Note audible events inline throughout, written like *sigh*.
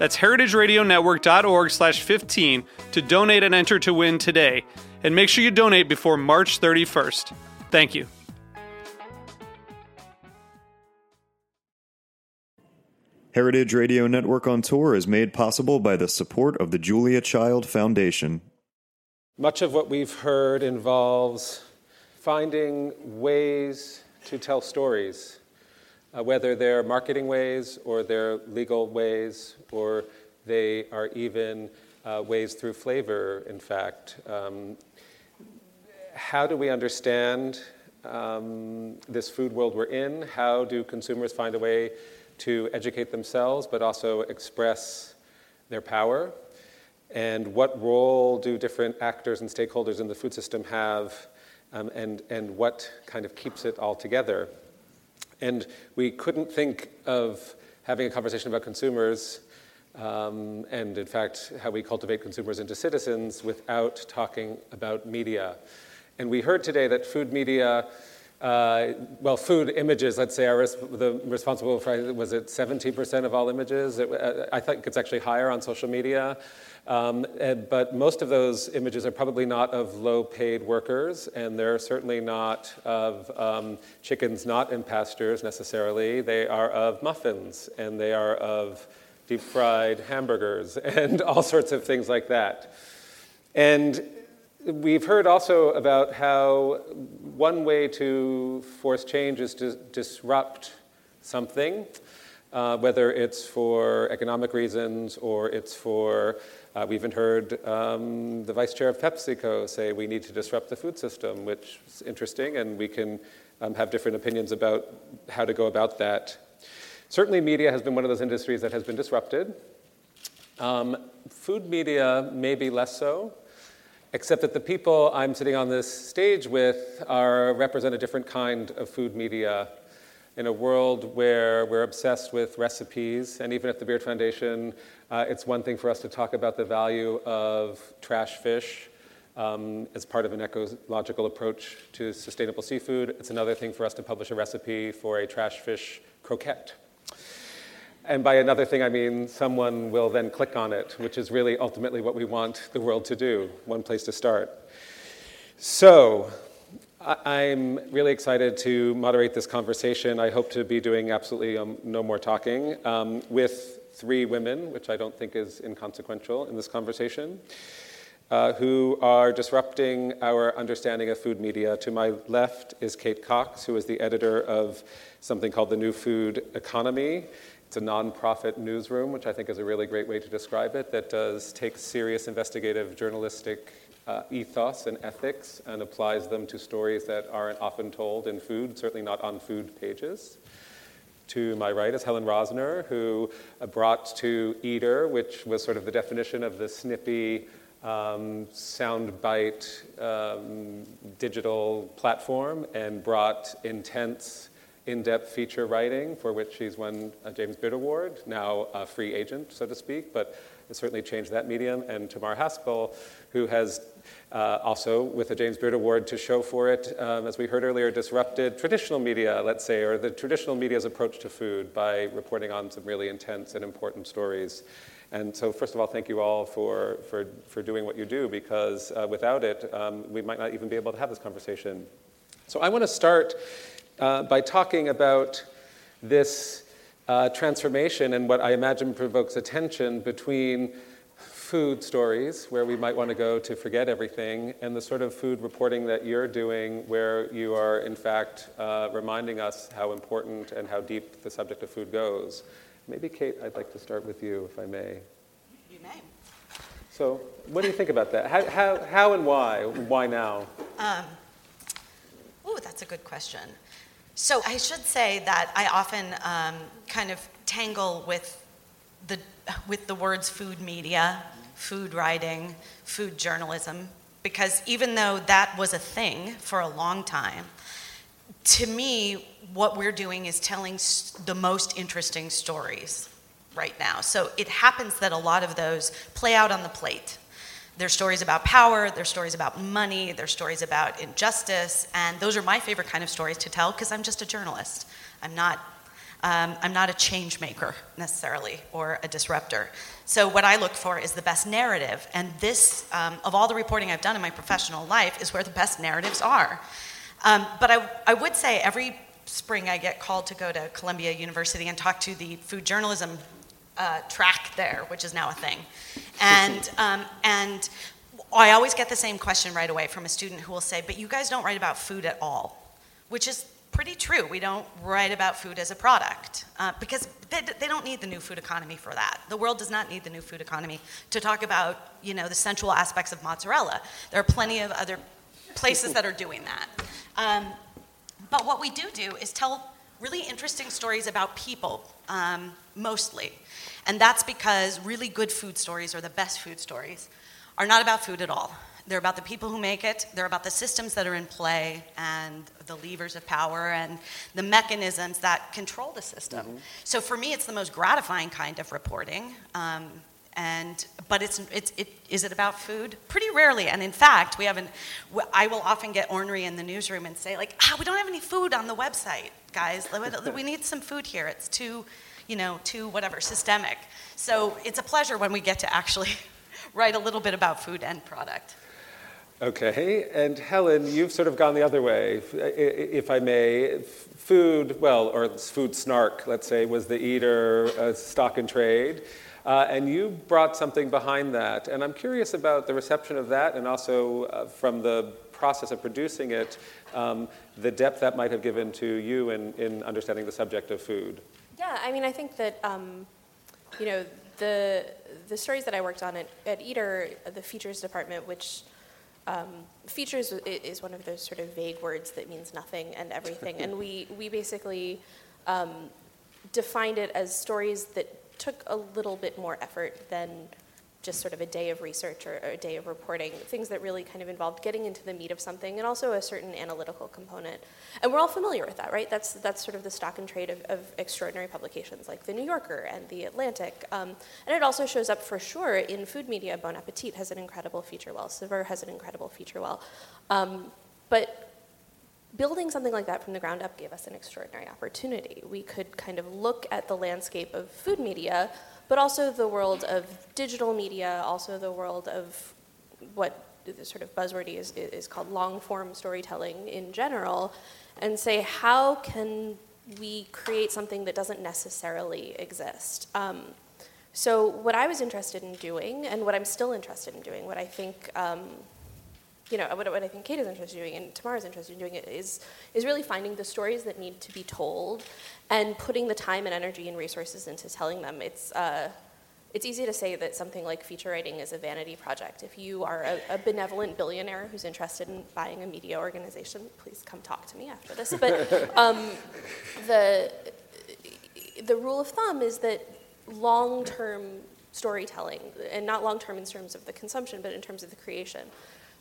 That's heritageradionetwork.org slash 15 to donate and enter to win today. And make sure you donate before March 31st. Thank you. Heritage Radio Network on Tour is made possible by the support of the Julia Child Foundation. Much of what we've heard involves finding ways to tell stories, uh, whether they're marketing ways or they're legal ways or they are even uh, ways through flavor, in fact. Um, how do we understand um, this food world we're in? How do consumers find a way to educate themselves but also express their power? And what role do different actors and stakeholders in the food system have, um, and, and what kind of keeps it all together? And we couldn't think of having a conversation about consumers um, and, in fact, how we cultivate consumers into citizens without talking about media. And we heard today that food media, uh, well, food images, let's say, are res- the responsible for, was it 70% of all images? It, uh, I think it's actually higher on social media. Um, and, but most of those images are probably not of low paid workers, and they're certainly not of um, chickens not in pastures necessarily. They are of muffins, and they are of deep fried hamburgers, *laughs* and all sorts of things like that. And We've heard also about how one way to force change is to disrupt something, uh, whether it's for economic reasons or it's for, uh, we even heard um, the vice chair of PepsiCo say we need to disrupt the food system, which is interesting, and we can um, have different opinions about how to go about that. Certainly, media has been one of those industries that has been disrupted. Um, food media, maybe less so except that the people I'm sitting on this stage with are represent a different kind of food media in a world where we're obsessed with recipes, and even at the Beard Foundation, uh, it's one thing for us to talk about the value of trash fish um, as part of an ecological approach to sustainable seafood. It's another thing for us to publish a recipe for a trash fish croquette. And by another thing, I mean someone will then click on it, which is really ultimately what we want the world to do, one place to start. So, I'm really excited to moderate this conversation. I hope to be doing absolutely um, no more talking um, with three women, which I don't think is inconsequential in this conversation, uh, who are disrupting our understanding of food media. To my left is Kate Cox, who is the editor of something called The New Food Economy. It's a nonprofit newsroom, which I think is a really great way to describe it, that does take serious investigative journalistic uh, ethos and ethics and applies them to stories that aren't often told in food, certainly not on food pages. To my right is Helen Rosner, who uh, brought to Eater, which was sort of the definition of the snippy, um, soundbite um, digital platform, and brought intense in-depth feature writing, for which she's won a James Beard Award, now a free agent, so to speak, but it certainly changed that medium. And Tamar Haspel, who has uh, also, with a James Beard Award to show for it, um, as we heard earlier, disrupted traditional media, let's say, or the traditional media's approach to food by reporting on some really intense and important stories. And so, first of all, thank you all for, for, for doing what you do, because uh, without it, um, we might not even be able to have this conversation. So, I want to start uh, by talking about this uh, transformation and what I imagine provokes attention between food stories where we might want to go to forget everything, and the sort of food reporting that you're doing where you are, in fact, uh, reminding us how important and how deep the subject of food goes. Maybe, Kate, I'd like to start with you, if I may. You may. So, what do you think about that? How, how, how and why? Why now? Um, oh, that's a good question. So I should say that I often um, kind of tangle with the, with the words food media, food writing, food journalism, because even though that was a thing for a long time, to me, what we're doing is telling the most interesting stories right now. So it happens that a lot of those play out on the plate. There's stories about power, there's stories about money, there's stories about injustice, and those are my favorite kind of stories to tell because I'm just a journalist. I'm not um, I'm not a change maker necessarily or a disruptor. So, what I look for is the best narrative. And this, um, of all the reporting I've done in my professional life, is where the best narratives are. Um, but I, I would say every spring I get called to go to Columbia University and talk to the food journalism uh, track there, which is now a thing. And, *laughs* um, and I always get the same question right away from a student who will say, But you guys don't write about food at all, which is pretty true. We don't write about food as a product uh, because they, they, don't need the new food economy for that. The world does not need the new food economy to talk about, you know, the sensual aspects of mozzarella. There are plenty of other places that are doing that. Um, but what we do do is tell really interesting stories about people, um, mostly. And that's because really good food stories, or the best food stories, are not about food at all. They're about the people who make it, they're about the systems that are in play, and the levers of power, and the mechanisms that control the system. Mm-hmm. So for me, it's the most gratifying kind of reporting. Um, and but it's it's it is it about food? Pretty rarely. And in fact we haven't i will often get ornery in the newsroom and say like ah we don't have any food on the website guys. We need some food here. It's too you know too whatever systemic. So it's a pleasure when we get to actually *laughs* write a little bit about food and product Okay, and Helen, you've sort of gone the other way, if I may. Food, well, or food snark, let's say, was the Eater uh, stock and trade. Uh, and you brought something behind that. And I'm curious about the reception of that and also uh, from the process of producing it, um, the depth that might have given to you in, in understanding the subject of food. Yeah, I mean, I think that, um, you know, the, the stories that I worked on at, at Eater, the features department, which um, features is one of those sort of vague words that means nothing and everything. and we, we basically um, defined it as stories that took a little bit more effort than just sort of a day of research or, a day of reporting, things that really kind of involved getting into the meat of something and also a certain analytical component. And we're all familiar with that, right? That's, that's sort of the stock and trade of, of extraordinary publications like The New Yorker and The Atlantic. Um, and it also shows up for sure in food media. Bon Appetit has an incredible feature well, Saveur has an incredible feature well. Um, but building something like that from the ground up gave us an extraordinary opportunity. We could kind of look at the landscape of food media but also the world of digital media, also the world of what the sort of buzzwordy is, is called long form storytelling in general, and say, how can we create something that doesn't necessarily exist? Um, so, what I was interested in doing, and what I'm still interested in doing, what I think um, you know, what, what I think Kate is interested in doing and Tamara is interested in doing it is, is really finding the stories that need to be told and putting the time and energy and resources into telling them. It's, uh, it's easy to say that something like feature writing is a vanity project. If you are a, a, benevolent billionaire who's interested in buying a media organization, please come talk to me after this. But *laughs* um, the, the rule of thumb is that long term storytelling, and not long term in terms of the consumption, but in terms of the creation,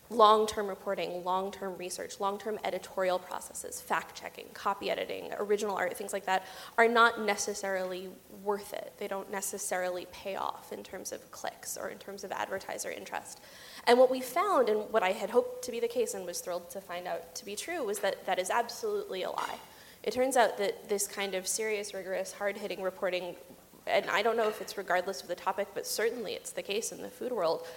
long term reporting, long term research, long term editorial processes, fact checking, copy editing, original art, things like that, are not necessarily worth it. They don't necessarily pay off in terms of clicks or in terms of advertiser interest. And what we found, and what I had hoped to be the case and was thrilled to find out to be true, was that that is absolutely a lie. It turns out that this kind of serious, rigorous, hard hitting reporting, and I don't know if it's regardless of the topic, but certainly it's the case in the food world,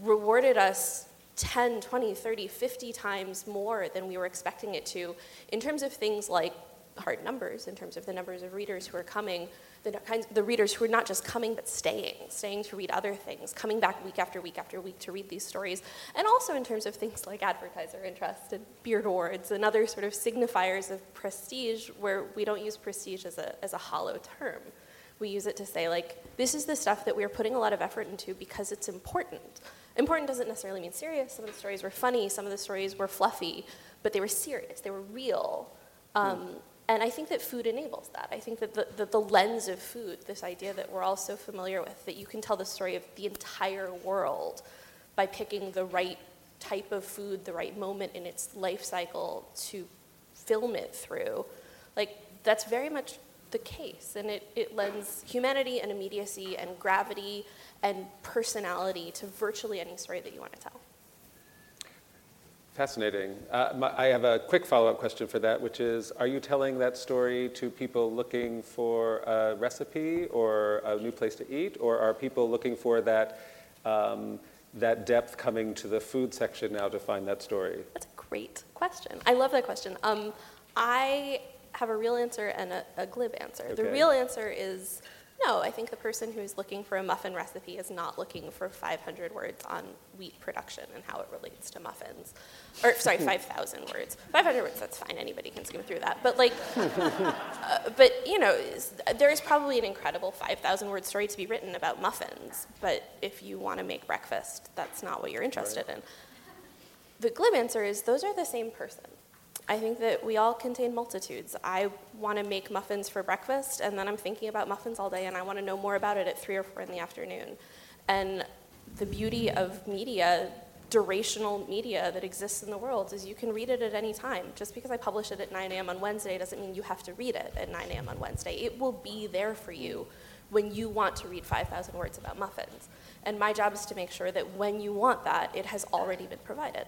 rewarded us 10, 20, 30, 50 times more than we were expecting it to in terms of things like hard numbers, in terms of the numbers of readers who are coming the kinds the readers who are not just coming but staying, staying to read other things, coming back week after week after week to read these stories, and also in terms of things like advertiser interest and beard awards and other sort of signifiers of prestige, where we don't use prestige as a as a hollow term. We use it to say like this is the stuff that we are putting a lot of effort into because it's important. Important doesn't necessarily mean serious. Some of the stories were funny, some of the stories were fluffy, but they were serious. They were real. Um, and I think that food enables that. I think that the, the, the, lens of food, this idea that we're all so familiar with, that you can tell the story of the entire world by picking the right type of food, the right moment in its life cycle to film it through, like that's very much the case. And it, it lends humanity and immediacy and gravity and personality to virtually any story that you want to tell. Fascinating. Uh, my, I have a quick follow up question for that, which is Are you telling that story to people looking for a recipe or a new place to eat, or are people looking for that, um, that depth coming to the food section now to find that story? That's a great question. I love that question. Um, I have a real answer and a, a glib answer. Okay. The real answer is no, I think the person who's looking for a muffin recipe is not looking for 500 words on wheat production and how it relates to muffins. Or, sorry, *laughs* 5,000 words. 500 words, that's fine, anybody can skim through that. But, like, *laughs* uh, but, you know, there is probably an incredible 5,000 word story to be written about muffins. But if you want to make breakfast, that's not what you're interested right. in. The glib answer is those are the same person. I think that we all contain multitudes. I want to make muffins for breakfast, and then I'm thinking about muffins all day, and I want to know more about it at 3 or 4 in the afternoon. And the beauty of media, durational media that exists in the world, is you can read it at any time. Just because I publish it at 9 a.m. on Wednesday doesn't mean you have to read it at 9 a.m. on Wednesday. It will be there for you when you want to read 5,000 words about muffins. And my job is to make sure that when you want that, it has already been provided.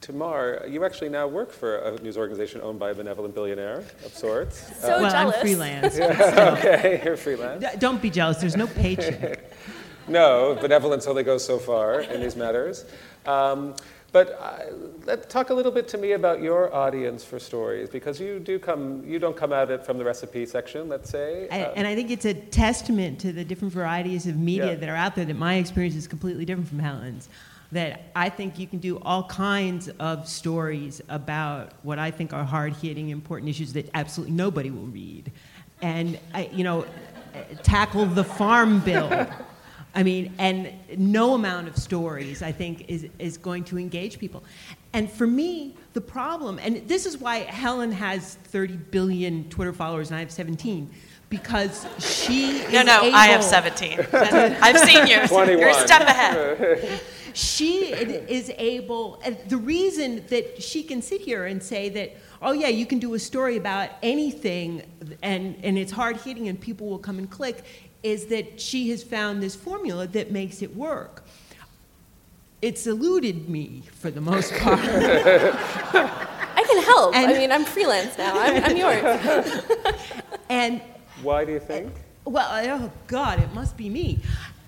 Tamar, you actually now work for a news organization owned by a benevolent billionaire of sorts. So uh, well, jealous. I'm freelance. *laughs* Yeah, so. okay, you're freelance. Don't be jealous. There's no paycheck. *laughs* no, benevolence only goes so far in these matters. Um, but uh, let talk a little bit to me about your audience for stories, because you do come, you don't come at it from the recipe section, let's say. I, uh, and I think it's a testament to the different varieties of media yeah. that are out there that my experience is completely different from Helen's that I think you can do all kinds of stories about what I think are hard hitting, important issues that absolutely nobody will read. And, you know, tackle the farm bill. I mean, and no amount of stories, I think, is, is going to engage people. And for me, the problem, and this is why Helen has 30 billion Twitter followers and I have 17 because she no no able, i have 17 *laughs* i've seen you 21. you're a step ahead *laughs* she is able the reason that she can sit here and say that oh yeah you can do a story about anything and, and it's hard hitting and people will come and click is that she has found this formula that makes it work. It's eluded me for the most part. *laughs* I can help. And, i mean i'm freelance now. I'm, I'm yours. *laughs* And why do you think? Well, oh God, it must be me.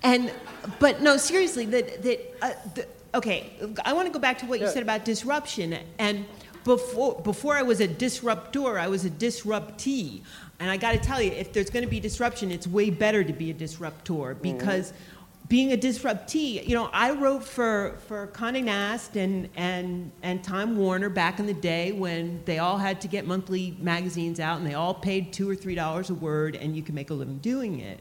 And, but no, seriously, that, that, uh, the, okay, I want to go back to what yeah. you said about disruption. And before, before I was a disruptor, I was a disruptee. And I got to tell you, if there's going to be disruption, it's way better to be a disruptor mm-hmm. because mm-hmm being a disruptee, you know, I wrote for, for Condé Nast and, and, and Time Warner back in the day when they all had to get monthly magazines out and they all paid two or three dollars a word and you could make a living doing it.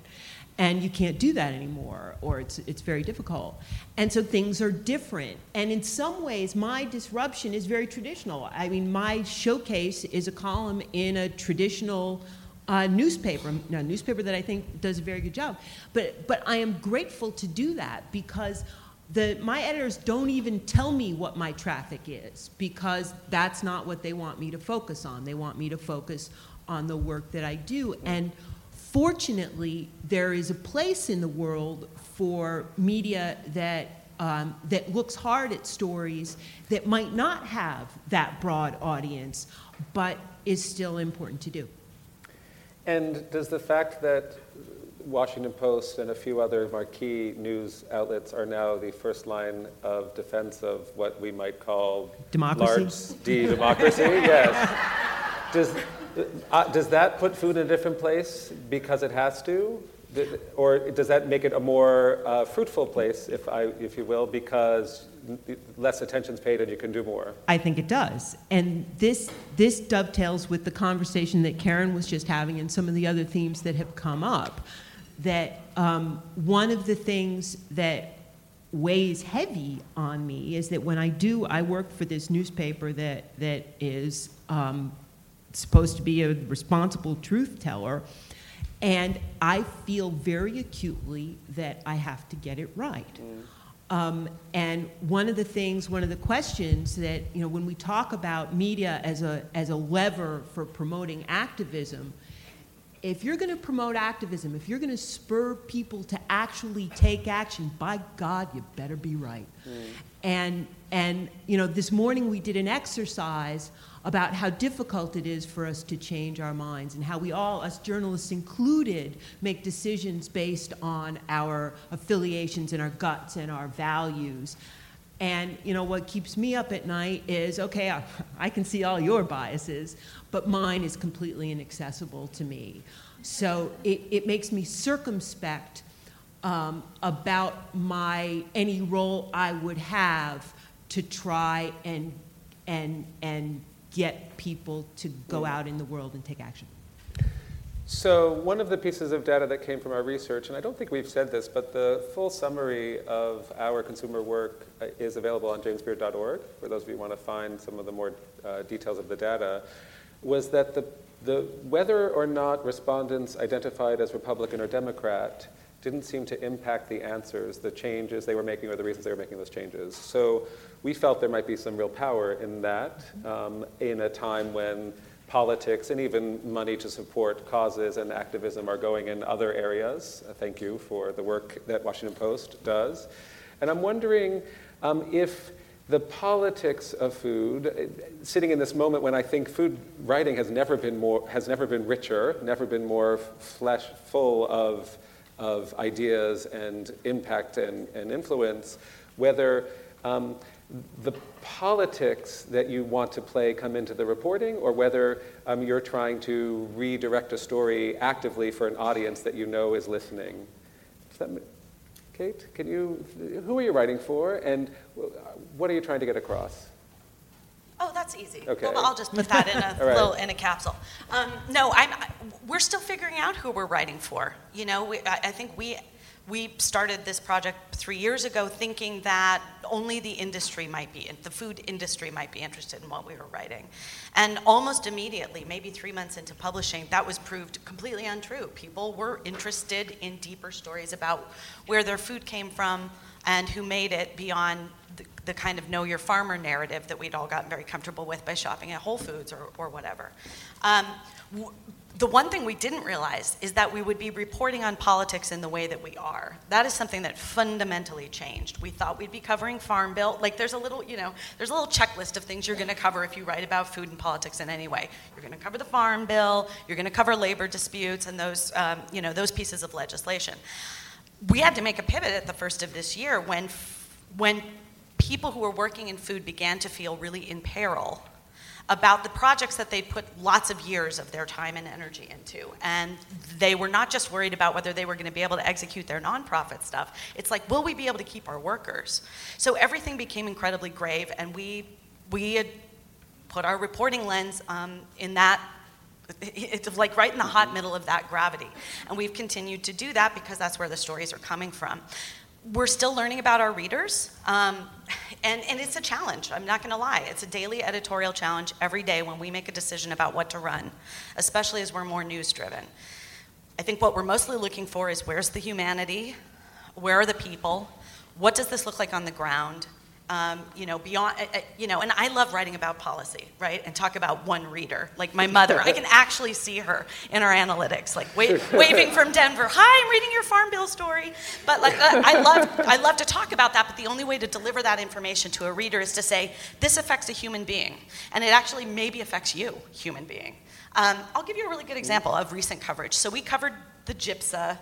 And you can't do that anymore, or it's, it's very difficult. And so things are different. And in some ways, my disruption is very traditional. I mean, my showcase is a column in a traditional uh, newspaper, a newspaper that I think does a very good job. But, but I am grateful to do that because the, my editors don't even tell me what my traffic is because that's not what they want me to focus on. They want me to focus on the work that I do. And fortunately, there is a place in the world for media that um, that looks hard at stories that might not have that broad audience, but is still important to do. And does the fact that Washington Post and a few other marquee news outlets are now the first line of defense of what we might call democracy. large D democracy, *laughs* yes. Does, uh, does that put food in a different place because it has to? Or does that make it a more uh, fruitful place, if, I, if you will, because less attention's paid and you can do more? I think it does. And this, this dovetails with the conversation that Karen was just having and some of the other themes that have come up. That um, one of the things that weighs heavy on me is that when I do, I work for this newspaper that, that is um, supposed to be a responsible truth teller. And I feel very acutely that I have to get it right. Mm. Um, and one of the things, one of the questions that, you know, when we talk about media as a, as a lever for promoting activism, if you're going to promote activism, if you're going to spur people to actually take action, by God, you better be right. Mm. And, and, you know, this morning we did an exercise about how difficult it is for us to change our minds and how we all, us journalists included, make decisions based on our affiliations and our guts and our values. And you know what keeps me up at night is okay, I, I can see all your biases, but mine is completely inaccessible to me. So it, it makes me circumspect um, about my any role I would have to try and and and get people to go out in the world and take action? So, one of the pieces of data that came from our research, and I don't think we've said this, but the full summary of our consumer work uh, is available on jamesbeard.org for those of you who want to find some of the more uh, details of the data, was that the, the, whether or not respondents identified as Republican or Democrat didn't seem to impact the answers, the changes they were making, or the reasons they were making those changes. So, we felt there might be some real power in that um, in a time when politics and even money to support causes and activism are going in other areas. Uh, thank you for the work that Washington Post does. And I'm wondering um, if the politics of food, uh, sitting in this moment when I think food writing has never been more, has never been richer, never been more flesh full of, of ideas and impact and, and influence, whether um, the politics that you want to play come into the reporting, or whether um, you're trying to redirect a story actively for an audience that you know is listening. That, Kate, can you? Who are you writing for, and what are you trying to get across? Oh, that's easy. Okay. Well, I'll just put that in a *laughs* right. little in a capsule. Um, no, I'm. We're still figuring out who we're writing for. You know, we, I, I think we we started this project three years ago thinking that only the industry might be, the food industry might be interested in what we were writing. And almost immediately, maybe three months into publishing, that was proved completely untrue. People were interested in deeper stories about where their food came from and who made it beyond the, the kind of know your farmer narrative that we'd all gotten very comfortable with by shopping at Whole Foods or, or whatever. Um, w- the one thing we didn't realize is that we would be reporting on politics in the way that we are. That is something that fundamentally changed. We thought we'd be covering Farm Bill. Like there's a little, you know, there's a little checklist of things you're going to cover if you write about food and politics in any way. You're going to cover the Farm Bill. You're going to cover labor disputes and those, um, you know, those pieces of legislation. We had to make a pivot at the first of this year when, when people who were working in food began to feel really in peril about the projects that they put lots of years of their time and energy into. And they were not just worried about whether they were going to be able to execute their nonprofit stuff. It's like, will we be able to keep our workers? So everything became incredibly grave, and we we had put our reporting lens um, in that it's like right in the hot middle of that gravity. And we've continued to do that because that's where the stories are coming from we're still learning about our readers, um, and, and it's a challenge. I'm not going to lie. It's a daily editorial challenge every day when we make a decision about what to run, especially as we're more news driven. I think what we're mostly looking for is where's the humanity? Where are the people? What does this look like on the ground? Um, you know, beyond, uh, uh, you know, and I love writing about policy, right? And talk about one reader, like my mother. I can actually see her in our analytics, like wa- *laughs* waving from Denver. Hi, I'm reading your farm bill story. But like, uh, I love, I love to talk about that. But the only way to deliver that information to a reader is to say this affects a human being, and it actually maybe affects you, human being. Um, I'll give you a really good example of recent coverage. So we covered the GIPSA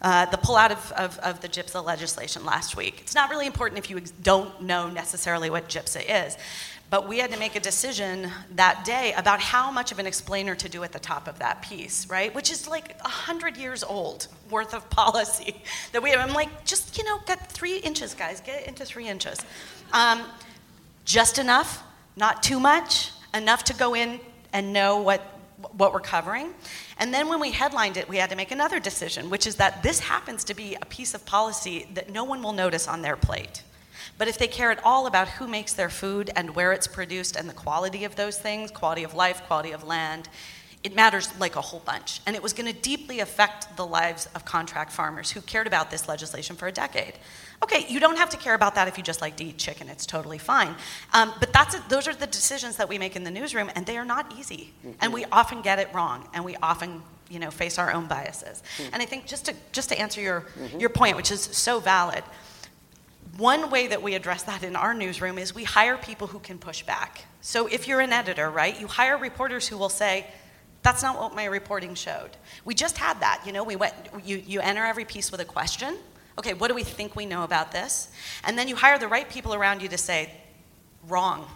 uh, the pullout of, of, of the GIPSA legislation last week. It's not really important if you ex- don't know necessarily what GIPSA is, but we had to make a decision that day about how much of an explainer to do at the top of that piece, right? Which is like a hundred years old worth of *laughs* policy that we have. I'm like, just you know, get three inches, guys, get it into three inches, um, just enough, not too much, enough to go in and know what what we're covering. And then when we headlined it, we had to make another decision, which is that this happens to be a piece of policy that no one will notice on their plate. But if they care at all about who makes their food and where it's produced and the quality of those things, quality of life, quality of land, it matters like a whole bunch. And it was going to deeply affect the lives of contract farmers who cared about this legislation for a decade. Okay, you don't have to care about that if you just like to eat chicken. It's totally fine. Um, but that's a, those are the decisions that we make in the newsroom, and they are not easy. Mm-hmm. And we often get it wrong, and we often you know face our own biases. Mm-hmm. And I think just to just to answer your mm-hmm. your point, which is so valid. One way that we address that in our newsroom is we hire people who can push back. So if you're an editor, right, you hire reporters who will say, that's not what my reporting showed. We just had that, you know, we went, you, you enter every piece with a question, okay, what do we think we know about this? And then you hire the right people around you to say, wrong.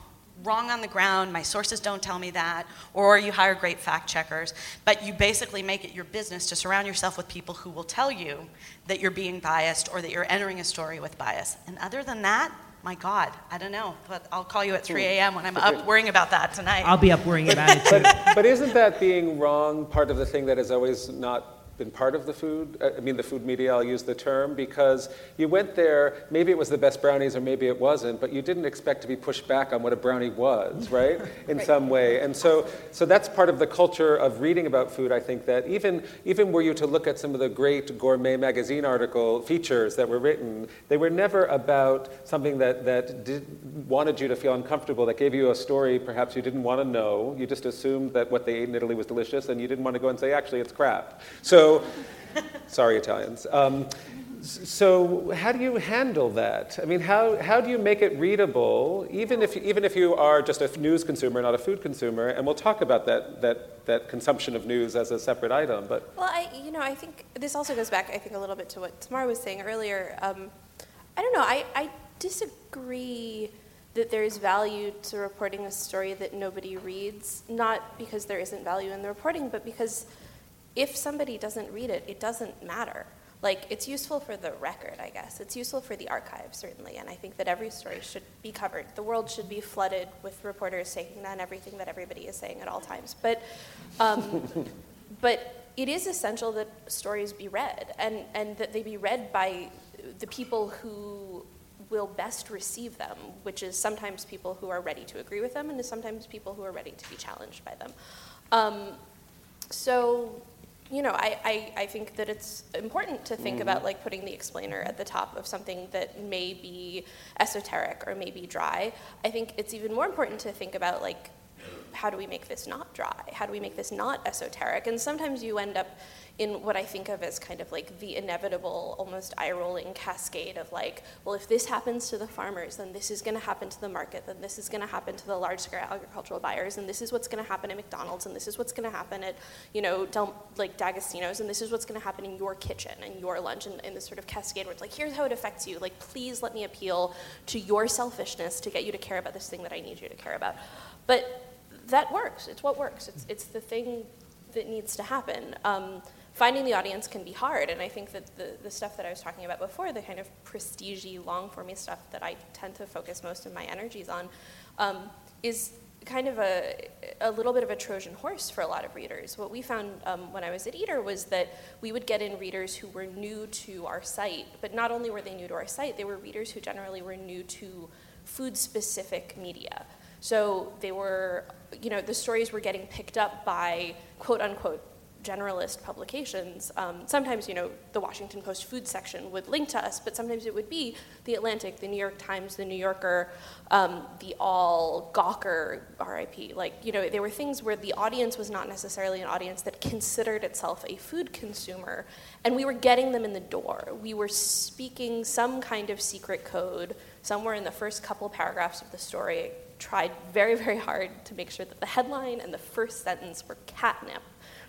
Wrong on the ground, my sources don't tell me that, or you hire great fact checkers, but you basically make it your business to surround yourself with people who will tell you that you're being biased or that you're entering a story with bias. And other than that, my God, I don't know, but I'll call you at 3 hmm. a.m. when I'm up worrying about that tonight. I'll be up worrying about it *laughs* too. But, but isn't that being wrong part of the thing that is always not been part of the food, uh, I mean the food media, I'll use the term, because you went there, maybe it was the best brownies or maybe it wasn't, but you didn't expect to be pushed back on what a brownie was, right? *laughs* In right. some way. And so, so that's part of the culture of reading about food, I think, that even, even were you to look at some of the great gourmet magazine article features that were written, they were never about something that, that did, wanted you to feel uncomfortable, that gave you a story perhaps you didn't want to know. You just assumed that what they ate in Italy was delicious and you didn't want to go and say, actually, it's crap. So so, sorry, Italians. Um, so how do you handle that? I mean, how, how do you make it readable, even if, even if you are just a news consumer, not a food consumer? And we'll talk about that, that, that consumption of news as a separate item. But well, I, you know, I think this also goes back, I think, a little bit to what Tamar was saying earlier. Um, I don't know. I, I disagree that there is value to reporting a story that nobody reads, not because there isn't value in the reporting, but because if somebody doesn't read it, it doesn't matter. Like, it's useful for the record, I guess. It's useful for the archive, certainly, and I think that every story should be covered. The world should be flooded with reporters taking down everything that everybody is saying at all times. But, um, *laughs* but it is essential that stories be read, and, and that they be read by the people who will best receive them, which is sometimes people who are ready to agree with them, and is sometimes people who are ready to be challenged by them. Um, so you know, I, I, I, think that it's important to think mm-hmm. about like putting the explainer at the top of something that may be esoteric or may be dry. I think it's even more important to think about like how do we make this not dry? How do we make this not esoteric? And sometimes you end up in what I think of as kind of like the inevitable, almost eye rolling cascade of like, well, if this happens to the farmers, then this is going to happen to the market, then this is going to happen to the large scale agricultural buyers, and this is what's going to happen at McDonald's, and this is what's going to happen at, you know, Del, like D'Agostino's, and this is what's going to happen in your kitchen and your lunch, and, and this sort of cascade where it's like, here's how it affects you. Like, please let me appeal to your selfishness to get you to care about this thing that I need you to care about. But that works. It's what works. It's, it's the thing that needs to happen. Um, finding the audience can be hard. And I think that the, the stuff that I was talking about before, the kind of prestigey, long formy stuff that I tend to focus most of my energies on, um, is kind of a, a little bit of a Trojan horse for a lot of readers. What we found um, when I was at Eater was that we would get in readers who were new to our site, but not only were they new to our site, they were readers who generally were new to food specific media. So they were, you know, the stories were getting picked up by quote unquote generalist publications. Um, sometimes, you know, the Washington Post food section would link to us, but sometimes it would be the Atlantic, the New York Times, the New Yorker, um, the Awl, Gawker, RIP. Like, you know, there were things where the audience was not necessarily an audience that considered itself a food consumer, and we were getting them in the door. We were speaking some kind of secret code somewhere in the first couple paragraphs of the story. Tried very, very hard to make sure that the headline and the first sentence were catnip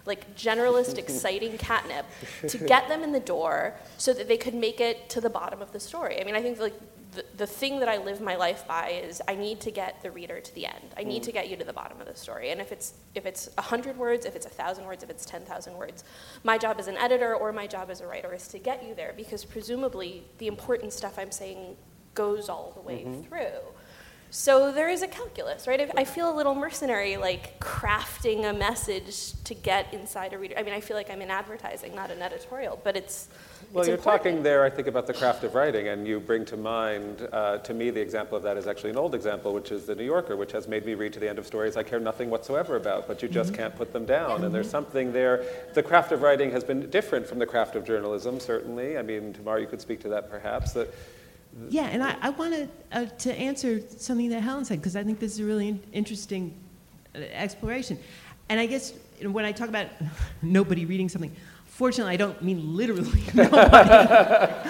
like generalist, exciting catnip to get them in the door so that they could make it to the bottom of the story. I mean, I think like the, the thing that I live my life by is I need to get the reader to the end. I need mm. to get you to the bottom of the story. And if it's if it's 100 words, if it's 1,000 words, if it's 10,000 words, my job as an editor or my job as a writer is to get you there because presumably the important stuff I'm saying goes all the way mm-hmm. through. So there is a calculus, right? I feel a little mercenary, like crafting a message to get inside a reader. I mean, I feel like I'm in advertising, not an editorial, but it's. Well, it's you're important. talking there, I think, about the craft of writing, and you bring to mind, uh, to me, the example of that is actually an old example, which is The New Yorker, which has made me read to the end of stories I care nothing whatsoever about, but you just mm-hmm. can't put them down. Mm-hmm. And there's something there. The craft of writing has been different from the craft of journalism, certainly. I mean, Tamar you could speak to that perhaps. That yeah, and I, I wanted uh, to answer something that Helen said because I think this is a really in- interesting uh, exploration. And I guess you know, when I talk about *laughs* nobody reading something, fortunately, I don't mean literally *laughs* nobody.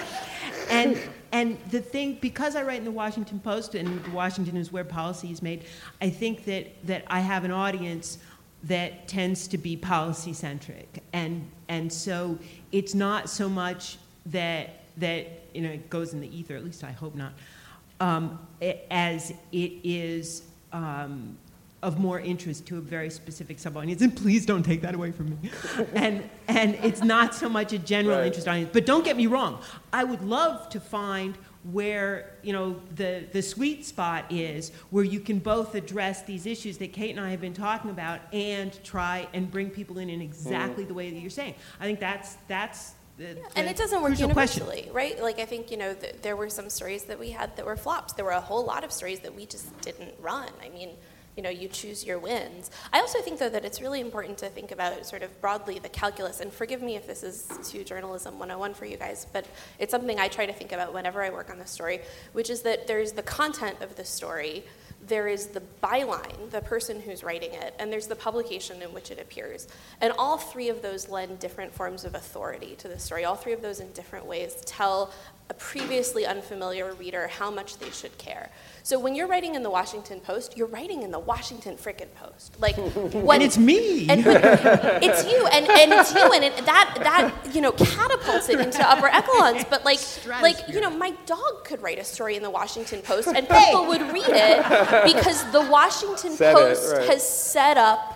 and and the thing, because I write in the Washington Post and Washington is where policy is made, I think that that I have an audience that tends to be policy centric, and and so it's not so much that that you know, it goes in the ether, at least I hope not, um, as it is um, of more interest to a very specific sub-audience. And please don't take that away from me. *laughs* and, and it's not so much a general right. interest audience. But don't get me wrong. I would love to find where you know the, the sweet spot is where you can both address these issues that kate and i have been talking about and try and bring people in in exactly mm. the way that you're saying i think that's that's the, yeah, and it doesn't work universally, question. right? Like I think you know th- there were some stories that we had that were flops. There were a whole lot of stories that we just didn't run. I mean, you know, you choose your wins. I also think though that it's really important to think about sort of broadly the calculus. And forgive me if this is too journalism 101 for you guys, but it's something I try to think about whenever I work on the story, which is that there's the content of the story there is the byline, the person who's writing it, and there's the publication in which it appears. And all three of those lend different forms of authority to the story. All three of those in different ways tell a previously unfamiliar reader how much they should care. So when you're writing in the Washington Post, you're writing in the Washington frickin' Post. Like *laughs* when it's me. And *laughs* it's you and, and it's you and it, that that you know catapults it into upper echelons. But like like you know, my dog could write a story in the Washington Post *laughs* and people would read it because the Washington Said Post it, right. has set up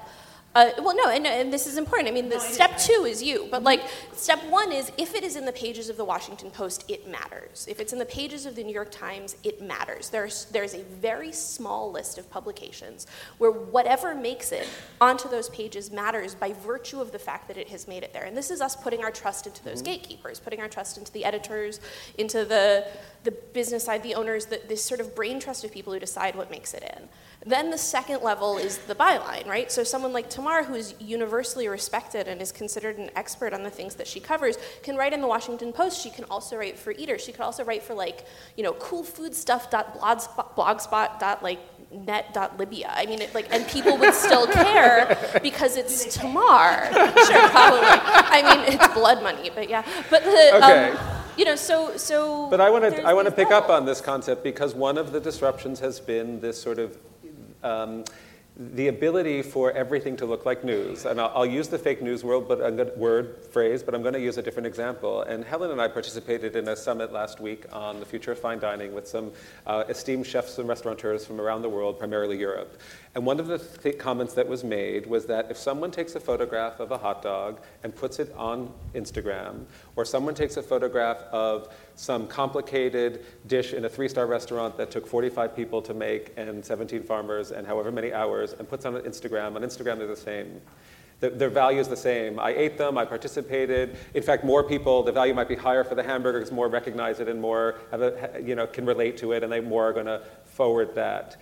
uh, well, no, and, and, this is important. I mean, the, step two is you, but like step one is if it is in the pages of the Washington Post, it matters. If it's in the pages of the New York Times, it matters. There's there's a very small list of publications where whatever makes it onto those pages matters by virtue of the fact that it has made it there. And this is us putting our trust into those mm-hmm. gatekeepers, putting our trust into the editors, into the the business side, the owners, the, this sort of brain trust of people who decide what makes it in. Then the second level is the byline, right? So someone like Tamar, who is universally respected and is considered an expert on the things that she covers, can write in the Washington Post. She can also write for Eater. She could also write for like, you know, coolfoodstuff.blogspot. Like net.libya. I mean, it, like, and people would still care because it's *laughs* Tamar. Sure, probably. I mean, it's blood money, but yeah. But the, um, okay. Um, you know, so so. But I want to I want to pick levels. up on this concept because one of the disruptions has been this sort of um, the ability for everything to look like news. And I'll, I'll use the fake news world, but a word phrase, but I'm going to use a different example. And Helen and I participated in a summit last week on the future of fine dining with some uh, esteemed chefs and restaurateurs from around the world, primarily Europe. And one of the th- comments that was made was that if someone takes a photograph of a hot dog and puts it on Instagram, or someone takes a photograph of some complicated dish in a three star restaurant that took 45 people to make and 17 farmers and however many hours and puts on Instagram, on Instagram they're the same. The, their value is the same. I ate them, I participated. In fact, more people, the value might be higher for the hamburgers, more recognize it and more have a, you know, can relate to it, and they more are going to forward that.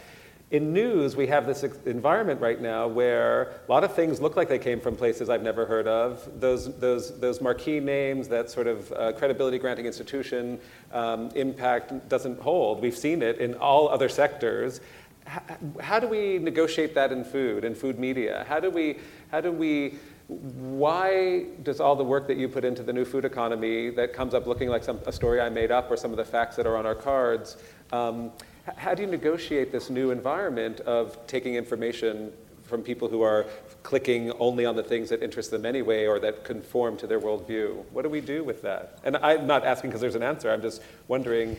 In news, we have this environment right now where a lot of things look like they came from places I've never heard of. Those, those, those marquee names, that sort of uh, credibility granting institution um, impact doesn't hold. We've seen it in all other sectors. How, how do we negotiate that in food and food media? How do we, how do we why does all the work that you put into the new food economy that comes up looking like some, a story I made up or some of the facts that are on our cards, um, how do you negotiate this new environment of taking information from people who are clicking only on the things that interest them anyway or that conform to their worldview. What do we do with that? And I'm not asking because there's an answer. I'm just wondering.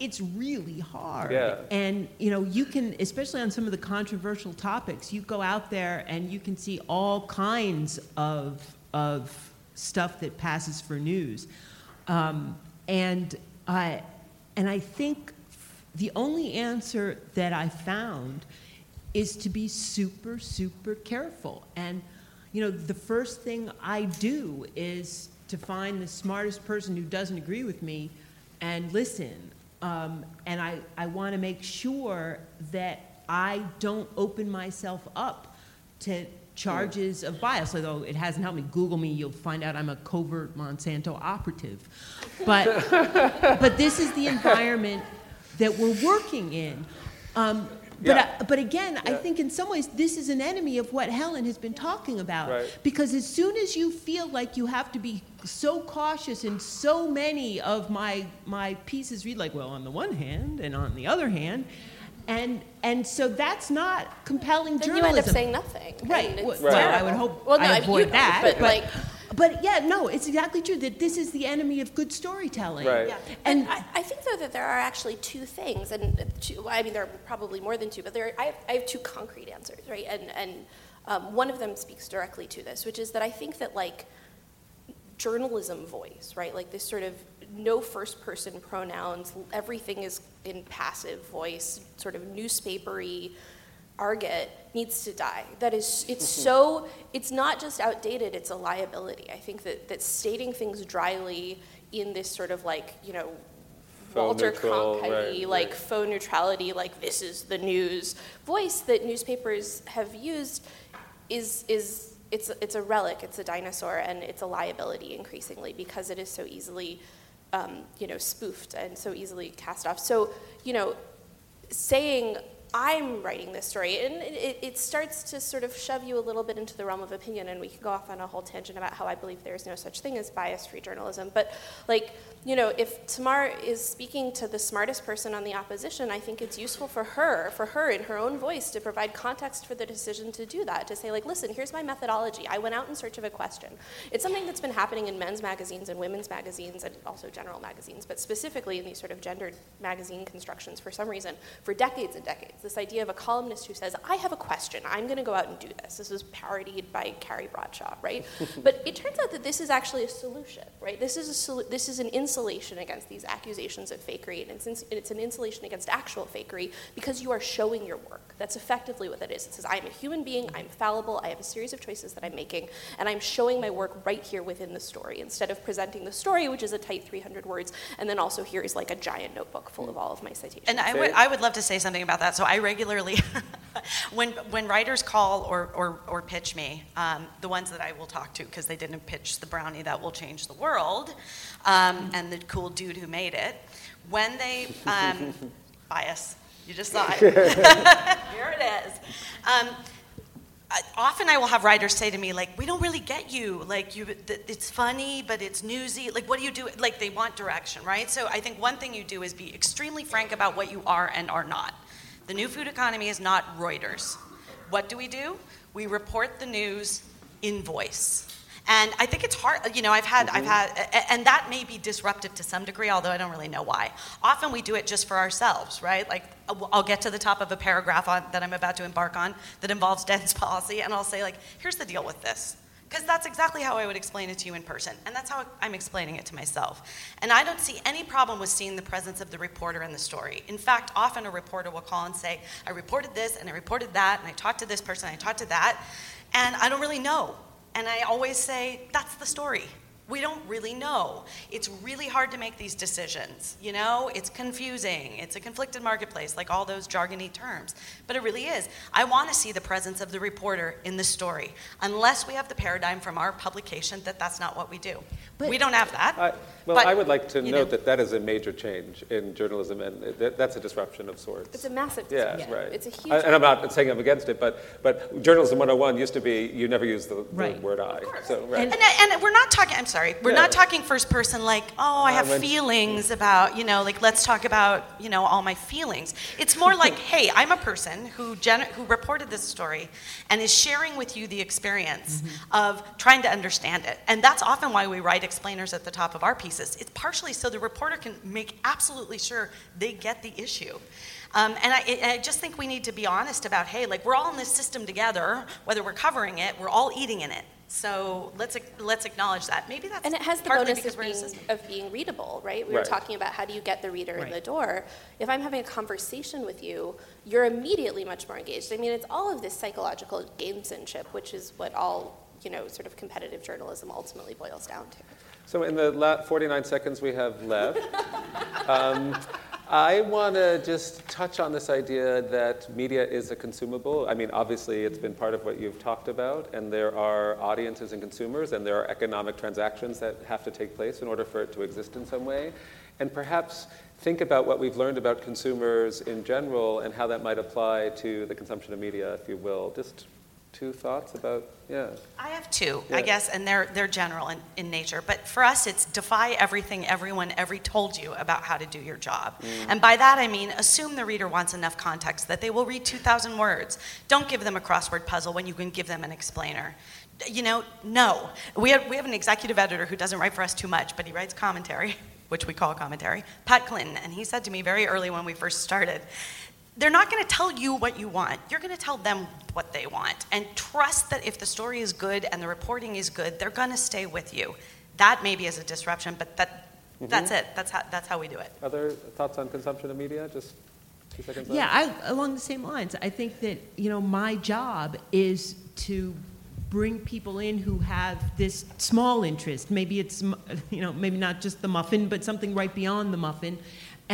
It's really hard. Yeah. And you know, you can, especially on some of the controversial topics, you go out there and you can see all kinds of of stuff that passes for news. Um, and I and I think the only answer that I found is to be super, super careful. And, you know, the first thing I do is to find the smartest person who doesn't agree with me and listen. Um, and I, I want to make sure that I don't open myself up to charges of bias, although it hasn't helped me. Google me, you'll find out I'm a covert Monsanto operative. But, *laughs* but this is the environment that we're working in. Um, but, Yeah. uh, but again, I think in some ways this is an enemy of what Helen has been talking about. Right. Because as soon as you feel like you have to be so cautious and so many of my, my pieces read like, well, on the one hand and on the other hand, and, and so that's not compelling Then you journalism. end up saying nothing. Right. and Well, it's well, I would hope Well, no, I mean, you avoid don't, that. But, like, but yeah, no, it's exactly true that this is the enemy of good storytelling. Right. Yeah. And- And, I, I think though that there are actually two things, and two, well, I mean there are probably more than two, but there I, have, I have two concrete answers, right? And and um, one of them speaks directly to this, which is that I think that like journalism voice, right? Like this sort of no first person pronouns, everything is in passive voice, sort of newspapery argot needs to die. That is, it's so, it's not just outdated, it's a liability. I think that, that stating things dryly in this sort of like, you know, Faux Walter neutral, Cronkite, right, like right. faux neutrality, like this is the news voice that newspapers have used is is it's it's a relic, it's a dinosaur, and it's a liability increasingly because it is so easily, um, you know, spoofed and so easily cast off. So you know, saying I'm writing this story, and it, it starts to sort of shove you a little bit into the realm of opinion, and we can go off on a whole tangent about how I believe there is no such thing as bias-free journalism. But like, you know, if Tamar is speaking to the smartest person on the opposition, I think it's useful for her, for her in her own voice, to provide context for the decision to do that. To say like, listen, here's my methodology. I went out in search of a question. It's something that's been happening in men's magazines and women's magazines and also general magazines, but specifically in these sort of gendered magazine constructions for some reason for decades and decades. This idea of a columnist who says, I have a question, I'm going to go out and do this. This was parodied by Carrie Bradshaw, right? *laughs* but it turns out that this is actually a solution, right? This is, a solu- this is an insulation against these accusations of fakery, and it's, ins- it's an insulation against actual fakery because you are showing your work. That's effectively what that is. It says, I am a human being, I'm fallible, I have a series of choices that I'm making, and I'm showing my work right here within the story instead of presenting the story, which is a tight 300 words, and then also here is like a giant notebook full of mm. all of my citations. And I would, I would love to say something about that. So I regularly, *laughs* when, when writers call or, or, or pitch me, um, the ones that I will talk to, because they didn't pitch the brownie that will change the world, um, and the cool dude who made it, when they, um, *laughs* bias, you just saw it. *laughs* Here it is. Um, I- often I will have writers say to me, like, we don't really get you. Like, you, th- it's funny, but it's newsy. Like, what do you do? Like, they want direction, right? So I think one thing you do is be extremely frank about what you are and are not. The new food economy is not Reuters. What do we do? We report the news in voice. And I think it's hard, you know, I've had, I've mm-hmm. had, and that may be disruptive to some degree, although I don't really know why. Often we do it just for ourselves, right? Like, uh, I'll I'll get to the top of a paragraph on, that I'm about to embark on that involves dense *laughs* policy, and I'll say, like, here's the deal with this. Because that's exactly how I would explain it to you in person, and that's how I'm explaining it to myself. And I don't see any problem with seeing the presence of the reporter in the story. In fact, often a reporter will call and say, I reported this, and I reported that, and I talked to this person, I talked to that, and I don't really know. And I always say, that's the story. We don't really know. It's really hard to make these decisions. You know, it's confusing. It's a conflicted marketplace, like all those jargony terms. But it really is. I want to see the presence of the reporter in the story, unless we have the paradigm from our publication that that's not what we do. But- we don't have that. I, well, But, I would like to note know. that that is a major change in journalism, and that, that's a disruption of sorts. It's a massive Yeah, disruption. right. It's a huge. I- And I'm not saying I'm against it, but, but journalism 101 used to be you never use the, the word I. So, right. And, and we're not talking, I'm sorry. We're Yeah. not talking first person like, oh, I have went- feelings about, you know, like let's talk about, you know, all my feelings. It's more like, *laughs* hey, I'm a person who gen- who reported this story and is sharing with you the experience of trying to understand it. And that's often why we write explainers at the top of our pieces. It's partially so the reporter can make absolutely sure they get the issue. Um, and I, I just think we need to be honest about, hey, like we're all in this system together, whether we're covering it, we're all eating in it. So let's let's acknowledge that. Maybe that's And it has the partly bonus of we're in a being, of being readable, right? We were talking about how do you get the reader in the door. If I'm having a conversation with you, you're immediately much more engaged. I mean, it's all of this psychological gamesmanship, which is what all, you know, sort of competitive journalism ultimately boils down to. So in the la- 49 seconds we have left, um, I want to just touch on this idea that media is a consumable. I mean, obviously, it's been part of what you've talked about, and there are audiences and consumers, and there are economic transactions that have to take place in order for it to exist in some way. And perhaps think about what we've learned about consumers in general and how that might apply to the consumption of media, if you will. Just two thoughts about, yeah. I have two, Yeah. I guess, and they're they're general in, in nature. But for us, it's defy everything everyone ever told you about how to do your job. Mm. And by that I mean assume the reader wants enough context that they will read 2,000 words. Don't give them a crossword puzzle when you can give them an explainer. You know, no. We have we have an executive editor who doesn't write for us too much, but he writes commentary, *laughs* which we call commentary. Pat Clinton, and he said to me very early when we first started. They're not going to tell you what you want. You're going to tell them what they want. And trust that if the story is good and the reporting is good, they're going to stay with you. That maybe is a disruption, but that, mm-hmm. that's it. That's how, that's how we do it. Other thoughts on consumption of media? Just two seconds left. Yeah, I, along the same lines, I think that you know my job is to bring people in who have this small interest. Maybe it's you know maybe not just the muffin, but something right beyond the muffin,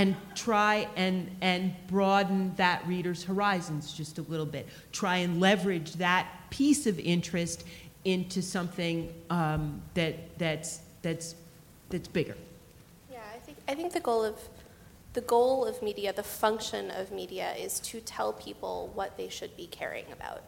and try and and broaden that reader's horizons just a little bit. Try and leverage that piece of interest into something um, that that's that's that's bigger. Yeah, I think I think the goal of the goal of media, the function of media is to tell people what they should be caring about.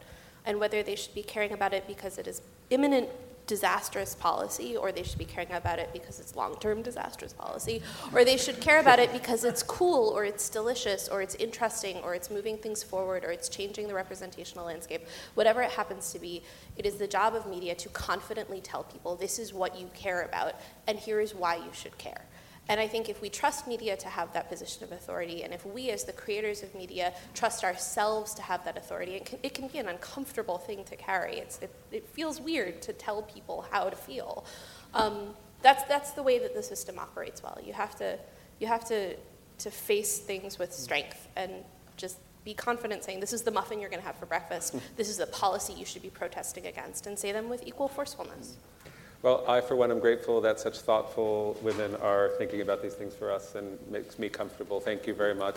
And whether they should be caring about it because it is imminent disastrous policy, or they should be caring about it because it's long term disastrous policy, or they should care about it because it's cool, or it's delicious, or it's interesting, or it's moving things forward, or it's changing the representational landscape. Whatever it happens to be, it is the job of media to confidently tell people this is what you care about, and here is why you should care. And I think if we trust media to have that position of authority, and if we as the creators of media trust ourselves to have that authority, it can, it can be an uncomfortable thing to carry. It's, it, it feels weird to tell people how to feel. Um, that's, that's the way that the system operates well. You have to, you have to, to face things with strength and just be confident saying, this is the muffin you're going to have for breakfast, this is the policy you should be protesting against, and say them with equal forcefulness. Well, I, for one, am grateful that such thoughtful women are thinking about these things for us and makes me comfortable. Thank you very much.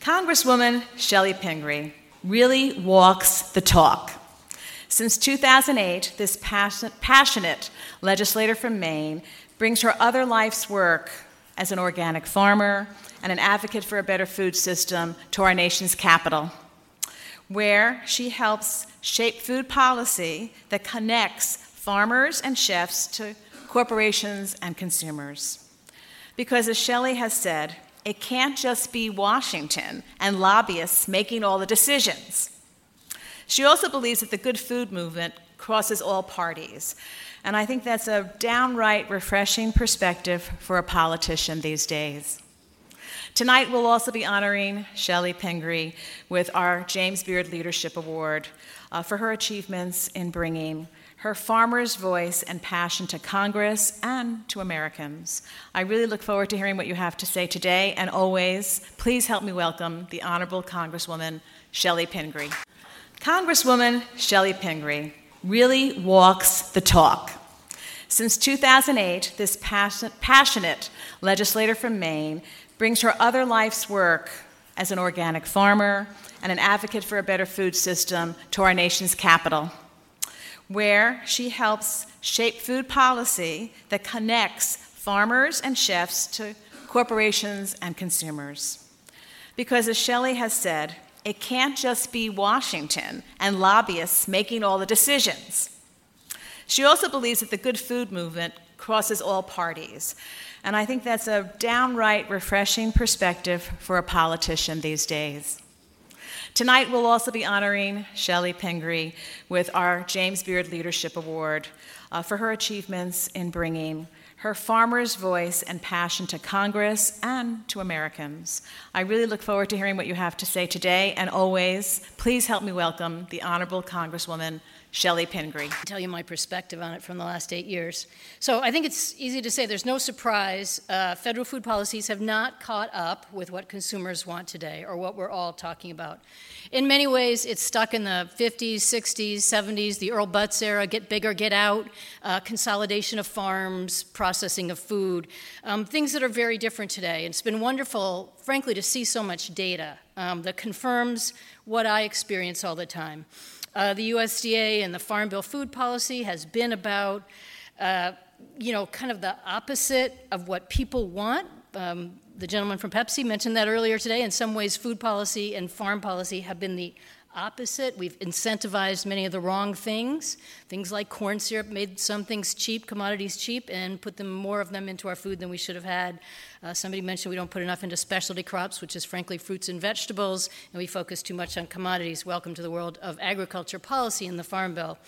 Congresswoman Shelley Pingree really walks the talk. Since 2008, this passion- passionate legislator from Maine brings her other life's work as an organic farmer and an advocate for a better food system to our nation's capital, where she helps shape food policy that connects farmers and chefs to corporations and consumers. Because as Shelley has said, it can't just be Washington and lobbyists making all the decisions. She also believes that the good food movement crosses all parties. And I think that's a downright refreshing perspective for a politician these days. Tonight, we'll also be honoring Shelley Pingree with our James Beard Leadership Award uh, for her achievements in bringing her farmer's voice and passion to Congress and to Americans. I really look forward to hearing what you have to say today, and always, please help me welcome the Honorable Congresswoman Shelley Pingree. Congresswoman Shelley Pingree really walks the talk. Since 2008, this passionate legislator from Maine brings her other life's work as an organic farmer and an advocate for a better food system to our nation's capital, where she helps shape food policy that connects farmers and chefs to corporations and consumers. Because as Shelley has said, It can't just be Washington and lobbyists making all the decisions. She also believes that the good food movement crosses all parties. And I think that's a downright refreshing perspective for a politician these days. Tonight, we'll also be honoring Shelley Pingree with our James Beard Leadership Award uh, for her achievements in bringing her farmer's voice and passion to Congress and to Americans. I really look forward to hearing what you have to say today, and always, please help me welcome the Honorable Congresswoman Shelley Pingree. Tell you my perspective on it from the last eight years. So I think it's easy to say there's no surprise. Uh, federal food policies have not caught up with what consumers want today or what we're all talking about. In many ways, it's stuck in the 50s, 60s, 70s, the Earl Butz era get bigger, get out, uh, consolidation of farms, processing of food, um, things that are very different today. And it's been wonderful, frankly, to see so much data um, that confirms what I experience all the time. Uh, the USDA and the Farm Bill food policy has been about, uh, you know, kind of the opposite of what people want. Um, the gentleman from Pepsi mentioned that earlier today. In some ways, food policy and farm policy have been the opposite. We've incentivized many of the wrong things. Things like corn syrup made some things cheap, commodities cheap, and put them more of them into our food than we should have had. Uh, somebody mentioned we don't put enough into specialty crops, which is frankly fruits and vegetables, and we focus too much on commodities. Welcome to the world of agriculture policy in the Farm Bill.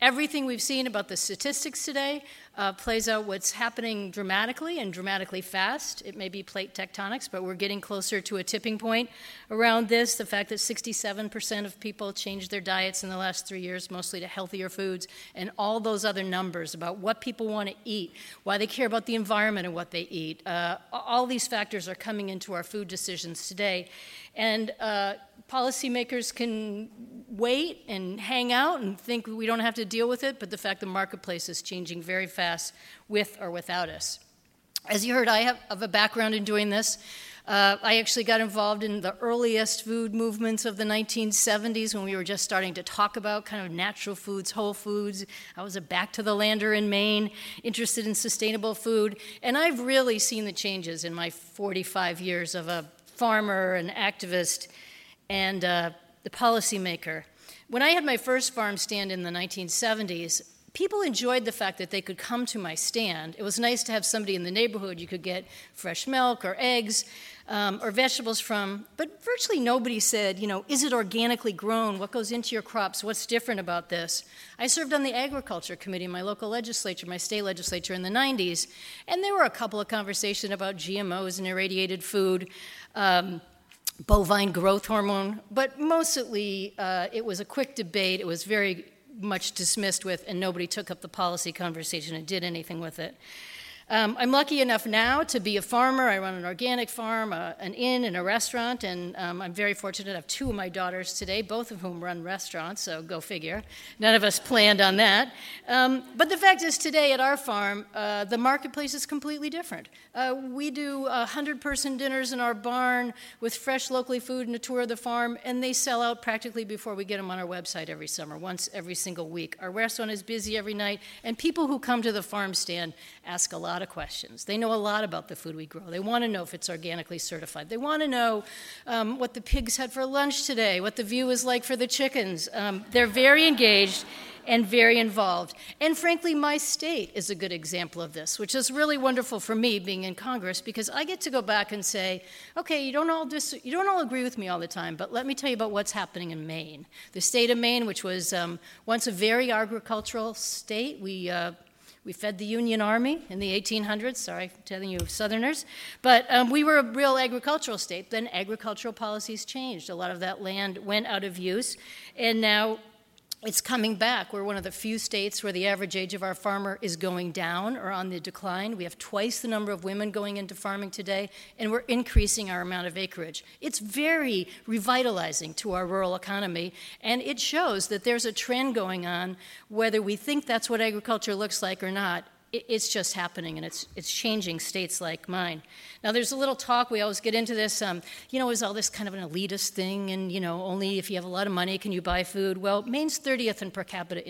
Everything we've seen about the statistics today uh, plays out what's happening dramatically and dramatically fast. It may be plate tectonics, but we're getting closer to a tipping point around this. The fact that 67% of people changed their diets in the last three years, mostly to healthier foods, and all those other numbers about what people want to eat, why they care about the environment and what they eat. Uh, all these factors are coming into our food decisions today. And uh, policymakers can wait and hang out and think we don't have to deal with it, but the fact the marketplace is changing very fast with or without us. As you heard, I have, a background in doing this. Uh, I actually got involved in the earliest food movements of the 1970s when we were just starting to talk about kind of natural foods, whole foods. I was a back to the lander in Maine, interested in sustainable food. And I've really seen the changes in my 45 years of a farmer, an activist, and uh, the policymaker. When I had my first farm stand in the 1970s, people enjoyed the fact that they could come to my stand. It was nice to have somebody in the neighborhood you could get fresh milk or eggs um, or vegetables from, but virtually nobody said, you know, is it organically grown? What goes into your crops? What's different about this? I served on the agriculture committee in my local legislature, my state legislature in the 90s, and there were a couple of conversations about GMOs and irradiated food. Um, bovine growth hormone, but mostly uh, it was a quick debate. It was very much dismissed with, and nobody took up the policy conversation and did anything with it. Um, I'm lucky enough now to be a farmer. I run an organic farm, uh, an inn, and a restaurant, and um, I'm very fortunate. I have two of my daughters today, both of whom run restaurants, so go figure. None of us planned on that. Um, but the fact is, today at our farm, uh, the marketplace is completely different. Uh, we do 100 person dinners in our barn with fresh, locally food and a tour of the farm, and they sell out practically before we get them on our website every summer, once every single week. Our restaurant is busy every night, and people who come to the farm stand ask a lot of questions. They know a lot about the food we grow. They want to know if it's organically certified. They want to know um, what the pigs had for lunch today, what the view is like for the chickens. Um, they're very engaged and very involved. And frankly, my state is a good example of this, which is really wonderful for me being in Congress because I get to go back and say, okay, you don't all dis- you don't all agree with me all the time, but let me tell you about what's happening in Maine. The state of Maine, which was um, once a very agricultural state, we uh, we fed the Union Army in the 1800s, sorry I'm telling you Southerners, but um, we were a real agricultural state. Then agricultural policies changed. A lot of that land went out of use, and now it's coming back. We're one of the few states where the average age of our farmer is going down or on the decline. We have twice the number of women going into farming today, and we're increasing our amount of acreage. It's very revitalizing to our rural economy, and it shows that there's a trend going on, whether we think that's what agriculture looks like or not it's just happening and it's, it's changing states like mine. Now, there's a little talk, we always get into this, um, you know, is all this kind of an elitist thing, and, you know, only if you have a lot of money can you buy food? Well, Maine's 30th in per capita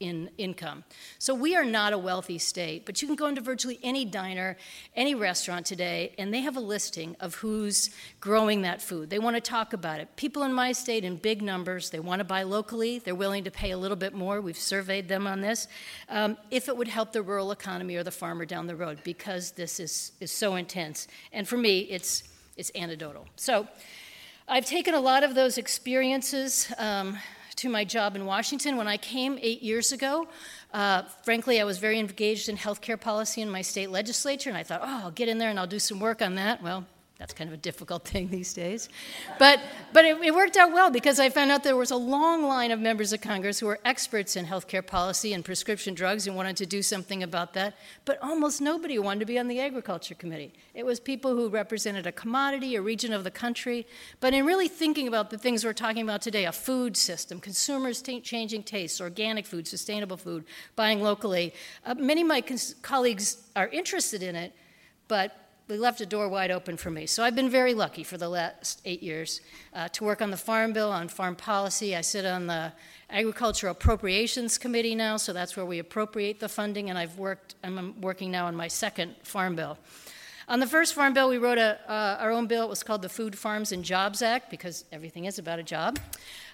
in income. So we are not a wealthy state, but you can go into virtually any diner, any restaurant today, and they have a listing of who's growing that food. They want to talk about it. People in my state in big numbers, they want to buy locally, they're willing to pay a little bit more. We've surveyed them on this. Um, if it would help the rural economy or the farmer down the road, because this is, is so intense. And for me, it's, it's anecdotal. So I've taken a lot of those experiences. Um, to my job in Washington. When I came eight years ago, uh, frankly, I was very engaged in healthcare policy in my state legislature, and I thought, oh, I'll get in there and I'll do some work on that. Well, that's kind of a difficult *laughs* thing these days. But, but it, it, worked out well because I found out there was a long line of members of Congress who were experts in healthcare policy and prescription drugs and wanted to do something about that. But almost nobody wanted to be on the Agriculture Committee. It was people who represented a commodity, a region of the country. But in really thinking about the things we're talking about today a food system, consumers t- changing tastes, organic food, sustainable food, buying locally uh, many of my cons- colleagues are interested in it, but they left a door wide open for me. So I've been very lucky for the last eight years uh, to work on the Farm Bill, on farm policy. I sit on the Agricultural Appropriations Committee now, so that's where we appropriate the funding, and I've worked, I'm working now on my second Farm Bill. On the first Farm Bill, we wrote a, uh, our own bill. It was called the Food, Farms, and Jobs Act because everything is about a job.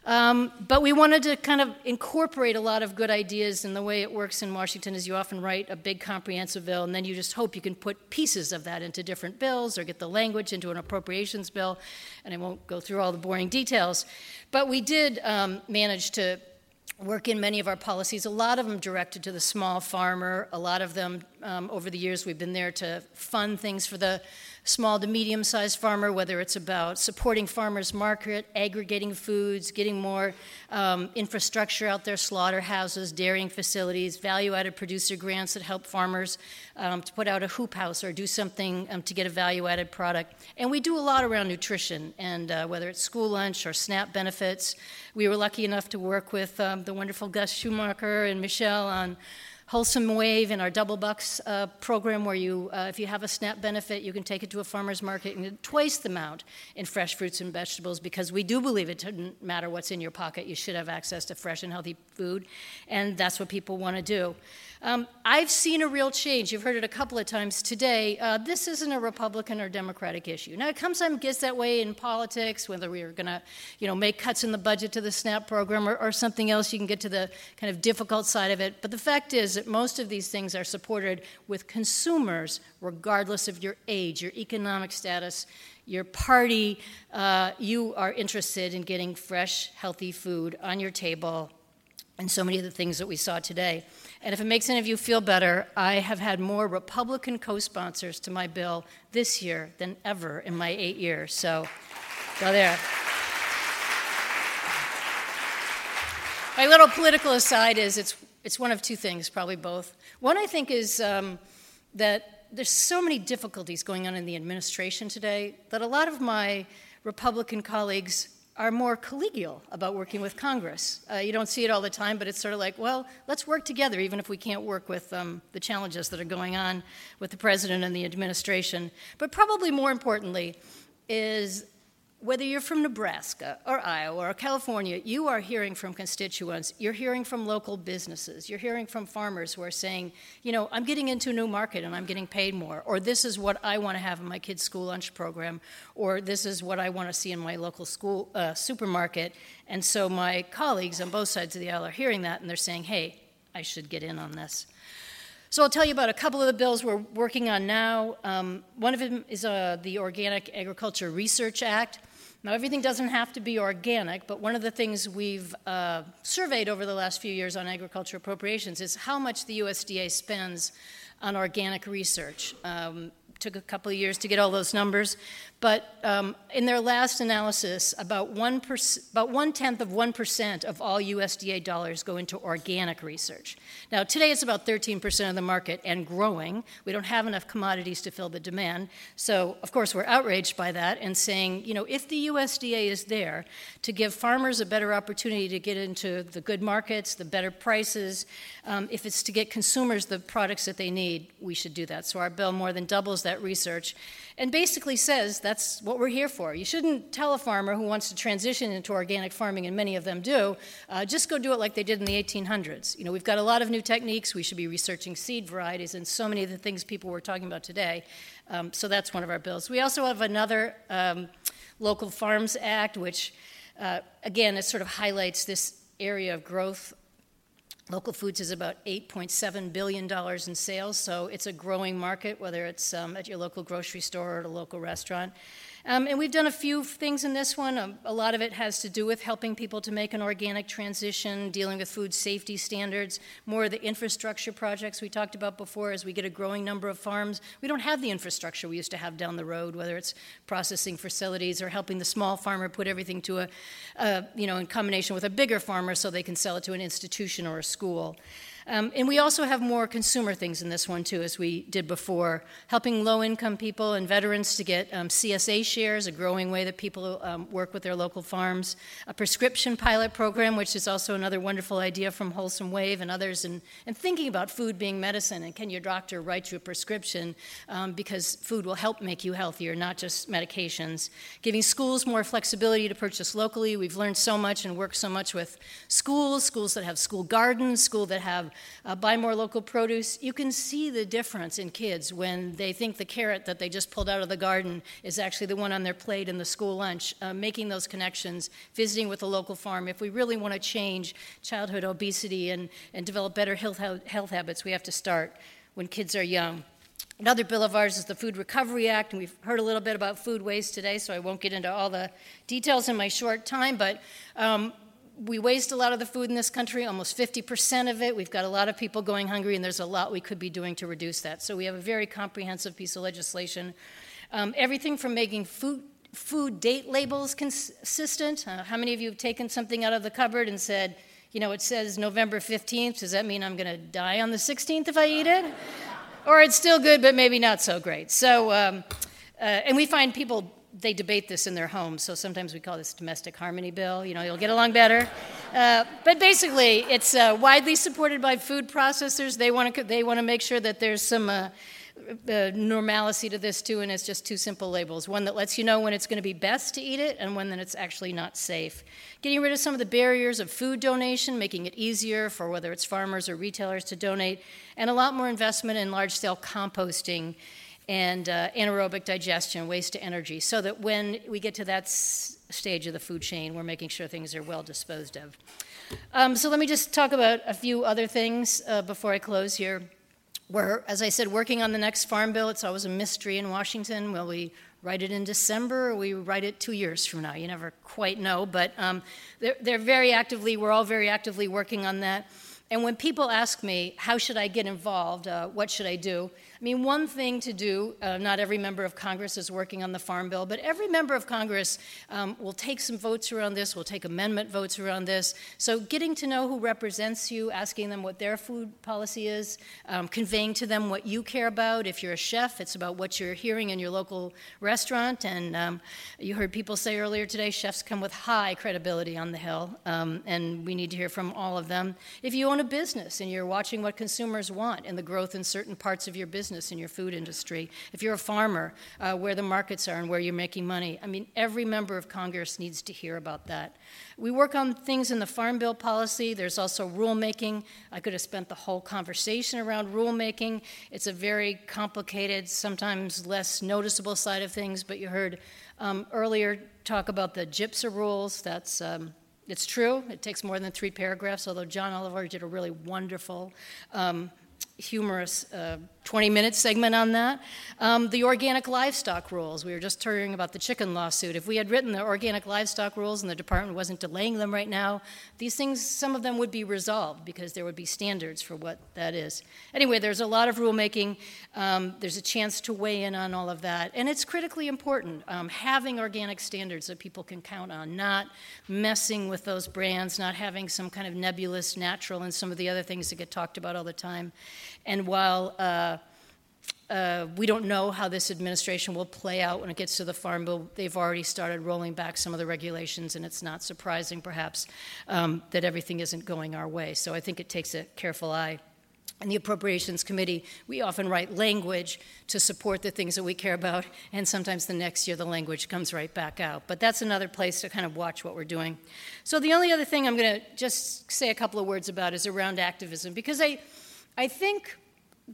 Um, but we wanted to kind of incorporate a lot of good ideas, and the way it works in Washington is you often write a big comprehensive bill, and then you just hope you can put pieces of that into different bills or get the language into an appropriations bill. And I won't go through all the boring details. But we did um, manage to work in many of our policies, a lot of them directed to the small farmer. A lot of them, um, over the years, we've been there to fund things for the small to medium sized farmer, whether it's about supporting farmers market, aggregating foods, getting more um, infrastructure out there, slaughterhouses, dairying facilities, value added producer grants that help farmers um, to put out a hoop house or do something um, to get a value added product. And we do a lot around nutrition, and uh, whether it's school lunch or SNAP benefits. We were lucky enough to work with um, the wonderful Gus Schumacher and Michel Nischan Wholesome Wave in our Double Bucks uh, program, where you, uh, if you have a SNAP benefit, you can take it to a farmer's market and get twice the amount in fresh fruits and vegetables because we do believe it doesn't matter what's in your pocket, you should have access to fresh and healthy food, and that's what people want to do. Um, I've seen a real change. You've heard it a couple of times today. Uh, this isn't a Republican or Democratic issue. Now, it comes and gets that way in politics, whether we are going to, you know, make cuts in the budget to the SNAP program or, or something else. You can get to the kind of difficult side of it. But the fact is that most of these things are supported with consumers, regardless of your age, your economic status, your party. Uh, you are interested in getting fresh, healthy food on your table, and so many of the things that we saw today. And if it makes any of you feel better, I have had more Republican co sponsors to my bill this year than ever in my eight years. So go there. My little political aside is it's, it's one of two things, probably both. One, I think, is um, that there's so many difficulties going on in the administration today that a lot of my Republican colleagues are more collegial about working with Congress. Uh, you don't see it all the time, but it's sort of like, well, let's work together, even if we can't work with um, the challenges that are going on with the president and the administration. But probably more importantly, is whether you're from Nebraska or Iowa or California, you are hearing from constituents, you're hearing from local businesses, you're hearing from farmers who are saying, you know, I'm getting into a new market and I'm getting paid more, or this is what I want to have in my kids' school lunch program, or this is what I want to see in my local school uh, supermarket. And so my colleagues on both sides of the aisle are hearing that and they're saying, hey, I should get in on this. So I'll tell you about a couple of the bills we're working on now. Um, one of them is uh, the Organic Agriculture Research Act. Now, everything doesn't have to be organic, but one of the things we've uh, surveyed over the last few years on agriculture appropriations is how much the USDA spends on organic research. Um, took a couple of years to get all those numbers, but um, in their last analysis, about one about one tenth of one percent of all USDA dollars go into organic research. Now, today it's about 13 percent of the market and growing. We don't have enough commodities to fill the demand, so of course we're outraged by that and saying, you know, if the USDA is there to give farmers a better opportunity to get into the good markets, the better prices, um, if it's to get consumers the products that they need, we should do that. So our bill more than doubles that that research and basically says that's what we're here for. You shouldn't tell a farmer who wants to transition into organic farming, and many of them do, uh, just go do it like they did in the 1800s. You know, we've got a lot of new techniques. We should be researching seed varieties and so many of the things people were talking about today. Um, so that's one of our bills. We also have another um, Local Farms Act, which, uh, again, it sort of highlights this area of growth Local Foods is about $8.7 billion in sales, so it's a growing market, whether it's um, at your local grocery store or at a local restaurant. Um, and we've done a few things in this one. Um, a lot of it has to do with helping people to make an organic transition, dealing with food safety standards, more of the infrastructure projects we talked about before as we get a growing number of farms. We don't have the infrastructure we used to have down the road, whether it's processing facilities or helping the small farmer put everything to a, uh, you know, in combination with a bigger farmer so they can sell it to an institution or a school. Um, and we also have more consumer things in this one, too, as we did before, helping low income people and veterans to get um, CSA shares, a growing way that people um, work with their local farms, a prescription pilot program, which is also another wonderful idea from Wholesome Wave and others, and, and thinking about food being medicine and can your doctor write you a prescription um, because food will help make you healthier, not just medications. Giving schools more flexibility to purchase locally. We've learned so much and worked so much with schools, schools that have school gardens, schools that have uh, buy more local produce, you can see the difference in kids when they think the carrot that they just pulled out of the garden is actually the one on their plate in the school lunch, uh, making those connections, visiting with a local farm. If we really want to change childhood obesity and, and develop better health, health habits, we have to start when kids are young. Another bill of ours is the Food Recovery Act, and we've heard a little bit about food waste today, so I won't get into all the details in my short time, but um, we waste a lot of the food in this country, almost 50% of it. We've got a lot of people going hungry, and there's a lot we could be doing to reduce that. So we have a very comprehensive piece of legislation. Um, everything from making food, food date labels consistent. Uh, how many of you have taken something out of the cupboard and said, you know, it says November 15th. Does that mean I'm going to die on the 16th if I eat it? or it's still good, but maybe not so great. So, um, uh, and we find people they debate this in their homes, so sometimes we call this domestic harmony bill. You know, you'll get along better. Uh, but basically, it's uh, widely supported by food processors. They want to they want to make sure that there's some uh, uh, normalcy to this too, and it's just two simple labels: one that lets you know when it's going to be best to eat it, and one that it's actually not safe. Getting rid of some of the barriers of food donation, making it easier for whether it's farmers or retailers to donate, and a lot more investment in large-scale composting and uh, anaerobic digestion, waste to energy, so that when we get to that s- stage of the food chain, we're making sure things are well disposed of. Um, so let me just talk about a few other things uh, before I close here. We're, as I said, working on the next farm bill. It's always a mystery in Washington. Will we write it in December or we write it two years from now? You never quite know, but um, they're, they're very actively, we're all very actively working on that. And when people ask me, how should I get involved? Uh, what should I do? I mean, one thing to do, uh, not every member of Congress is working on the Farm Bill, but every member of Congress um, will take some votes around this, will take amendment votes around this. So, getting to know who represents you, asking them what their food policy is, um, conveying to them what you care about. If you're a chef, it's about what you're hearing in your local restaurant. And um, you heard people say earlier today chefs come with high credibility on the Hill, um, and we need to hear from all of them. If you own a business and you're watching what consumers want and the growth in certain parts of your business, business in your food industry, if you're a farmer, uh, where the markets are and where you're making money. I mean, every member of Congress needs to hear about that. We work on things in the Farm Bill policy. There's also rulemaking. I could have spent the whole conversation around rulemaking. It's a very complicated, sometimes less noticeable side of things, but you heard um, earlier talk about the GIPSA rules. That's um, it's true. It takes more than three paragraphs, although John Oliver did a really wonderful um, humorous uh, 20 minute segment on that. Um, the organic livestock rules. We were just hearing about the chicken lawsuit. If we had written the organic livestock rules and the department wasn't delaying them right now, these things, some of them would be resolved because there would be standards for what that is. Anyway, there's a lot of rulemaking. Um, there's a chance to weigh in on all of that. And it's critically important um, having organic standards that people can count on, not messing with those brands, not having some kind of nebulous natural and some of the other things that get talked about all the time. And while uh, uh, we don't know how this administration will play out when it gets to the Farm Bill. They've already started rolling back some of the regulations, and it's not surprising, perhaps, um, that everything isn't going our way. So I think it takes a careful eye. in the Appropriations Committee, we often write language to support the things that we care about, and sometimes the next year the language comes right back out. But that's another place to kind of watch what we're doing. So the only other thing I'm going to just say a couple of words about is around activism, because I, I think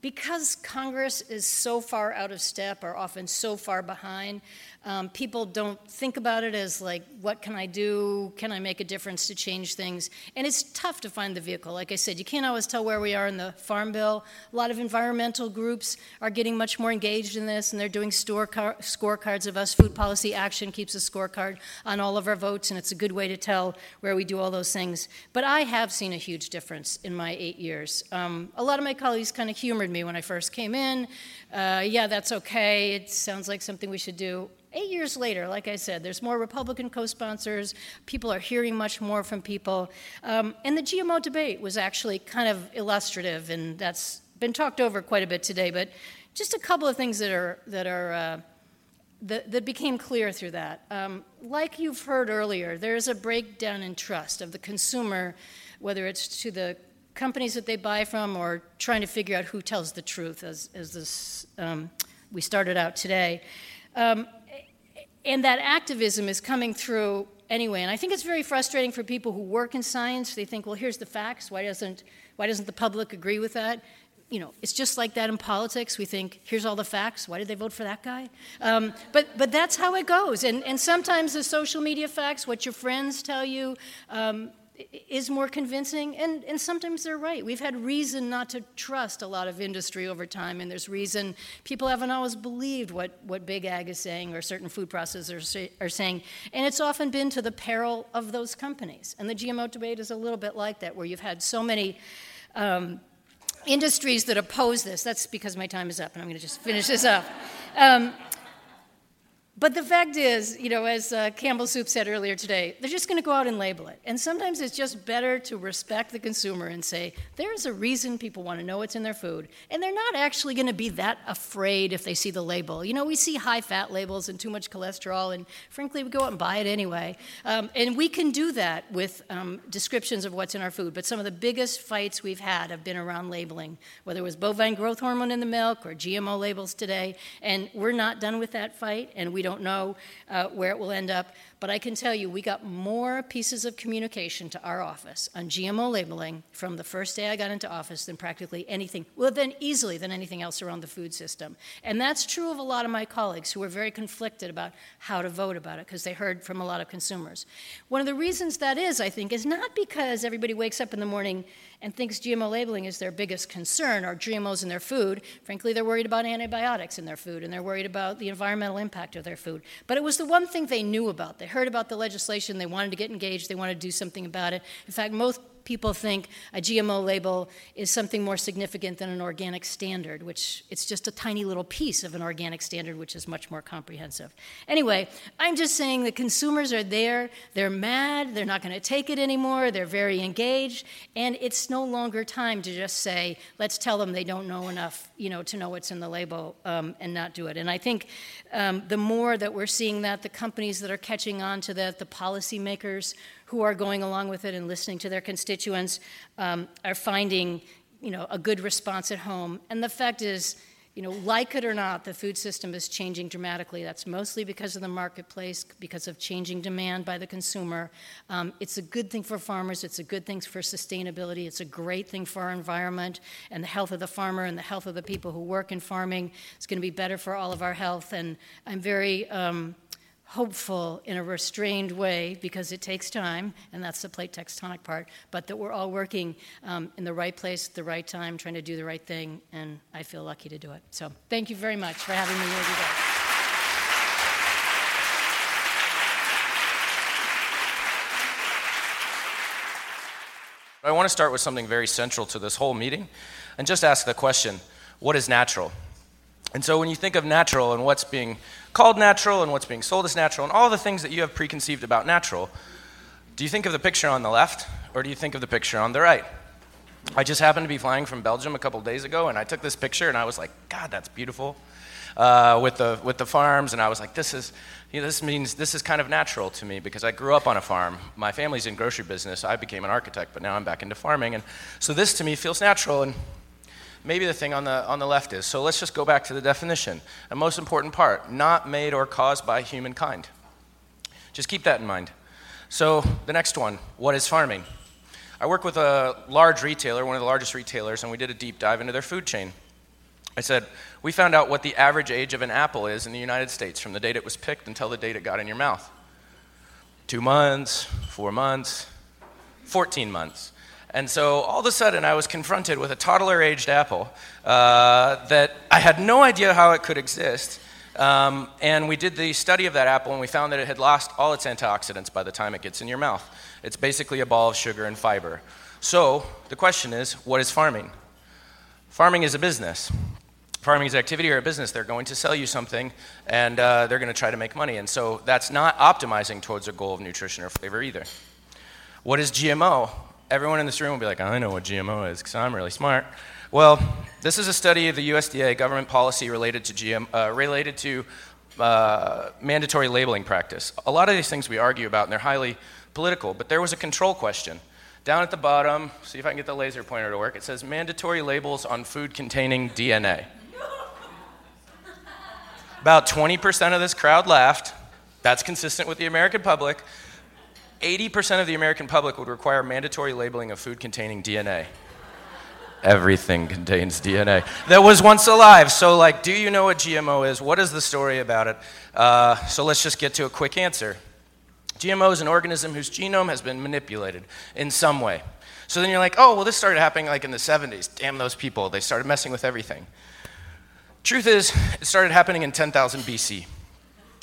because Congress is so far out of step or often so far behind, um, people don't think about it as like, what can I do? Can I make a difference to change things? And it's tough to find the vehicle. Like I said, you can't always tell where we are in the Farm Bill. A lot of environmental groups are getting much more engaged in this, and they're doing scorecards of us. Food Policy Action keeps a scorecard on all of our votes, and it's a good way to tell where we do all those things. But I have seen a huge difference in my eight years. Um, a lot of my colleagues kind of humored me when I first came in. Uh, yeah, that's okay. It sounds like something we should do. Eight years later, like I said, there's more Republican co sponsors. People are hearing much more from people. Um, and the GMO debate was actually kind of illustrative, and that's been talked over quite a bit today. But just a couple of things that are, that, are, uh, that, that, became clear through that. Um, like you've heard earlier, there's a breakdown in trust of the consumer, whether it's to the companies that they buy from or trying to figure out who tells the truth, as, as this, um, we started out today. Um, and that activism is coming through anyway. And I think it's very frustrating for people who work in science. They think, well, here's the facts. Why doesn't, why doesn't the public agree with that? You know, it's just like that in politics. We think, here's all the facts. Why did they vote for that guy? Um, but, but that's how it goes. And, and sometimes the social media facts, what your friends tell you, um, is more convincing, and, and sometimes they're right. We've had reason not to trust a lot of industry over time, and there's reason people haven't always believed what, what big ag is saying or certain food processors say, are saying, and it's often been to the peril of those companies. And the GMO debate is a little bit like that, where you've had so many. Um, industries that oppose this. That's because my time is up, and I'm going to just finish this up. Um, but the fact is, you know, as uh, Campbell Soup said earlier today, they're just going to go out and label it. And sometimes it's just better to respect the consumer and say, there's a reason people want to know what's in their food. And they're not actually going to be that afraid if they see the label. You know, we see high fat labels and too much cholesterol, and frankly, we go out and buy it anyway. Um, and we can do that with um, descriptions of what's in our food. But some of the biggest fights we've had have been around labeling, whether it was bovine growth hormone in the milk or GMO labels today. And we're not done with that fight, and we don't know uh, where it will end up. But I can tell you, we got more pieces of communication to our office on GMO labeling from the first day I got into office than practically anything, well, then easily than anything else around the food system. And that's true of a lot of my colleagues who were very conflicted about how to vote about it because they heard from a lot of consumers. One of the reasons that is, I think, is not because everybody wakes up in the morning and thinks GMO labeling is their biggest concern or GMOs in their food. Frankly, they're worried about antibiotics in their food and they're worried about the environmental impact of their food. But it was the one thing they knew about. They heard about the legislation, they wanted to get engaged, they wanted to do something about it. In fact, most people think a GMO label is something more significant than an organic standard, which it's just a tiny little piece of an organic standard, which is much more comprehensive. Anyway, I'm just saying the consumers are there, they're mad, they're not going to take it anymore, they're very engaged, and it's no longer time to just say, let's tell them they don't know enough, you know, to know what's in the label um, and not do it. And I think um, the more that we're seeing that, the companies that are catching on to that, the policymakers who are going along with it and listening to their constituents um, are finding, you know, a good response at home. And the fact is, you know, like it or not, the food system is changing dramatically. That's mostly because of the marketplace, because of changing demand by the consumer. Um, it's a good thing for farmers. It's a good thing for sustainability. It's a great thing for our environment and the health of the farmer and the health of the people who work in farming. It's going to be better for all of our health. And I'm very um, hopeful in a restrained way because it takes time, and that's the plate tectonic part, but that we're all working um, in the right place at the right time, trying to do the right thing, and I feel lucky to do it. So thank you very much for having me here today. I want to start with something very central to this whole meeting and just ask the question what is natural? And so when you think of natural and what's being called natural and what's being sold as natural and all the things that you have preconceived about natural, do you think of the picture on the left or do you think of the picture on the right? I just happened to be flying from Belgium a couple days ago and I took this picture and I was like, God, that's beautiful. Uh, with the with the farms, and I was like, this is you know, this means this is kind of natural to me because I grew up on a farm. My family's in grocery business. I became an architect, but now I'm back into farming, and so this to me feels natural. And maybe the thing on the, on the left is. So let's just go back to the definition. The most important part not made or caused by humankind. Just keep that in mind. So the next one what is farming? I work with a large retailer, one of the largest retailers, and we did a deep dive into their food chain. I said, We found out what the average age of an apple is in the United States from the date it was picked until the date it got in your mouth. Two months, four months, 14 months. And so all of a sudden, I was confronted with a toddler aged apple uh, that I had no idea how it could exist. Um, and we did the study of that apple, and we found that it had lost all its antioxidants by the time it gets in your mouth. It's basically a ball of sugar and fiber. So the question is what is farming? Farming is a business. Farming is an activity or a business. They're going to sell you something, and uh, they're going to try to make money. And so that's not optimizing towards a goal of nutrition or flavor either. What is GMO? Everyone in this room will be like, I know what GMO is because I'm really smart. Well, this is a study of the USDA government policy related to, GM, uh, related to uh, mandatory labeling practice. A lot of these things we argue about, and they're highly political, but there was a control question. Down at the bottom, see if I can get the laser pointer to work, it says mandatory labels on food containing DNA. About 20% of this crowd laughed. That's consistent with the American public. 80% of the American public would require mandatory labeling of food containing DNA. Everything contains DNA that was once alive. So, like, do you know what GMO is? What is the story about it? Uh, so, let's just get to a quick answer. GMO is an organism whose genome has been manipulated in some way. So then you're like, oh, well, this started happening like in the 70s. Damn those people. They started messing with everything. Truth is, it started happening in 10,000 BC.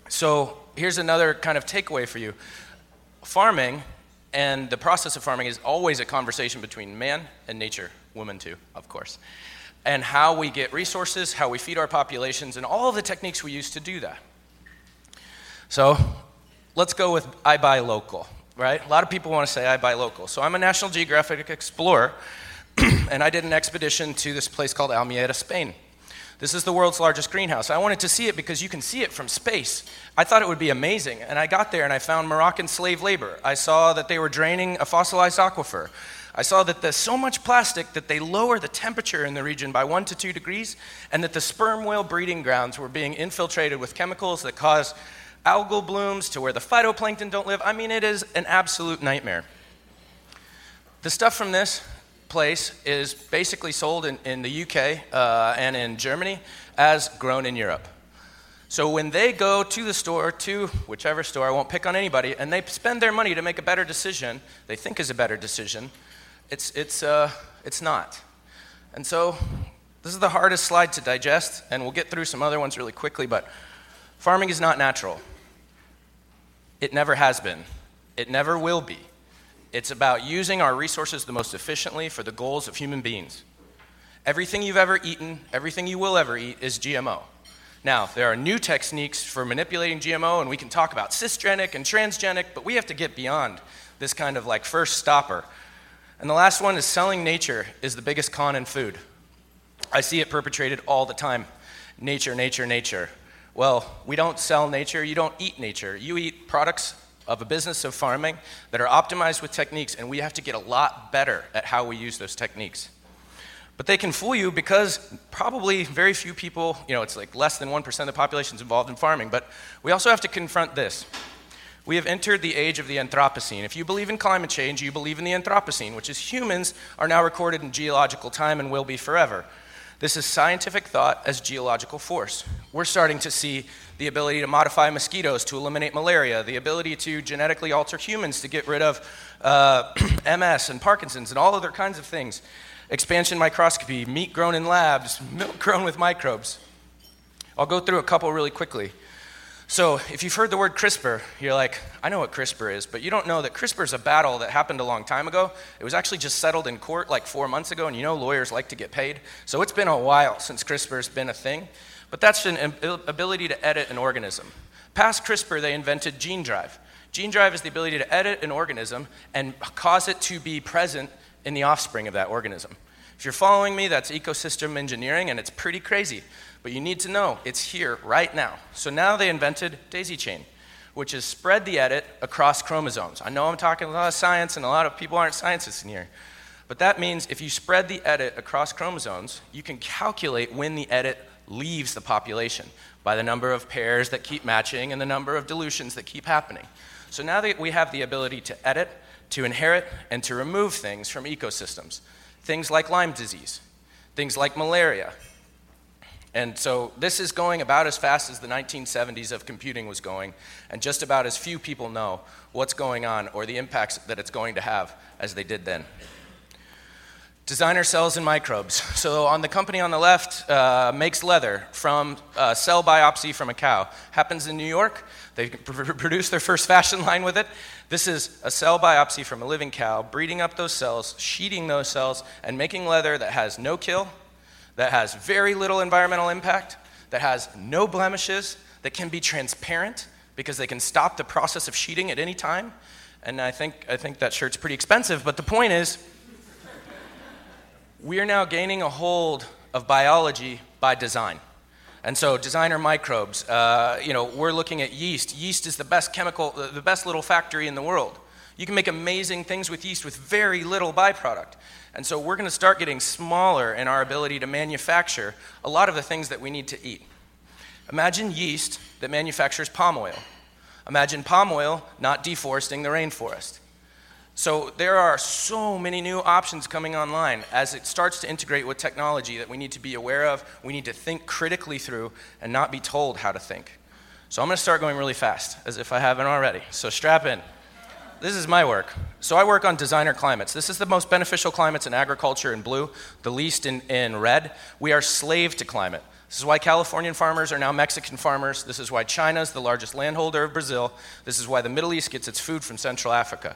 So here's another kind of takeaway for you farming and the process of farming is always a conversation between man and nature, woman too, of course, and how we get resources, how we feed our populations, and all the techniques we use to do that. So let's go with I buy local, right? A lot of people want to say I buy local. So I'm a National Geographic explorer, *clears throat* and I did an expedition to this place called Almería, Spain. This is the world's largest greenhouse. I wanted to see it because you can see it from space. I thought it would be amazing. And I got there and I found Moroccan slave labor. I saw that they were draining a fossilized aquifer. I saw that there's so much plastic that they lower the temperature in the region by one to two degrees, and that the sperm whale breeding grounds were being infiltrated with chemicals that cause algal blooms to where the phytoplankton don't live. I mean, it is an absolute nightmare. The stuff from this place is basically sold in, in the UK uh, and in Germany as grown in Europe. So when they go to the store, to whichever store, I won't pick on anybody, and they spend their money to make a better decision, they think is a better decision, it's, it's, uh, it's not. And so this is the hardest slide to digest, and we'll get through some other ones really quickly, but farming is not natural. It never has been. It never will be. It's about using our resources the most efficiently for the goals of human beings. Everything you've ever eaten, everything you will ever eat is GMO. Now, there are new techniques for manipulating GMO, and we can talk about cisgenic and transgenic, but we have to get beyond this kind of like first stopper. And the last one is selling nature is the biggest con in food. I see it perpetrated all the time. Nature, nature, nature. Well, we don't sell nature, you don't eat nature. You eat products of a business of farming that are optimized with techniques, and we have to get a lot better at how we use those techniques. But they can fool you because probably very few people, you know, it's like less than 1% of the population is involved in farming. But we also have to confront this. We have entered the age of the Anthropocene. If you believe in climate change, you believe in the Anthropocene, which is humans are now recorded in geological time and will be forever. This is scientific thought as geological force. We're starting to see the ability to modify mosquitoes to eliminate malaria, the ability to genetically alter humans to get rid of uh, *clears throat* MS and Parkinson's and all other kinds of things. Expansion microscopy, meat grown in labs, milk *laughs* grown with microbes. I'll go through a couple really quickly. So, if you've heard the word CRISPR, you're like, I know what CRISPR is, but you don't know that CRISPR is a battle that happened a long time ago. It was actually just settled in court like four months ago, and you know lawyers like to get paid. So, it's been a while since CRISPR's been a thing, but that's an ability to edit an organism. Past CRISPR, they invented gene drive. Gene drive is the ability to edit an organism and cause it to be present in the offspring of that organism. If you're following me, that's ecosystem engineering, and it's pretty crazy. But you need to know it's here right now. So now they invented daisy chain, which is spread the edit across chromosomes. I know I'm talking a lot of science, and a lot of people aren't scientists in here. But that means if you spread the edit across chromosomes, you can calculate when the edit leaves the population by the number of pairs that keep matching and the number of dilutions that keep happening. So now that we have the ability to edit, to inherit, and to remove things from ecosystems, things like Lyme disease, things like malaria. And so this is going about as fast as the 1970s of computing was going, and just about as few people know what's going on or the impacts that it's going to have as they did then. Designer cells and microbes. So, on the company on the left uh, makes leather from a cell biopsy from a cow. Happens in New York. They pr- *laughs* produce their first fashion line with it. This is a cell biopsy from a living cow, breeding up those cells, sheeting those cells, and making leather that has no kill, that has very little environmental impact, that has no blemishes, that can be transparent because they can stop the process of sheeting at any time. And I think, I think that shirt's pretty expensive, but the point is, we are now gaining a hold of biology by design. And so, designer microbes, uh, you know, we're looking at yeast. Yeast is the best chemical, the best little factory in the world. You can make amazing things with yeast with very little byproduct. And so, we're going to start getting smaller in our ability to manufacture a lot of the things that we need to eat. Imagine yeast that manufactures palm oil. Imagine palm oil not deforesting the rainforest. So there are so many new options coming online as it starts to integrate with technology that we need to be aware of, we need to think critically through, and not be told how to think. So I'm going to start going really fast, as if I haven't already. So strap in. This is my work. So I work on designer climates. This is the most beneficial climates in agriculture in blue, the least in, in red. We are slave to climate. This is why Californian farmers are now Mexican farmers. This is why China is the largest landholder of Brazil. This is why the Middle East gets its food from Central Africa.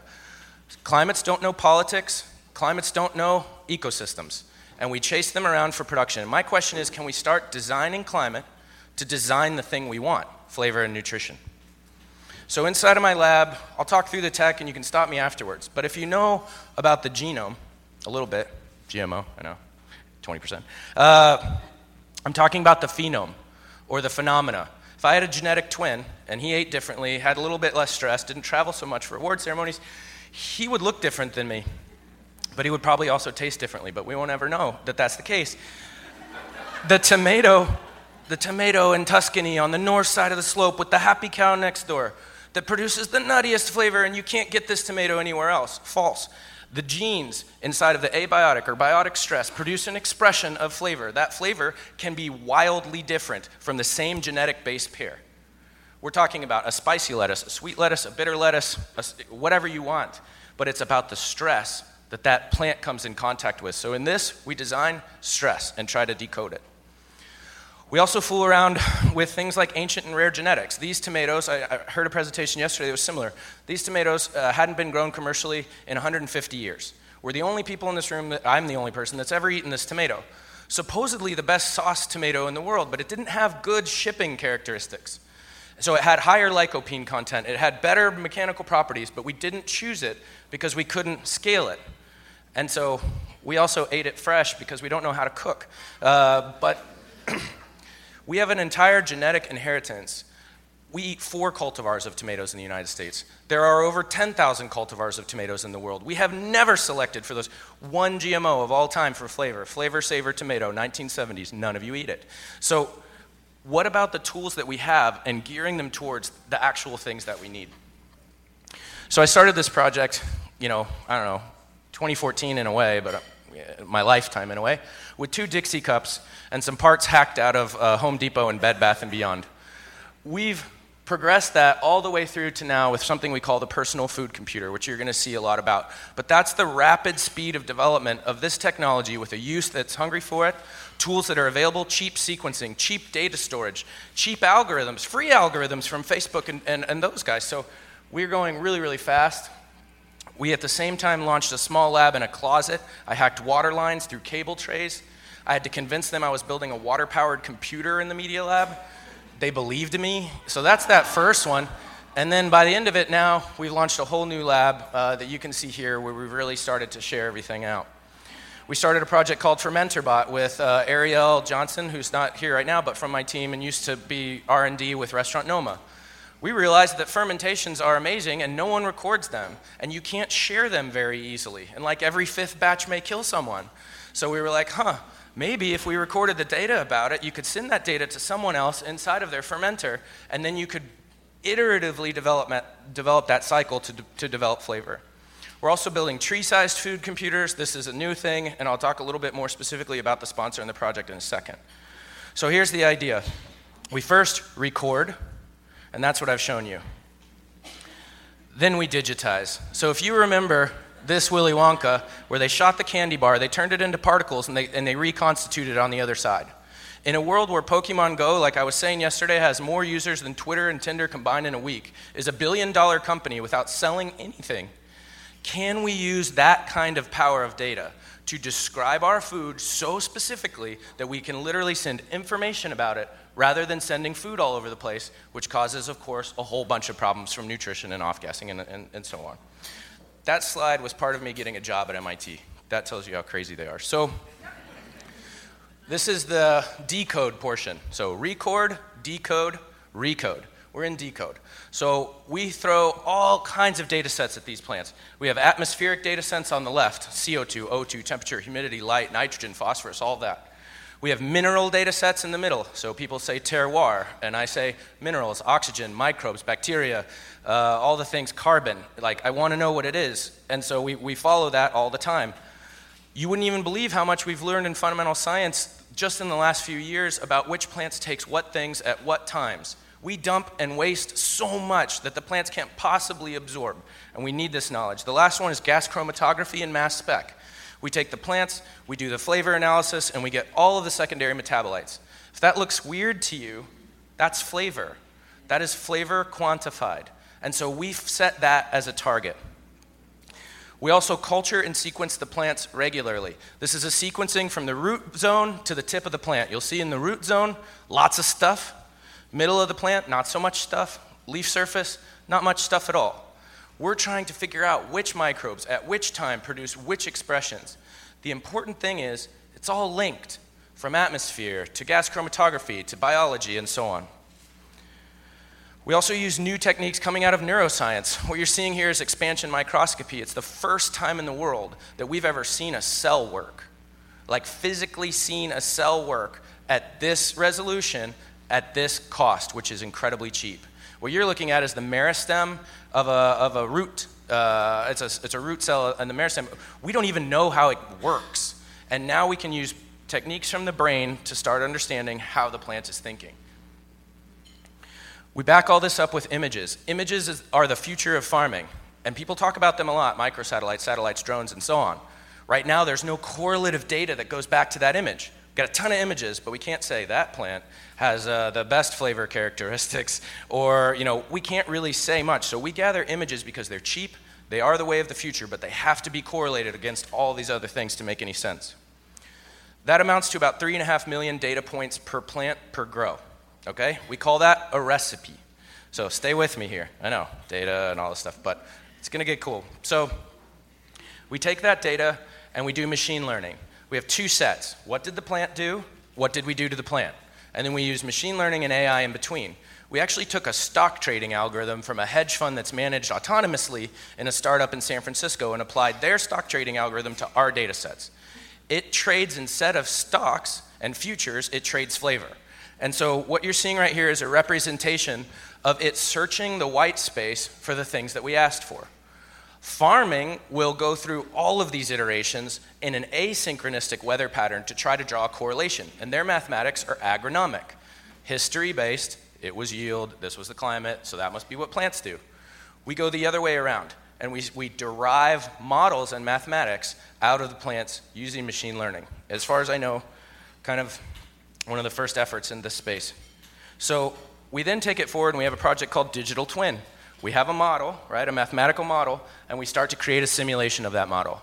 Climates don't know politics, climates don't know ecosystems, and we chase them around for production. And my question is can we start designing climate to design the thing we want flavor and nutrition? So, inside of my lab, I'll talk through the tech and you can stop me afterwards. But if you know about the genome, a little bit, GMO, I know, 20%, uh, I'm talking about the phenome or the phenomena. If I had a genetic twin and he ate differently, had a little bit less stress, didn't travel so much for award ceremonies, he would look different than me, but he would probably also taste differently, but we won't ever know that that's the case. The tomato, the tomato in Tuscany on the north side of the slope with the happy cow next door that produces the nuttiest flavor, and you can't get this tomato anywhere else. False. The genes inside of the abiotic or biotic stress produce an expression of flavor. That flavor can be wildly different from the same genetic base pair. We're talking about a spicy lettuce, a sweet lettuce, a bitter lettuce, a, whatever you want. But it's about the stress that that plant comes in contact with. So in this, we design stress and try to decode it. We also fool around with things like ancient and rare genetics. These tomatoes, I, I heard a presentation yesterday that was similar. These tomatoes uh, hadn't been grown commercially in 150 years. We're the only people in this room, that, I'm the only person that's ever eaten this tomato. Supposedly the best sauce tomato in the world, but it didn't have good shipping characteristics. So it had higher lycopene content, it had better mechanical properties, but we didn't choose it because we couldn't scale it. And so we also ate it fresh because we don't know how to cook. Uh, but *clears throat* we have an entire genetic inheritance. We eat four cultivars of tomatoes in the United States. There are over 10,000 cultivars of tomatoes in the world. We have never selected for those one GMO of all time for flavor. Flavr Savr tomato, 1970s. None of you eat it. So what about the tools that we have and gearing them towards the actual things that we need? So I started this project, you know, I don't know, 2014 in a way, but my lifetime in a way, with two Dixie cups and some parts hacked out of uh, Home Depot and Bed Bath and Beyond. We've progressed that all the way through to now with something we call the personal food computer, which you're going to see a lot about. But that's the rapid speed of development of this technology with a use that's hungry for it, tools that are available, cheap sequencing, cheap data storage, cheap algorithms, free algorithms from Facebook and, and, and those guys. So we're going really, really fast. We at the same time launched a small lab in a closet. I hacked water lines through cable trays. I had to convince them I was building a water powered computer in the media lab. They believed me. So that's that first one. And then by the end of it now, we've launched a whole new lab uh, that you can see here where we've really started to share everything out. We started a project called FermentorBot with uh, Ariel Johnson, who's not here right now, but from my team and used to be R&D with Restaurant Noma. We realized that fermentations are amazing and no one records them, and you can't share them very easily. And like every fifth batch may kill someone. So we were like, huh, maybe if we recorded the data about it, you could send that data to someone else inside of their fermenter, and then you could iteratively develop, develop that cycle to, to develop flavor. We're also building tree sized food computers. This is a new thing, and I'll talk a little bit more specifically about the sponsor and the project in a second. So here's the idea we first record, and that's what I've shown you. Then we digitize. So if you remember this Willy Wonka, where they shot the candy bar, they turned it into particles, and they, and they reconstituted it on the other side. In a world where Pokemon Go, like I was saying yesterday, has more users than Twitter and Tinder combined in a week, is a billion dollar company without selling anything, can we use that kind of power of data to describe our food so specifically that we can literally send information about it rather than sending food all over the place, which causes, of course, a whole bunch of problems from nutrition and off gassing and, and, and so on? That slide was part of me getting a job at MIT. That tells you how crazy they are. So, this is the decode portion. So record, decode, recode. We're in decode. So we throw all kinds of data sets at these plants. We have atmospheric data sets on the left CO2, O2, temperature, humidity, light, nitrogen, phosphorus, all that. We have mineral data sets in the middle. So people say terroir, and I say minerals, oxygen, microbes, bacteria, uh, all the things, carbon. Like, I want to know what it is. And so we, we follow that all the time. You wouldn't even believe how much we've learned in fundamental science just in the last few years about which plants takes what things at what times. We dump and waste so much that the plants can't possibly absorb, and we need this knowledge. The last one is gas chromatography and mass spec. We take the plants, we do the flavor analysis, and we get all of the secondary metabolites. If that looks weird to you, that's flavor. That is flavor quantified. And so we've set that as a target. We also culture and sequence the plants regularly. This is a sequencing from the root zone to the tip of the plant. You'll see in the root zone, lots of stuff. Middle of the plant, not so much stuff. Leaf surface, not much stuff at all. We're trying to figure out which microbes at which time produce which expressions. The important thing is, it's all linked from atmosphere to gas chromatography to biology and so on. We also use new techniques coming out of neuroscience. What you're seeing here is expansion microscopy. It's the first time in the world that we've ever seen a cell work, like physically seen a cell work at this resolution at this cost, which is incredibly cheap. What you're looking at is the meristem of a, of a root. Uh, it's, a, it's a root cell, and the meristem, we don't even know how it works. And now we can use techniques from the brain to start understanding how the plant is thinking. We back all this up with images. Images is, are the future of farming, and people talk about them a lot microsatellites, satellites, drones, and so on. Right now, there's no correlative data that goes back to that image. Got a ton of images, but we can't say that plant has uh, the best flavor characteristics, *laughs* or, you know, we can't really say much. So we gather images because they're cheap, they are the way of the future, but they have to be correlated against all these other things to make any sense. That amounts to about three and a half million data points per plant per grow. Okay? We call that a recipe. So stay with me here. I know, data and all this stuff, but it's going to get cool. So we take that data and we do machine learning. We have two sets. What did the plant do? What did we do to the plant? And then we use machine learning and AI in between. We actually took a stock trading algorithm from a hedge fund that's managed autonomously in a startup in San Francisco and applied their stock trading algorithm to our data sets. It trades instead of stocks and futures, it trades flavor. And so what you're seeing right here is a representation of it searching the white space for the things that we asked for. Farming will go through all of these iterations in an asynchronistic weather pattern to try to draw a correlation, and their mathematics are agronomic. History based, it was yield, this was the climate, so that must be what plants do. We go the other way around, and we, we derive models and mathematics out of the plants using machine learning. As far as I know, kind of one of the first efforts in this space. So we then take it forward and we have a project called Digital Twin. We have a model, right, a mathematical model, and we start to create a simulation of that model.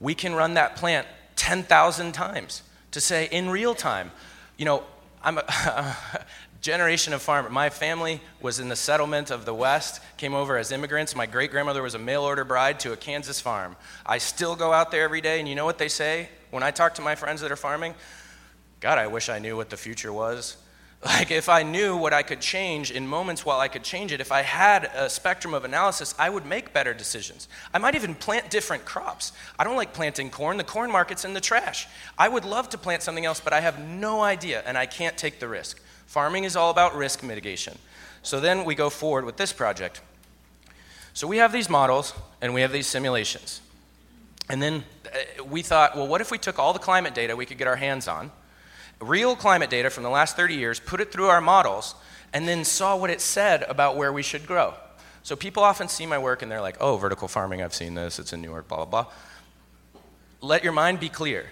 We can run that plant 10,000 times to say in real time, you know, I'm a *laughs* generation of farmer. My family was in the settlement of the West, came over as immigrants. My great grandmother was a mail order bride to a Kansas farm. I still go out there every day, and you know what they say when I talk to my friends that are farming? God, I wish I knew what the future was. Like, if I knew what I could change in moments while I could change it, if I had a spectrum of analysis, I would make better decisions. I might even plant different crops. I don't like planting corn. The corn market's in the trash. I would love to plant something else, but I have no idea and I can't take the risk. Farming is all about risk mitigation. So then we go forward with this project. So we have these models and we have these simulations. And then uh, we thought, well, what if we took all the climate data we could get our hands on? Real climate data from the last 30 years, put it through our models, and then saw what it said about where we should grow. So people often see my work and they're like, oh, vertical farming, I've seen this, it's in New York, blah, blah, blah. Let your mind be clear.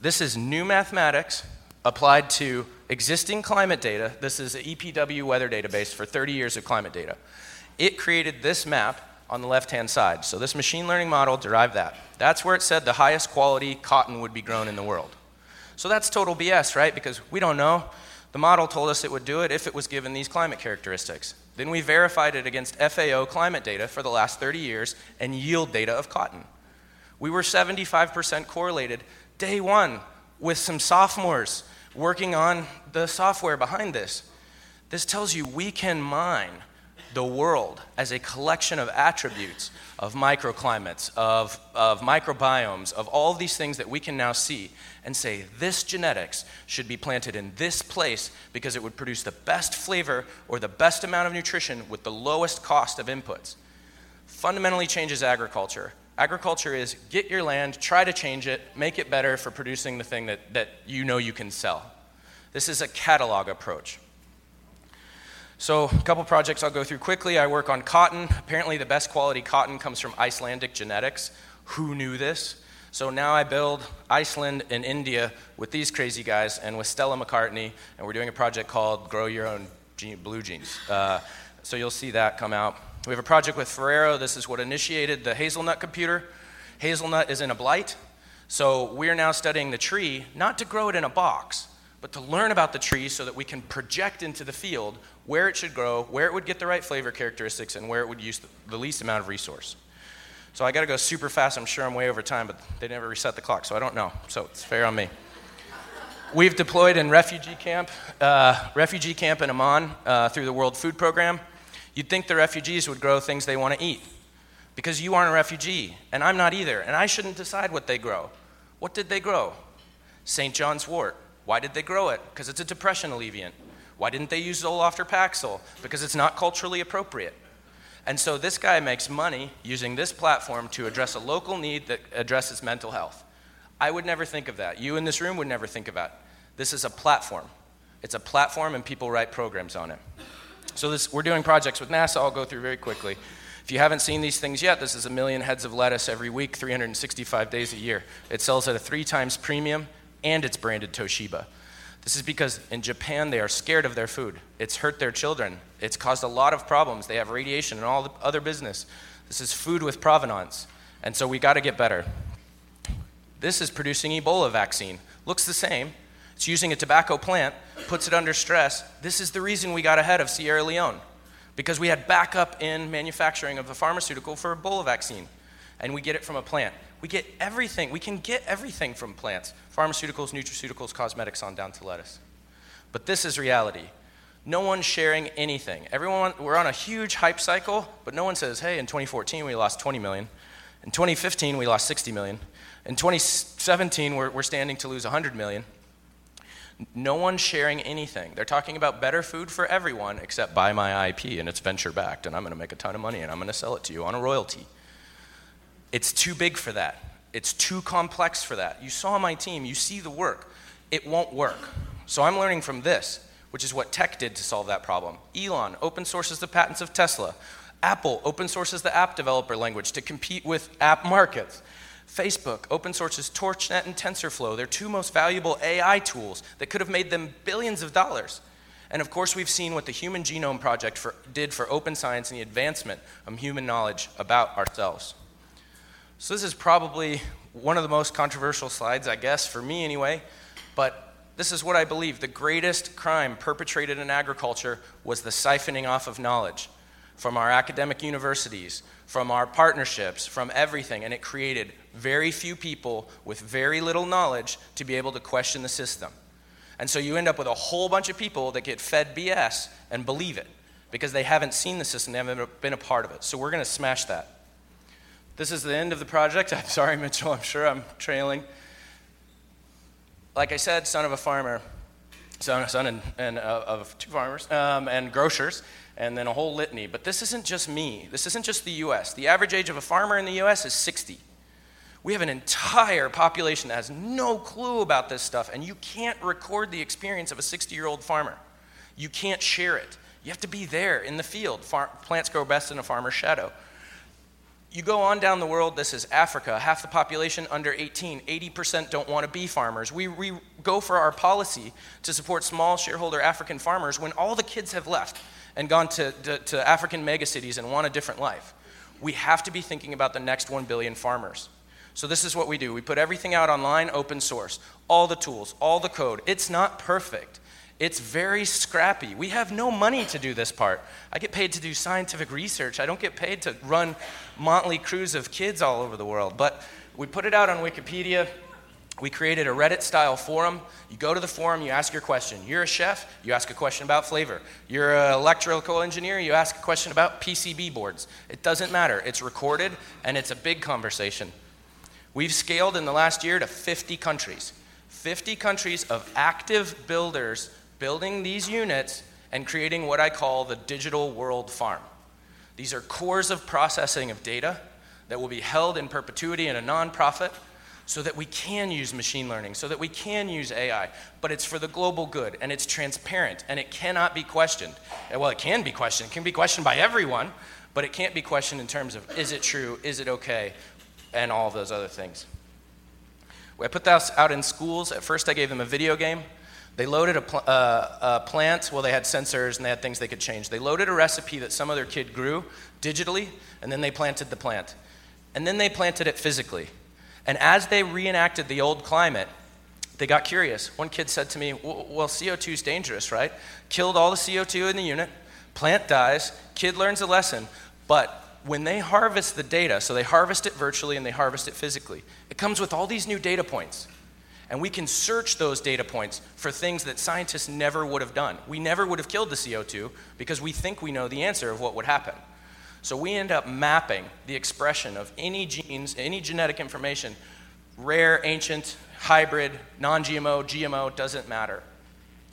This is new mathematics applied to existing climate data. This is an EPW weather database for 30 years of climate data. It created this map on the left hand side. So this machine learning model derived that. That's where it said the highest quality cotton would be grown in the world. So that's total BS, right? Because we don't know. The model told us it would do it if it was given these climate characteristics. Then we verified it against FAO climate data for the last 30 years and yield data of cotton. We were 75% correlated day one with some sophomores working on the software behind this. This tells you we can mine the world as a collection of attributes of microclimates, of, of microbiomes, of all these things that we can now see and say, this genetics should be planted in this place because it would produce the best flavor or the best amount of nutrition with the lowest cost of inputs. Fundamentally changes agriculture. Agriculture is get your land, try to change it, make it better for producing the thing that, that you know you can sell. This is a catalog approach. So, a couple projects I'll go through quickly. I work on cotton. Apparently, the best quality cotton comes from Icelandic genetics. Who knew this? So now I build Iceland and India with these crazy guys and with Stella McCartney, and we're doing a project called Grow Your Own Blue Jeans. Uh, so you'll see that come out. We have a project with Ferrero. This is what initiated the hazelnut computer. Hazelnut is in a blight. So we're now studying the tree, not to grow it in a box, but to learn about the tree so that we can project into the field where it should grow, where it would get the right flavor characteristics, and where it would use the least amount of resource. So I got to go super fast. I'm sure I'm way over time, but they never reset the clock, so I don't know. So it's fair on me. We've deployed in refugee camp, uh, refugee camp in Amman uh, through the World Food Program. You'd think the refugees would grow things they want to eat because you aren't a refugee, and I'm not either, and I shouldn't decide what they grow. What did they grow? St. John's wort. Why did they grow it? Because it's a depression alleviant. Why didn't they use Zoloft or Paxil? Because it's not culturally appropriate. And so this guy makes money using this platform to address a local need that addresses mental health. I would never think of that. You in this room would never think of that. This is a platform. It's a platform, and people write programs on it. So this, we're doing projects with NASA. I'll go through very quickly. If you haven't seen these things yet, this is a million heads of lettuce every week, 365 days a year. It sells at a three times premium and it's branded Toshiba. This is because in Japan they are scared of their food. It's hurt their children. It's caused a lot of problems. They have radiation and all the other business. This is food with provenance. And so we got to get better. This is producing Ebola vaccine. Looks the same. It's using a tobacco plant, puts it under stress. This is the reason we got ahead of Sierra Leone because we had backup in manufacturing of the pharmaceutical for Ebola vaccine. And we get it from a plant. We get everything. We can get everything from plants pharmaceuticals, nutraceuticals, cosmetics, on down to lettuce. But this is reality. No one's sharing anything. Everyone, we're on a huge hype cycle, but no one says, hey, in 2014 we lost 20 million. In 2015 we lost 60 million. In 2017 we're, we're standing to lose 100 million. No one's sharing anything. They're talking about better food for everyone except buy my IP and it's venture backed and I'm going to make a ton of money and I'm going to sell it to you on a royalty. It's too big for that. It's too complex for that. You saw my team, you see the work. It won't work. So I'm learning from this, which is what tech did to solve that problem. Elon open sources the patents of Tesla. Apple open sources the app developer language to compete with app markets. Facebook open sources TorchNet and TensorFlow, their two most valuable AI tools that could have made them billions of dollars. And of course, we've seen what the Human Genome Project for, did for open science and the advancement of human knowledge about ourselves. So, this is probably one of the most controversial slides, I guess, for me anyway, but this is what I believe. The greatest crime perpetrated in agriculture was the siphoning off of knowledge from our academic universities, from our partnerships, from everything, and it created very few people with very little knowledge to be able to question the system. And so you end up with a whole bunch of people that get fed BS and believe it because they haven't seen the system, they haven't been a part of it. So we're going to smash that. This is the end of the project. *laughs* I'm sorry, Mitchell, I'm sure I'm trailing. Like I said, son of a farmer, son, son and, and uh, of two farmers um, and grocers, and then a whole litany. But this isn't just me. This isn't just the U.S. The average age of a farmer in the U.S. is 60. We have an entire population that has no clue about this stuff, and you can't record the experience of a 60 year old farmer. You can't share it. You have to be there in the field. Far- plants grow best in a farmer's shadow. You go on down the world, this is Africa, half the population under 18, 80% don't want to be farmers. We, we go for our policy to support small shareholder African farmers when all the kids have left and gone to, to, to African megacities and want a different life. We have to be thinking about the next 1 billion farmers. So, this is what we do we put everything out online, open source, all the tools, all the code. It's not perfect. It's very scrappy. We have no money to do this part. I get paid to do scientific research. I don't get paid to run motley crews of kids all over the world. But we put it out on Wikipedia. We created a Reddit style forum. You go to the forum, you ask your question. You're a chef, you ask a question about flavor. You're an electrical engineer, you ask a question about PCB boards. It doesn't matter. It's recorded and it's a big conversation. We've scaled in the last year to 50 countries. 50 countries of active builders building these units and creating what I call the digital world farm. These are cores of processing of data that will be held in perpetuity in a nonprofit so that we can use machine learning, so that we can use AI, but it's for the global good and it's transparent and it cannot be questioned. Well, it can be questioned, it can be questioned by everyone, but it can't be questioned in terms of is it true, is it okay, and all of those other things. I put this out in schools. At first, I gave them a video game. They loaded a, pl- uh, a, plant. Well, they had sensors and they had things they could change. They loaded a recipe that some other kid grew digitally, and then they planted the plant. And then they planted it physically. And as they reenacted the old climate, they got curious. One kid said to me, Well, CO2 is dangerous, right? Killed all the CO2 in the unit, plant dies, kid learns a lesson, but when they harvest the data, so they harvest it virtually and they harvest it physically, it comes with all these new data points. And we can search those data points for things that scientists never would have done. We never would have killed the CO2 because we think we know the answer of what would happen. So we end up mapping the expression of any genes, any genetic information, rare, ancient, hybrid, non GMO, GMO, doesn't matter.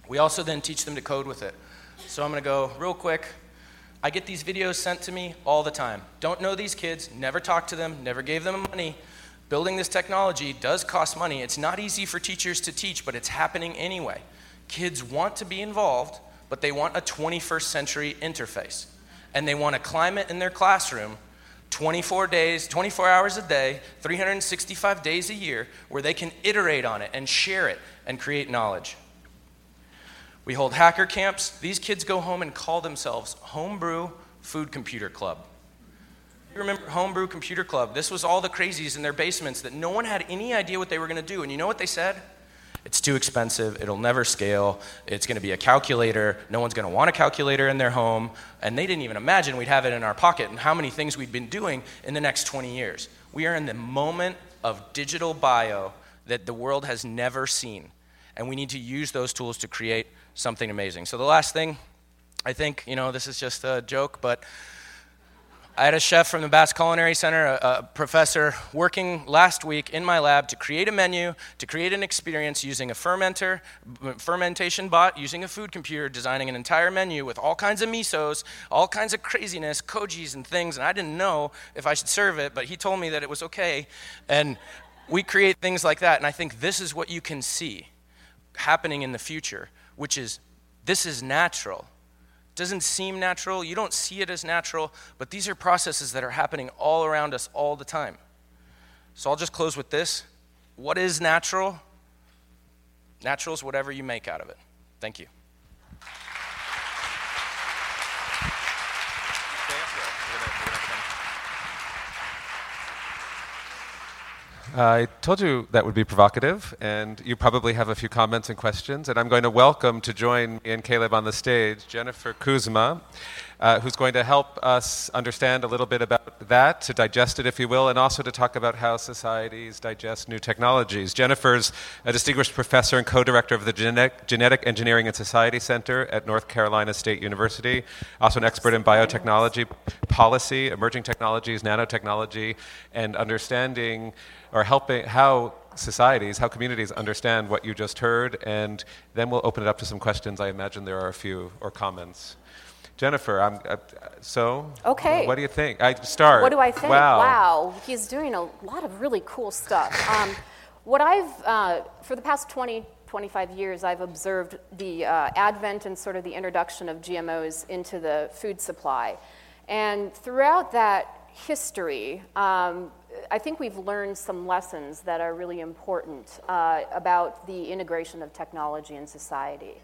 We also then teach them to code with it. So I'm going to go real quick I get these videos sent to me all the time. Don't know these kids, never talked to them, never gave them money. Building this technology does cost money. It's not easy for teachers to teach, but it's happening anyway. Kids want to be involved, but they want a 21st century interface. And they want a climate in their classroom 24 days, 24 hours a day, 365 days a year, where they can iterate on it and share it and create knowledge. We hold hacker camps. These kids go home and call themselves Homebrew Food Computer Club. You remember Homebrew Computer Club? This was all the crazies in their basements that no one had any idea what they were going to do. And you know what they said? It's too expensive. It'll never scale. It's going to be a calculator. No one's going to want a calculator in their home. And they didn't even imagine we'd have it in our pocket and how many things we'd been doing in the next 20 years. We are in the moment of digital bio that the world has never seen. And we need to use those tools to create something amazing. So the last thing, I think, you know, this is just a joke, but I had a chef from the Basque Culinary Center, a, a, professor, working last week in my lab to create a menu, to create an experience using a fermenter, fermentation bot, using a food computer, designing an entire menu with all kinds of misos, all kinds of craziness, kojis and things, and I didn't know if I should serve it, but he told me that it was okay. And we create things like that, and I think this is what you can see happening in the future which is this is natural. Doesn't seem natural, you don't see it as natural, but these are processes that are happening all around us all the time. So I'll just close with this. What is natural? Natural is whatever you make out of it. Thank you. I told you that would be provocative, and you probably have a few comments and questions. And I'm going to welcome to join me and Caleb on the stage Jennifer Kuzma, uh, who's going to help us understand a little bit about that, to digest it, if you will, and also to talk about how societies digest new technologies. Jennifer's a distinguished professor and co director of the Genetic, Genetic Engineering and Society Center at North Carolina State University, also an expert in biotechnology policy, emerging technologies, nanotechnology, and understanding or helping how societies, how communities understand what you just heard, and then we'll open it up to some questions. I imagine there are a few or comments. Jennifer, I'm, uh, so. Okay. What do you think? I start. What do I think? Wow. wow. He's doing a lot of really cool stuff. *laughs* Um, what I've, uh, for the past 20, 25 years, I've observed the uh, advent and sort of the introduction of GMOs into the food supply. And throughout that history, um, I think we've learned some lessons that are really important uh, about the integration of technology in society.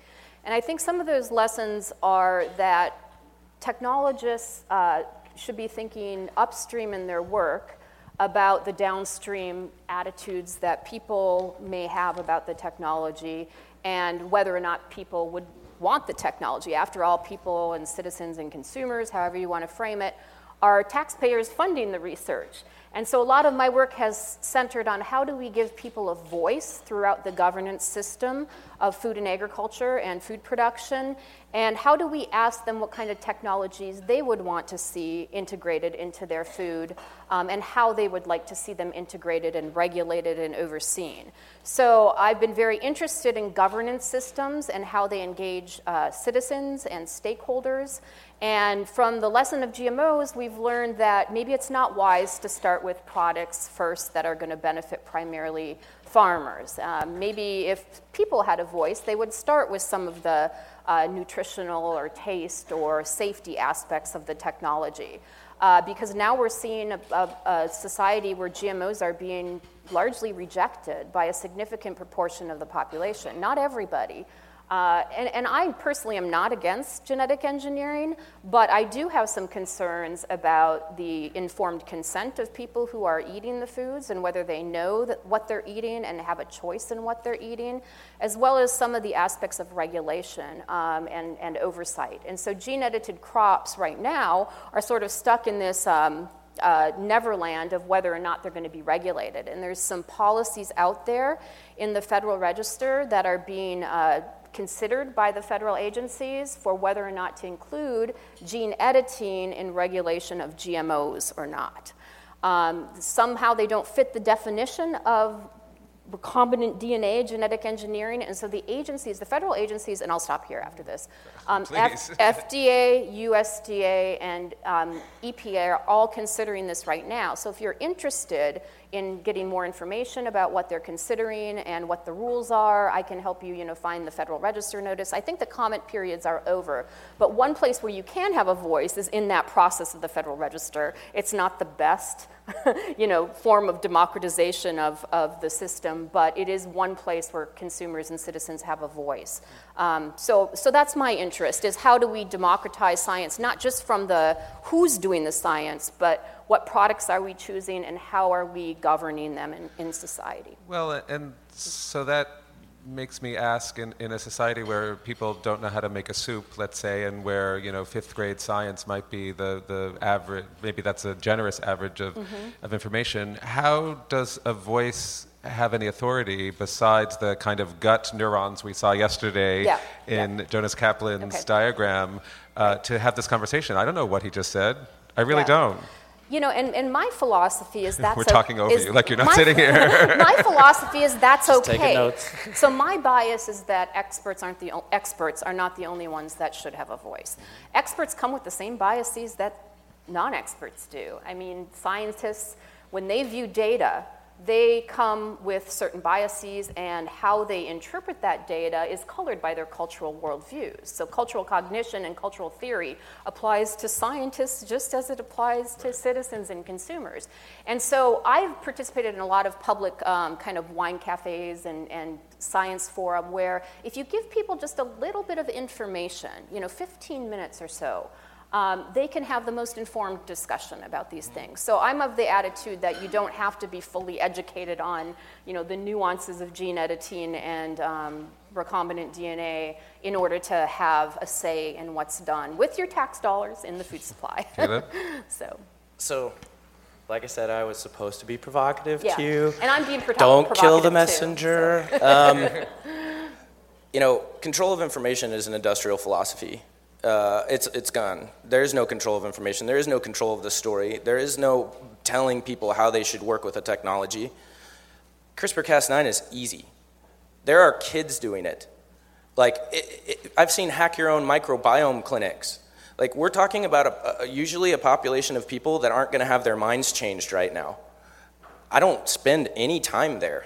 And I think some of those lessons are that technologists uh, should be thinking upstream in their work about the downstream attitudes that people may have about the technology and whether or not people would want the technology. After all, people and citizens and consumers, however you want to frame it, are taxpayers funding the research. And so a lot of my work has centered on how do we give people a voice throughout the governance system of food and agriculture and food production, and how do we ask them what kind of technologies they would want to see integrated into their food, um, and how they would like to see them integrated and regulated and overseen. So I've been very interested in governance systems and how they engage uh, citizens and stakeholders. And from the lesson of GMOs, we've learned that maybe it's not wise to start with products first that are going to benefit primarily farmers. Um, maybe if people had a voice, they would start with some of the uh, nutritional or taste or safety aspects of the technology. Uh, because now we're seeing a, a, a society where GMOs are being largely rejected by a significant proportion of the population. Not everybody, uh, and, and, I personally am not against genetic engineering, but I do have some concerns about the informed consent of people who are eating the foods and whether they know that what they're eating and have a choice in what they're eating, as well as some of the aspects of regulation um, and, and, oversight. And so, gene edited crops right now are sort of stuck in this. Um, uh, neverland of whether or not they're going to be regulated. And there's some policies out there in the Federal Register that are being uh, considered by the federal agencies for whether or not to include gene editing in regulation of GMOs or not. Um, somehow they don't fit the definition of recombinant DNA, genetic engineering, and so the agencies, the federal agencies, and I'll stop here after this. Um, *laughs* F- FDA, USDA, and um, EPA are all considering this right now. So if you're interested in getting more information about what they're considering and what the rules are. I can help you, you know, find the Federal Register notice. I think the comment periods are over. But one place where you can have a voice is in that process of the Federal Register. It's not the best, *laughs* you know, form of democratization of, of the system, but it is one place where consumers and citizens have a voice. Um, so, so that's my interest, is how do we democratize science, not just from the who's doing the science, but what products are we choosing and how are we governing them in, in society? Well, and so that makes me ask in, in a society where people don't know how to make a soup, let's say, and where you know fifth grade science might be the, the average, maybe that's a generous average of, mm-hmm. of information. How does a voice have any authority besides the kind of gut neurons we saw yesterday yeah, in yeah. Jonas Kaplan's okay. diagram uh, to have this conversation? I don't know what he just said. I really yeah. don't. You know, and, and my philosophy is *laughs* that's we're talking over is, you, like you're not sitting here. *laughs* my philosophy is that's Just okay. notes. so my bias is that experts aren't the experts are not the only ones that should have a voice. Experts come with the same biases that non-experts do. I mean, scientists when they view data they come with certain biases, and how they interpret that data is colored by their cultural worldviews. So, cultural cognition and cultural theory applies to scientists just as it applies to citizens and consumers. And so, I've participated in a lot of public um, kind of wine cafes and, and science forum where if you give people just a little bit of information, you know, 15 minutes or so, um, they can have the most informed discussion about these things. So I'm of the attitude that you don't have to be fully educated on, you know, the nuances of gene editing and um, recombinant DNA in order to have a say in what's done with your tax dollars in the food supply. *laughs* Caleb? *laughs* so. So, like I said, I was supposed to be provocative Yeah. to you. And I'm being provo- Don't kill the provocative too, messenger. um, *laughs* you know, control of information is an industrial philosophy. Uh, it's, it's gone. There is no control of information. There is no control of the story. There is no telling people how they should work with a technology. CRISPR Cas9 is easy. There are kids doing it. Like, it, it, I've seen hack your own microbiome clinics. Like, we're talking about a, a, usually a population of people that aren't going to have their minds changed right now. I don't spend any time there.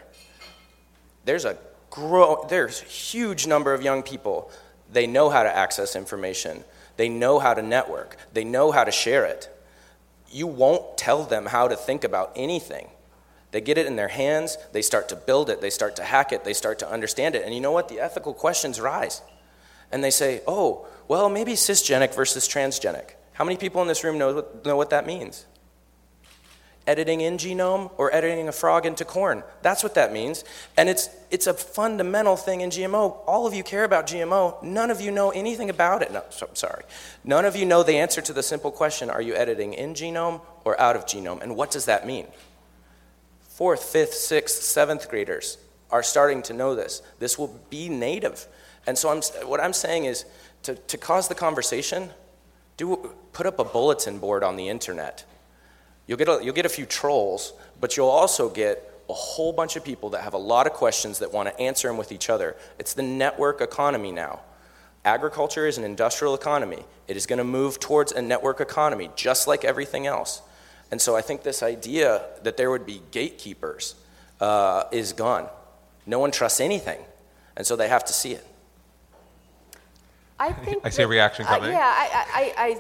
There's a grow, there's a huge number of young people. They know how to access information. They know how to network. They know how to share it. You won't tell them how to think about anything. They get it in their hands, they start to build it, they start to hack it, they start to understand it. And you know what? The ethical questions rise. And they say, oh, well, maybe cisgenic versus transgenic. How many people in this room know know what that means? Editing in genome or editing a frog into corn. That's what that means. And it's, it's a fundamental thing in GMO. All of you care about GMO. None of you know anything about it. No, so, sorry. None of you know the answer to the simple question are you editing in genome or out of genome? And what does that mean? fourth, fifth, sixth, seventh graders are starting to know this. This will be native. And so I'm, what I'm saying is to, to cause the conversation, do, put up a bulletin board on the internet. You'll get, a, you'll get a few trolls, but you'll also get a whole bunch of people that have a lot of questions that want to answer them with each other. It's the network economy now. Agriculture is an industrial economy. It is going to move towards a network economy, just like everything else. And so I think this idea that there would be gatekeepers uh, is gone. No one trusts anything, and so they have to see it. I think *laughs* I see a that- reaction uh, coming. yeah, I, I, I,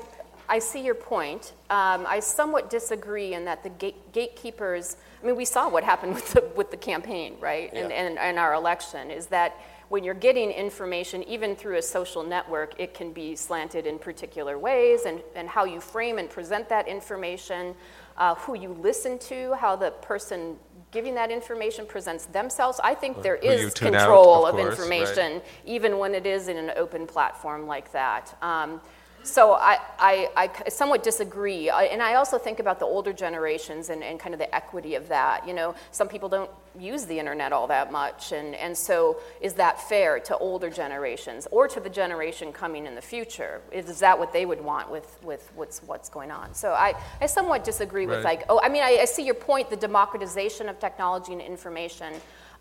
I see your point. Um, I somewhat disagree in that the gate, gatekeepers. I mean, we saw what happened *laughs* with the with the campaign, right, and, Yeah. and and our election is that when you're getting information, even through a social network, it can be slanted in particular ways, and, and how you frame and present that information, uh, who you listen to, how the person giving that information presents themselves. I think there is Who you is tune out, control of of, course, right. information, even when it is in an open platform like that. Um, so I, I, I somewhat disagree. I, and I also think about the older generations and, and kind of the equity of that. You know, some people don't use the internet all that much. And, and so is that fair to older generations or to the generation coming in the future? Is, is that what they would want with, with what's, what's going on? So I, I somewhat disagree with like, oh, I mean, I, I see your point, the democratization of technology and information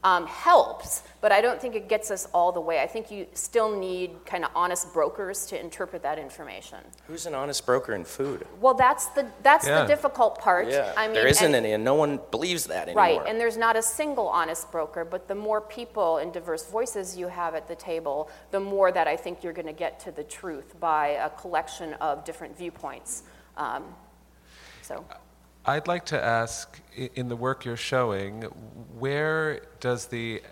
um, helps, but I don't think it gets us all the way. I think you still need kind of honest brokers to interpret that information. Who's an honest broker in food? Well, that's the that's Yeah. the difficult part. Yeah, I mean, there isn't and- any, and no one believes that anymore. Right, and there's not a single honest broker, but the more people and diverse voices you have at the table, the more that I think you're going to get to the truth by a collection of different viewpoints. Um, so. I'd like to ask, i- in the work you're showing, where does the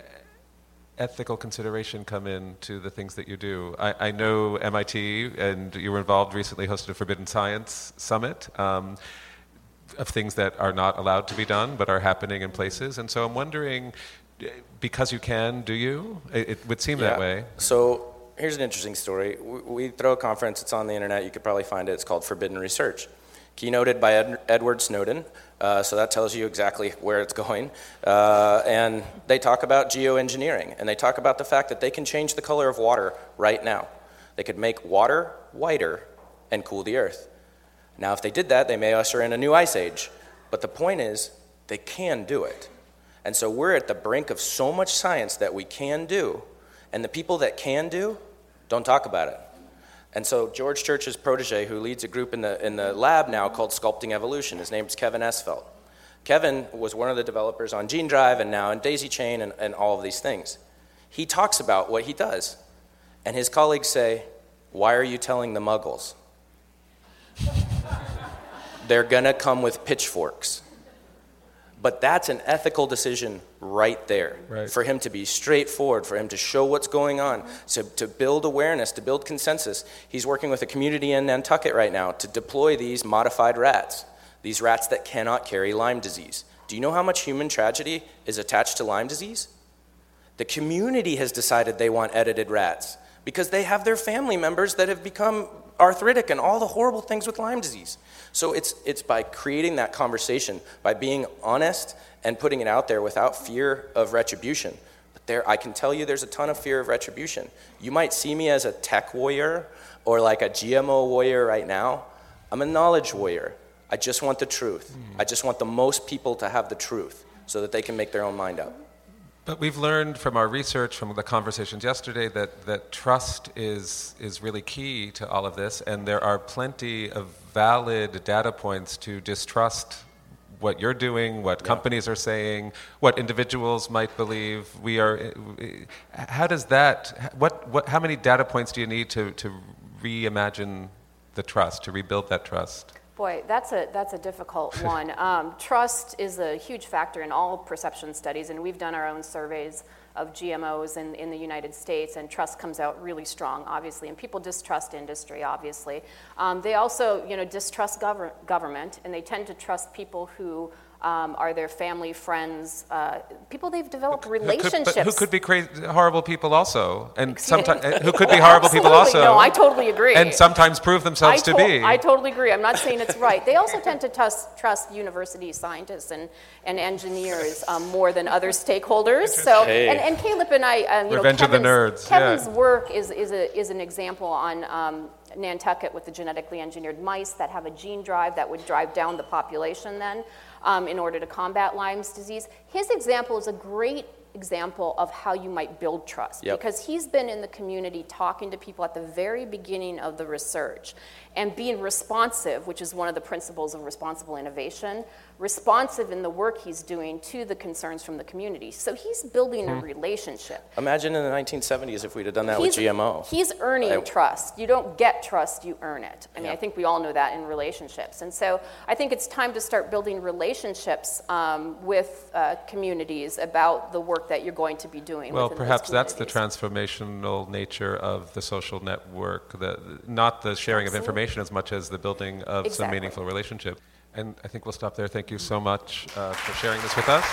ethical consideration come in to the things that you do? I, I know MIT, and you were involved recently, hosted a Forbidden Science Summit. Um, of things that are not allowed to be done but are happening in places. And so I'm wondering, because you can, do you? It, it would seem that way. So here's an interesting story. We, we throw a conference, it's on the internet, you could probably find it. It's called Forbidden Research. Keynoted by Ed, Edward Snowden, uh, so that tells you exactly where it's going. Uh, and they talk about geoengineering, and they talk about the fact that they can change the color of water right now. They could make water whiter and cool the earth. Now, if they did that, they may usher in a new ice age. But the point is, they can do it. And so we're at the brink of so much science that we can do, and the people that can do don't talk about it. And so George Church's protege, who leads a group in the, in the lab now called Sculpting Evolution, his name's Kevin Esvelt. Kevin was one of the developers on Gene Drive and now in Daisy Chain and, and all of these things. He talks about what he does. And his colleagues say, Why are you telling the muggles? *laughs* They're going to come with pitchforks. But that's an ethical decision right there. Right. For him to be straightforward, for him to show what's going on, to, to build awareness, to build consensus. He's working with a community in Nantucket right now to deploy these modified rats, these rats that cannot carry Lyme disease. Do you know how much human tragedy is attached to Lyme disease? The community has decided they want edited rats because they have their family members that have become arthritic and all the horrible things with Lyme disease. So it's, it's by creating that conversation, by being honest and putting it out there without fear of retribution. But there, I can tell you there's a ton of fear of retribution. You might see me as a tech warrior or like a GMO warrior right now. I'm a knowledge warrior. I just want the truth. I just want the most people to have the truth so that they can make their own mind up. But we've learned from our research, from the conversations yesterday, that, that trust is, is really key to all of this, and there are plenty of valid data points to distrust what you're doing, what companies are saying, what individuals might believe. We are. How does that? What? What? How many data points do you need to to reimagine the trust, to rebuild that trust? Boy, that's a, that's a difficult one. *laughs* Um, trust is a huge factor in all perception studies, and we've done our own surveys of GMOs in, in the United States, and trust comes out really strong, obviously. And people distrust industry, obviously. Um, they also, you know, distrust gov- government, and they tend to trust people who um, are there family, friends, uh, people they've developed relationships. Who could, but who could be crazy, horrible people also, and sometimes who could be horrible *laughs* people also. No, I totally agree. And sometimes prove themselves I to be. I totally agree. I'm not saying it's right. They also tend to trust, trust university scientists and, and engineers um, more than other stakeholders. So, Hey. and, and Caleb and I, um, you Revenge know, of the Kevin's, nerds, Kevin's yeah. work is, is, a, is an example on um, Nantucket with the genetically engineered mice that have a gene drive that would drive down the population then um, in order to combat Lyme's disease. His example is a great example of how you might build trust Yep. because he's been in the community talking to people at the very beginning of the research and being responsive, which is one of the principles of responsible innovation, responsive in the work he's doing to the concerns from the community. So he's building a Hmm. relationship. Imagine in the 1970s if we'd have done that He's- with GMO. He's earning I- trust. You don't get trust, you earn it. I mean, Yeah. I think we all know that in relationships. And so I think it's time to start building relationships um, with uh, communities about the work that you're going to be doing. Well, perhaps that's the transformational nature of the social network, the, not the sharing of information as much as the building of some meaningful relationship. And I think we'll stop there. Thank you so much uh, for sharing this with us.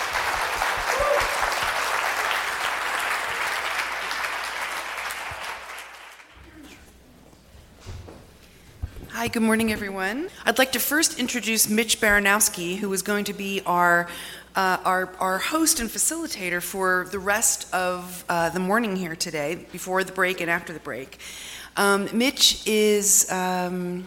Hi, good morning, everyone. I'd like to first introduce Mitch Baranowski, who is going to be our, uh, our, our host and facilitator for the rest of uh, the morning here today, before the break and after the break. Um, Mitch is um,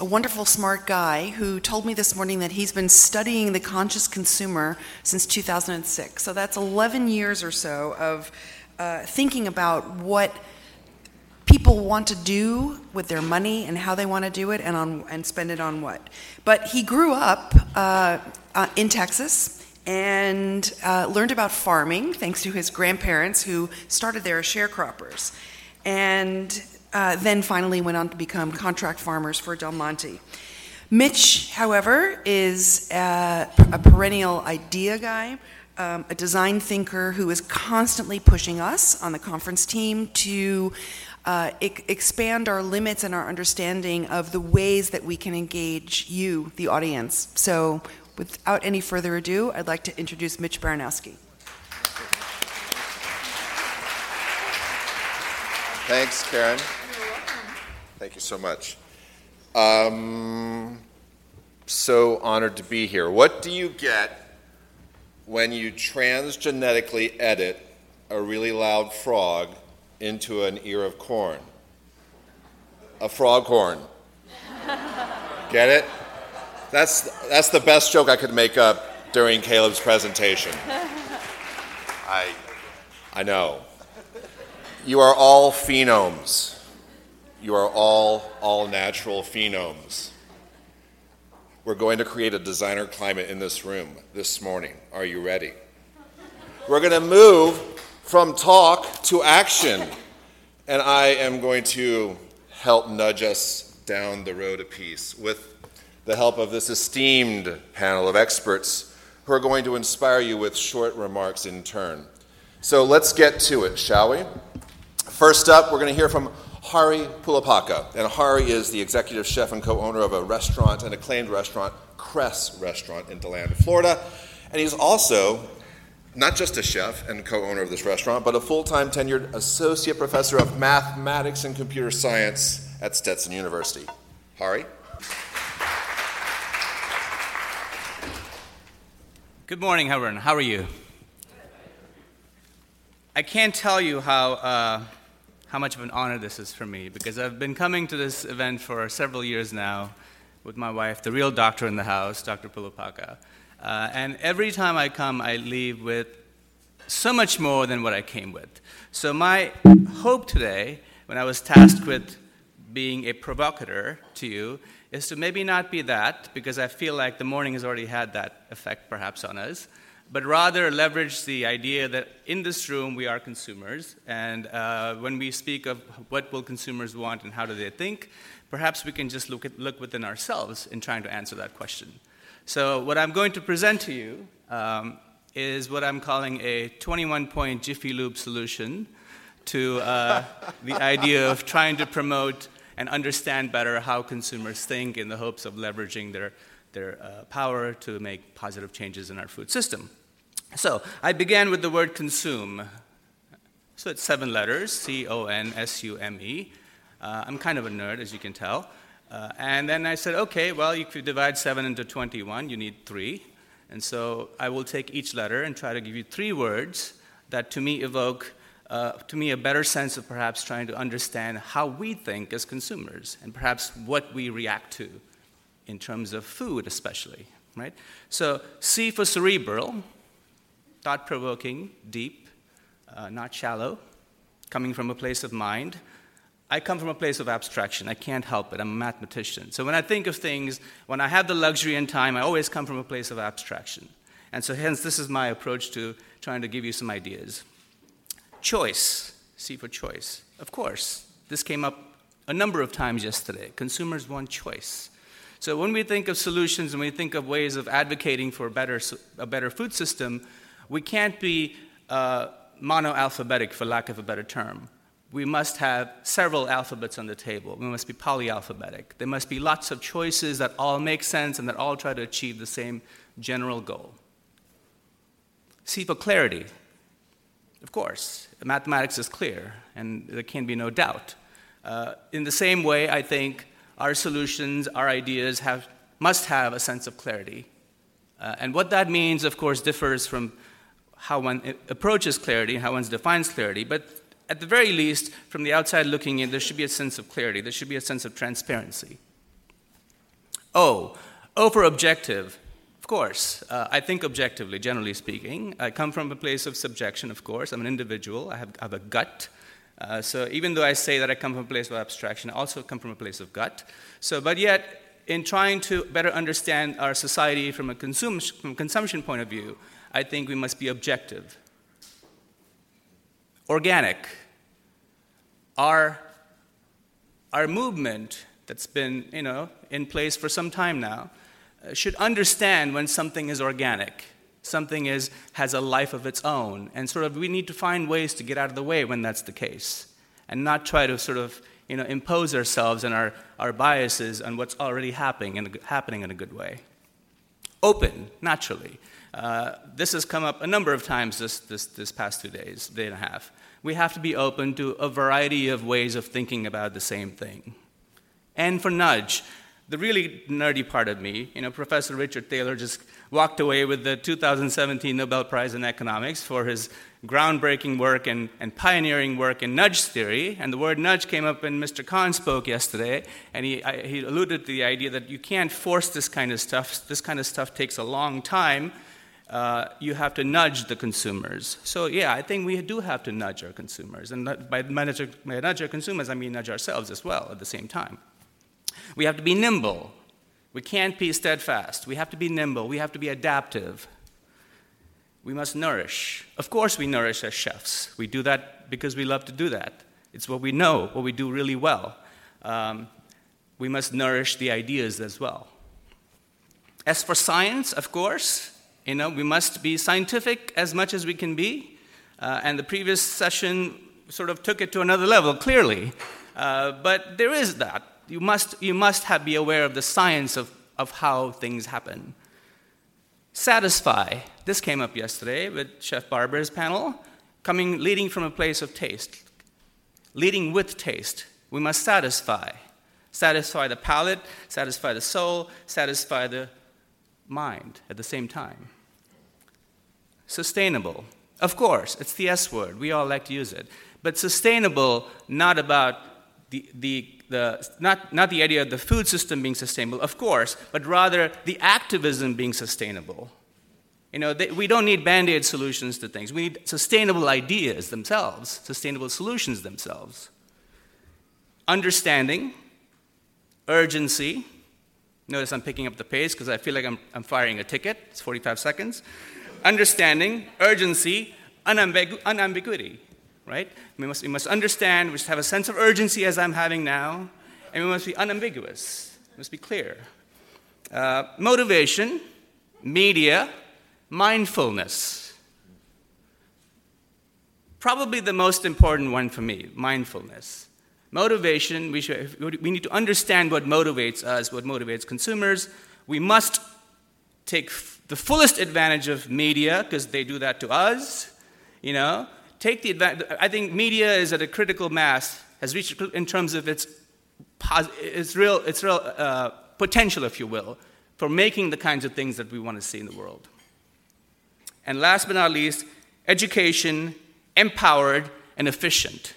a wonderful, smart guy who told me this morning that he's been studying the conscious consumer since 2006. So that's 11 years or so of uh, thinking about what people want to do with their money and how they want to do it and on and spend it on what. But he grew up uh, uh, in Texas and uh, learned about farming thanks to his grandparents who started there as sharecroppers, and uh, then finally went on to become contract farmers for Del Monte. Mitch, however, is uh, a perennial idea guy, um, a design thinker who is constantly pushing us on the conference team to uh, e- expand our limits and our understanding of the ways that we can engage you, the audience. So, without any further ado, I'd like to introduce Mitch Baranowski. Thanks, Karen. Thank you so much. Um, so honored to be here. What do you get when you transgenetically edit a really loud frog into an ear of corn? A frog horn. *laughs* Get it? That's, that's the best joke I could make up during Caleb's presentation. *laughs* I, I know. You are all phenomes. You are all all natural phenomes. We're going to create a designer climate in this room this morning. Are you ready? We're going to move from talk to action. And I am going to help nudge us down the road a piece with the help of this esteemed panel of experts who are going to inspire you with short remarks in turn. So let's get to it, shall we? First up, we're going to hear from Hari Pulapaka. And Hari is the executive chef and co owner of a restaurant, an acclaimed restaurant, Cress Restaurant in DeLand, Florida. And he's also not just a chef and co owner of this restaurant, but a full time tenured associate professor of mathematics and computer science at Stetson University. Hari? Good morning, everyone. How are you? I can't tell you how, uh, how much of an honor this is for me because I've been coming to this event for several years now with my wife, the real doctor in the house, Dr. Pulapaka. Uh, and every time I come, I leave with so much more than what I came with. So, my hope today, when I was tasked with being a provocateur to you, is to maybe not be that, because I feel like the morning has already had that effect perhaps on us, but rather leverage the idea that in this room we are consumers, and uh, when we speak of what will consumers want and how do they think, perhaps we can just look, at, look within ourselves in trying to answer that question. So, what I'm going to present to you um, is what I'm calling a 21 point Jiffy Lube solution to uh, *laughs* the idea of trying to promote and understand better how consumers think in the hopes of leveraging their, their uh, power to make positive changes in our food system. So, I began with the word consume. So, it's seven letters C O N S U M E. Uh, I'm kind of a nerd, as you can tell. Uh, and then I said, okay, well, if you divide 7 into 21, you need 3. And so I will take each letter and try to give you three words that to me evoke, uh, to me, a better sense of perhaps trying to understand how we think as consumers and perhaps what we react to in terms of food, especially, right? So C for cerebral, thought provoking, deep, uh, not shallow, coming from a place of mind. I come from a place of abstraction. I can't help it. I'm a mathematician. So when I think of things, when I have the luxury and time, I always come from a place of abstraction. And so, hence, this is my approach to trying to give you some ideas. Choice. C for choice. Of course, this came up a number of times yesterday. Consumers want choice. So when we think of solutions and we think of ways of advocating for a better, a better food system, we can't be uh, monoalphabetic, for lack of a better term we must have several alphabets on the table. We must be polyalphabetic. There must be lots of choices that all make sense and that all try to achieve the same general goal. See, for clarity. Of course, mathematics is clear, and there can be no doubt. Uh, in the same way, I think our solutions, our ideas have, must have a sense of clarity. Uh, and what that means, of course, differs from how one approaches clarity, how one defines clarity, but at the very least, from the outside looking in, there should be a sense of clarity, there should be a sense of transparency. O, O for objective. Of course, uh, I think objectively, generally speaking. I come from a place of subjection, of course. I'm an individual, I have, I have a gut. Uh, so even though I say that I come from a place of abstraction, I also come from a place of gut. So, but yet, in trying to better understand our society from a consum- from consumption point of view, I think we must be objective. Organic our, our movement that's been you know, in place for some time now uh, should understand when something is organic, something is, has a life of its own, and sort of we need to find ways to get out of the way when that's the case, and not try to sort of you know, impose ourselves and our, our biases on what's already happening in, a, happening in a good way. Open, naturally. Uh, this has come up a number of times this, this, this past two days, day and a half we have to be open to a variety of ways of thinking about the same thing. And for nudge, the really nerdy part of me, you know, Professor Richard Thaler just walked away with the 2017 Nobel Prize in Economics for his groundbreaking work and, and pioneering work in nudge theory. And the word nudge came up when Mr. Kahn spoke yesterday, and he, I, he alluded to the idea that you can't force this kind of stuff. This kind of stuff takes a long time uh, you have to nudge the consumers. So, yeah, I think we do have to nudge our consumers. And by nudge, by nudge our consumers, I mean nudge ourselves as well at the same time. We have to be nimble. We can't be steadfast. We have to be nimble. We have to be adaptive. We must nourish. Of course, we nourish as chefs. We do that because we love to do that. It's what we know, what we do really well. Um, we must nourish the ideas as well. As for science, of course, you know, we must be scientific as much as we can be. Uh, and the previous session sort of took it to another level, clearly. Uh, but there is that. You must, you must have, be aware of the science of, of how things happen. Satisfy. This came up yesterday with Chef Barber's panel, coming, leading from a place of taste, leading with taste. We must satisfy. satisfy the palate, satisfy the soul, satisfy the mind at the same time. Sustainable. Of course, it's the S word. We all like to use it. But sustainable, not about the, the, the, not, not the idea of the food system being sustainable, of course, but rather the activism being sustainable. You know, they, we don't need band aid solutions to things. We need sustainable ideas themselves, sustainable solutions themselves. Understanding, urgency. Notice I'm picking up the pace because I feel like I'm, I'm firing a ticket. It's 45 seconds. Understanding, urgency, unambigu- unambiguity, right? We must, we must understand, we must have a sense of urgency as I'm having now, and we must be unambiguous, we must be clear. Uh, motivation, media, mindfulness. Probably the most important one for me mindfulness. Motivation, we, should, we need to understand what motivates us, what motivates consumers. We must take f- the fullest advantage of media because they do that to us. You know, take the advantage. I think media is at a critical mass, has reached in terms of its, pos- its real, its real uh, potential, if you will, for making the kinds of things that we want to see in the world. And last but not least, education, empowered, and efficient.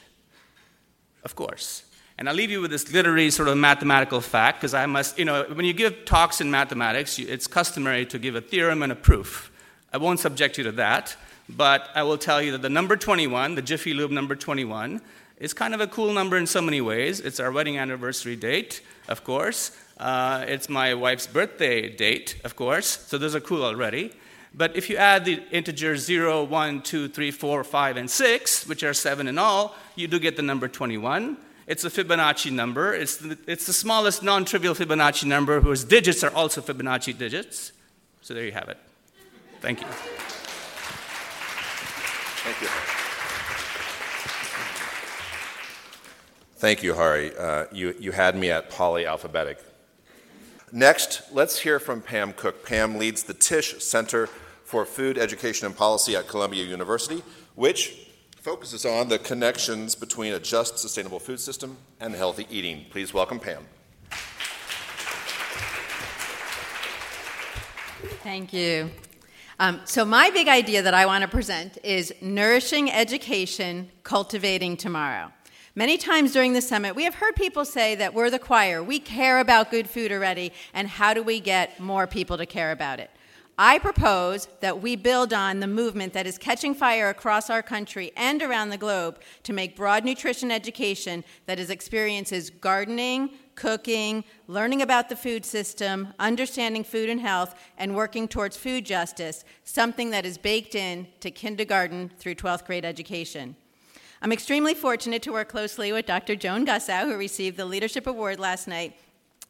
Of course. And I'll leave you with this literary sort of mathematical fact, because I must, you know, when you give talks in mathematics, it's customary to give a theorem and a proof. I won't subject you to that, but I will tell you that the number 21, the Jiffy Lube number 21, is kind of a cool number in so many ways. It's our wedding anniversary date, of course. Uh, it's my wife's birthday date, of course, so those are cool already. But if you add the integers 0, 1, 2, 3, 4, 5, and 6, which are 7 in all, you do get the number 21. It's a Fibonacci number. It's the, it's the smallest non trivial Fibonacci number whose digits are also Fibonacci digits. So there you have it. Thank you. Thank you. Thank you, Hari. Uh, you, you had me at polyalphabetic. Next, let's hear from Pam Koch. Pam leads the Tisch Center for Food Education and Policy at Columbia University, which focuses on the connections between a just, sustainable food system and healthy eating. Please welcome Pam. Thank you. Um, so, my big idea that I want to present is nourishing education, cultivating tomorrow. Many times during the summit, we have heard people say that we're the choir. We care about good food already, and how do we get more people to care about it? I propose that we build on the movement that is catching fire across our country and around the globe to make broad nutrition education that is experiences gardening, cooking, learning about the food system, understanding food and health, and working towards food justice, something that is baked in to kindergarten through 12th grade education. I'm extremely fortunate to work closely with Dr. Joan Gussow, who received the Leadership Award last night.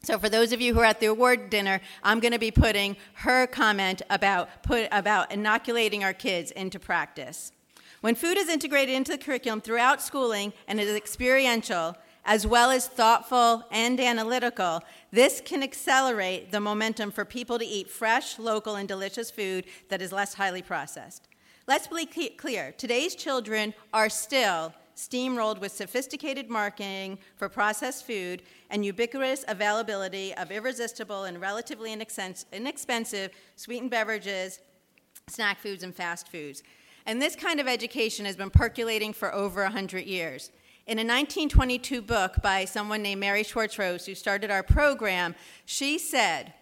So, for those of you who are at the award dinner, I'm going to be putting her comment about, put, about inoculating our kids into practice. When food is integrated into the curriculum throughout schooling and is experiential, as well as thoughtful and analytical, this can accelerate the momentum for people to eat fresh, local, and delicious food that is less highly processed. Let's be clear today's children are still steamrolled with sophisticated marketing for processed food and ubiquitous availability of irresistible and relatively inexpensive sweetened beverages, snack foods, and fast foods. And this kind of education has been percolating for over 100 years. In a 1922 book by someone named Mary Swartz Rose, who started our program, she said,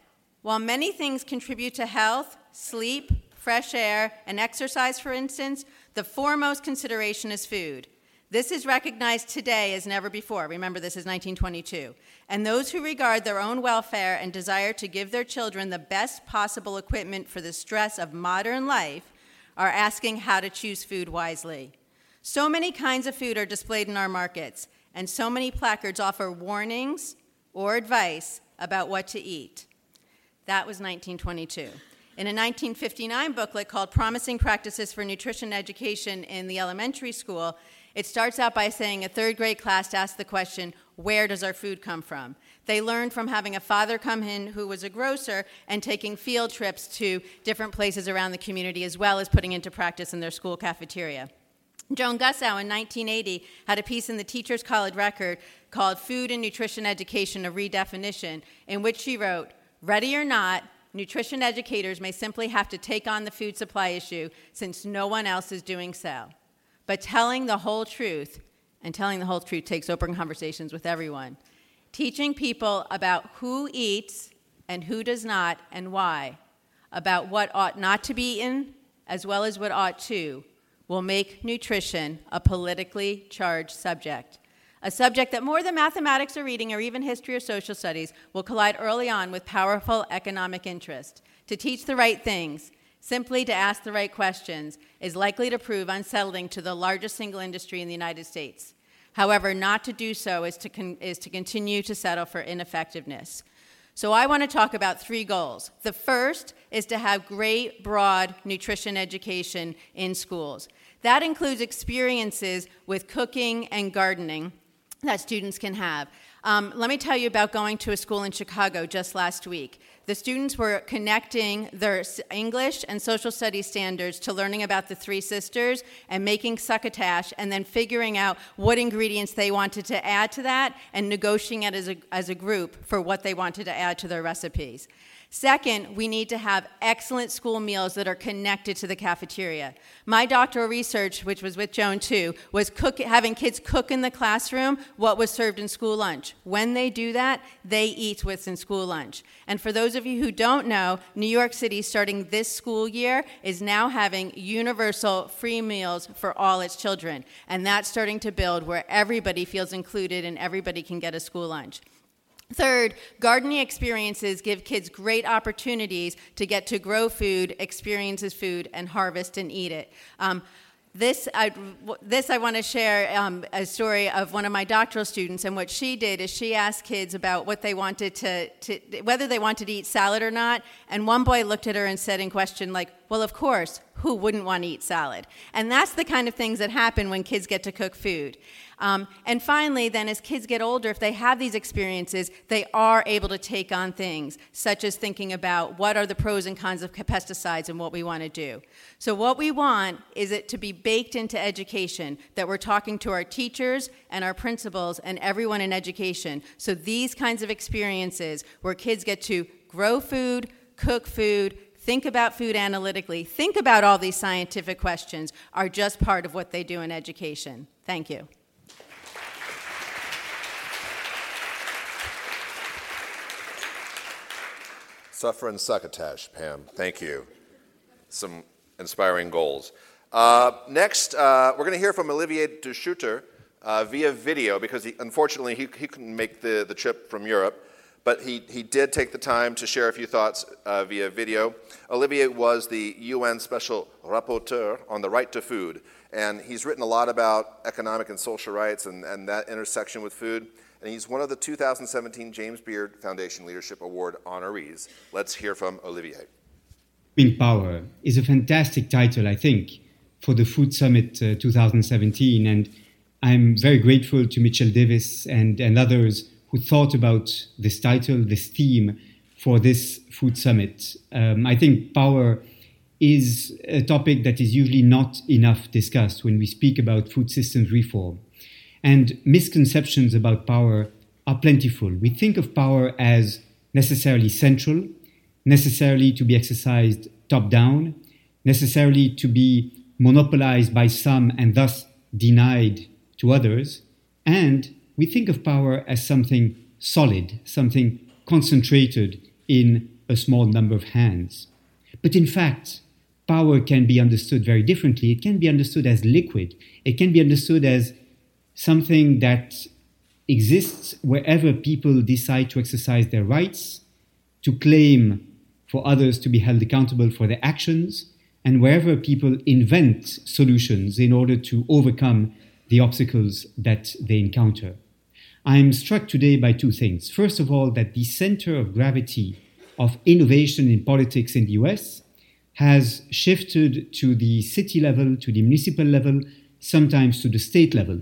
While many things contribute to health, sleep, fresh air, and exercise, for instance, the foremost consideration is food. This is recognized today as never before. Remember, this is 1922. And those who regard their own welfare and desire to give their children the best possible equipment for the stress of modern life are asking how to choose food wisely. So many kinds of food are displayed in our markets, and so many placards offer warnings or advice about what to eat. That was 1922. In a 1959 booklet called Promising Practices for Nutrition Education in the Elementary School, it starts out by saying a third grade class asked the question, Where does our food come from? They learned from having a father come in who was a grocer and taking field trips to different places around the community, as well as putting into practice in their school cafeteria. Joan Gussow in 1980 had a piece in the Teachers College Record called Food and Nutrition Education, a Redefinition, in which she wrote, Ready or not, nutrition educators may simply have to take on the food supply issue since no one else is doing so. But telling the whole truth, and telling the whole truth takes open conversations with everyone, teaching people about who eats and who does not and why, about what ought not to be eaten as well as what ought to, will make nutrition a politically charged subject. A subject that more than mathematics or reading or even history or social studies will collide early on with powerful economic interest. To teach the right things, simply to ask the right questions, is likely to prove unsettling to the largest single industry in the United States. However, not to do so is to, con- is to continue to settle for ineffectiveness. So, I want to talk about three goals. The first is to have great, broad nutrition education in schools. That includes experiences with cooking and gardening that students can have. Um, let me tell you about going to a school in Chicago just last week. The students were connecting their English and social studies standards to learning about the three sisters and making succotash and then figuring out what ingredients they wanted to add to that and negotiating it as a, as a group for what they wanted to add to their recipes. Second, we need to have excellent school meals that are connected to the cafeteria. My doctoral research, which was with Joan too, was cook, having kids cook in the classroom what was served in school lunch. When they do that, they eat what's in school lunch. And for those of you who don't know, New York City, starting this school year, is now having universal free meals for all its children. And that's starting to build where everybody feels included and everybody can get a school lunch. Third, gardening experiences give kids great opportunities to get to grow food, experiences food, and harvest and eat it. Um, this I, this I want to share um, a story of one of my doctoral students, and what she did is she asked kids about what they wanted to, to whether they wanted to eat salad or not. And one boy looked at her and said in question, like, "Well, of course, who wouldn't want to eat salad?" And that's the kind of things that happen when kids get to cook food. Um, and finally, then, as kids get older, if they have these experiences, they are able to take on things, such as thinking about what are the pros and cons of pesticides and what we want to do. So, what we want is it to be baked into education, that we're talking to our teachers and our principals and everyone in education. So, these kinds of experiences where kids get to grow food, cook food, think about food analytically, think about all these scientific questions are just part of what they do in education. Thank you. Suffer and succotash, Pam. Thank you. Some inspiring goals. Uh, next, uh, we're going to hear from Olivier de Schutter uh, via video because he, unfortunately he, he couldn't make the, the trip from Europe, but he, he did take the time to share a few thoughts uh, via video. Olivier was the UN Special Rapporteur on the right to food, and he's written a lot about economic and social rights and, and that intersection with food and he's one of the 2017 James Beard Foundation Leadership Award honorees. Let's hear from Olivier. Food Power is a fantastic title, I think, for the Food Summit uh, 2017. And I'm very grateful to Mitchell Davis and, and others who thought about this title, this theme for this Food Summit. Um, I think power is a topic that is usually not enough discussed when we speak about food systems reform. And misconceptions about power are plentiful. We think of power as necessarily central, necessarily to be exercised top down, necessarily to be monopolized by some and thus denied to others. And we think of power as something solid, something concentrated in a small number of hands. But in fact, power can be understood very differently. It can be understood as liquid, it can be understood as something that exists wherever people decide to exercise their rights, to claim for others to be held accountable for their actions, and wherever people invent solutions in order to overcome the obstacles that they encounter. I'm struck today by two things. First of all, that the center of gravity of innovation in politics in the US has shifted to the city level, to the municipal level, sometimes to the state level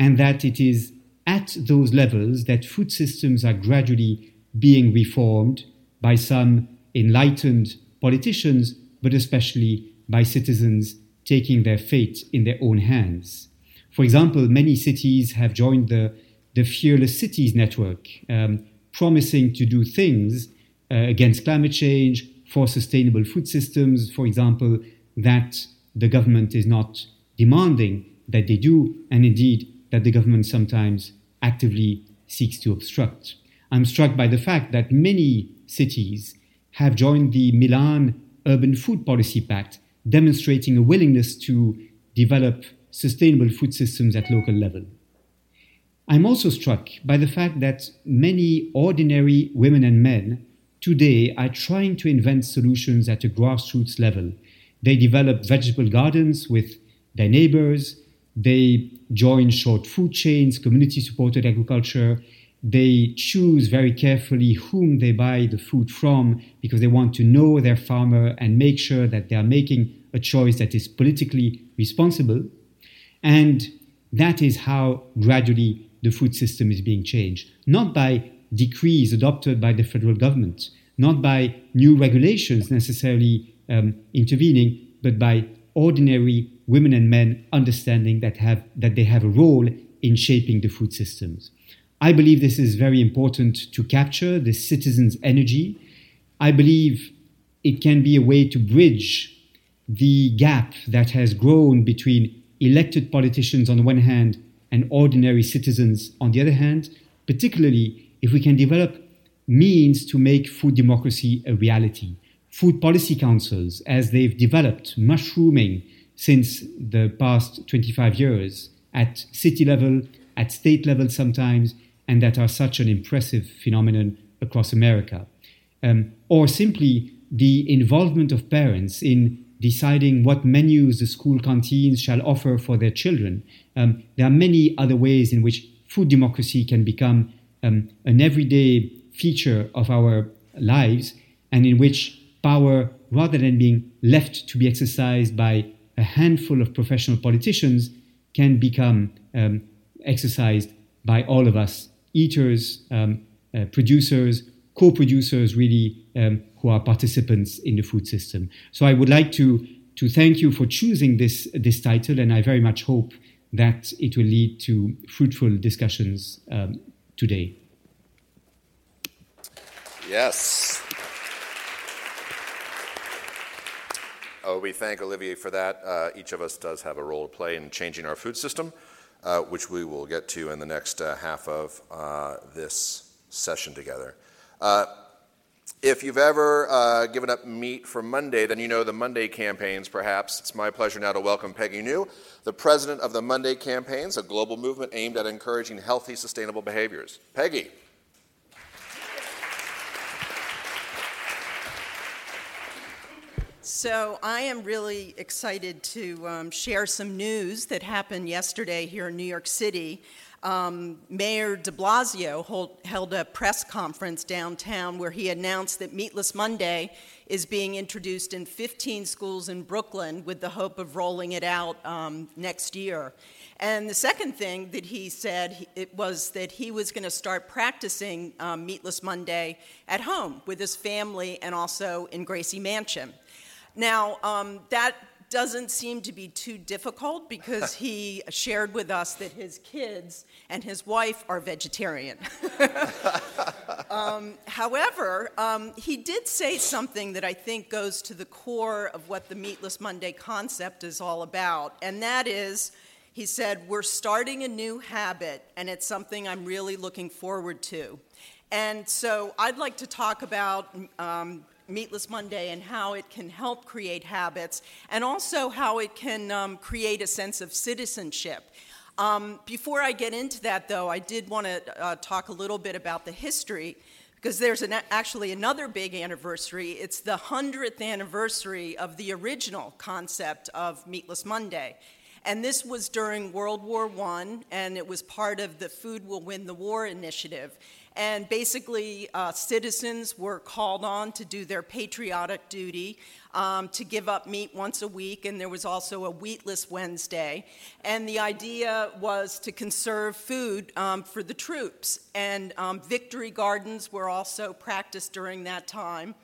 and that it is at those levels that food systems are gradually being reformed by some enlightened politicians, but especially by citizens taking their fate in their own hands. For example, many cities have joined the, the Fearless Cities Network, um, promising to do things uh, against climate change, for sustainable food systems, for example, that the government is not demanding that they do, and indeed that the government sometimes actively seeks to obstruct. I'm struck by the fact that many cities have joined the Milan Urban Food Policy Pact, demonstrating a willingness to develop sustainable food systems at local level. I'm also struck by the fact that many ordinary women and men today are trying to invent solutions at a grassroots level. They develop vegetable gardens with their neighbors, they join short food chains, community supported agriculture. They choose very carefully whom they buy the food from because they want to know their farmer and make sure that they are making a choice that is politically responsible. And that is how gradually the food system is being changed, not by decrees adopted by the federal government, not by new regulations necessarily um, intervening, but by ordinary women and men understanding that, have, that they have a role in shaping the food systems. I believe this is very important to capture the citizens' energy. I believe it can be a way to bridge the gap that has grown between elected politicians on the one hand and ordinary citizens on the other hand, particularly if we can develop means to make food democracy a reality. Food policy councils, as they've developed, mushrooming since the past 25 years at city level, at state level sometimes, and that are such an impressive phenomenon across America. Um, or simply the involvement of parents in deciding what menus the school canteens shall offer for their children. Um, there are many other ways in which food democracy can become um, an everyday feature of our lives and in which power, rather than being left to be exercised by a handful of professional politicians, can become um, exercised by all of us eaters, um, uh, producers, co producers, really, um, who are participants in the food system. So I would like to, to thank you for choosing this, this title, and I very much hope that it will lead to fruitful discussions um, today. Yes. Oh, we thank Olivier for that. Uh, each of us does have a role to play in changing our food system, uh, which we will get to in the next uh, half of uh, this session together. Uh, if you've ever uh, given up meat for Monday, then you know the Monday campaigns, perhaps. It's my pleasure now to welcome Peggy Neu, the president of the Monday Campaigns, a global movement aimed at encouraging healthy, sustainable behaviors. Peggy. So, I am really excited to um, share some news that happened yesterday here in New York City. Um, Mayor de Blasio hold, held a press conference downtown where he announced that Meatless Monday is being introduced in 15 schools in Brooklyn with the hope of rolling it out um, next year. And the second thing that he said it was that he was going to start practicing um, Meatless Monday at home with his family and also in Gracie Mansion. Now, um, that doesn't seem to be too difficult because he *laughs* shared with us that his kids and his wife are vegetarian. *laughs* um, however, um, he did say something that I think goes to the core of what the Meatless Monday concept is all about, and that is he said, We're starting a new habit, and it's something I'm really looking forward to. And so I'd like to talk about um, Meatless Monday and how it can help create habits, and also how it can um, create a sense of citizenship. Um, before I get into that, though, I did want to uh, talk a little bit about the history because there's an, actually another big anniversary. It's the 100th anniversary of the original concept of Meatless Monday. And this was during World War I, and it was part of the Food Will Win the War initiative. And basically, uh, citizens were called on to do their patriotic duty, um, to give up meat once a week, and there was also a Wheatless Wednesday. And the idea was to conserve food um, for the troops. And um, victory gardens were also practiced during that time.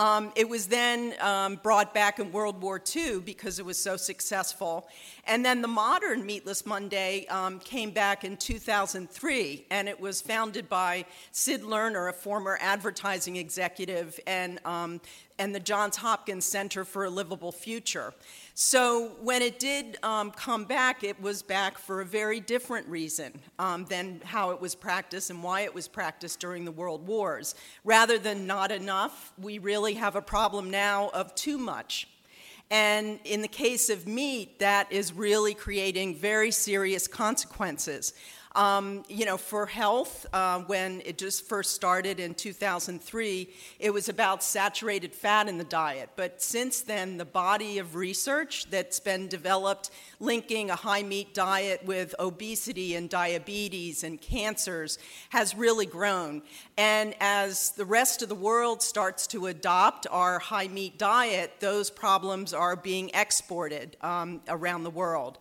Um, it was then um, brought back in World War II because it was so successful. And then the modern Meatless Monday um, came back in 2003, and it was founded by Sid Lerner, a former advertising executive, and, um, and the Johns Hopkins Center for a Livable Future. So when it did um, come back, it was back for a very different reason um, than how it was practiced and why it was practiced during the World Wars. Rather than not enough, we really have a problem now of too much. And in the case of meat, that is really creating very serious consequences. Um, you know, for health, uh, when it just first started in 2003, it was about saturated fat in the diet. But since then, the body of research that's been developed linking a high meat diet with obesity and diabetes and cancers has really grown. And as the rest of the world starts to adopt our high meat diet, those problems are being exported um, around the world.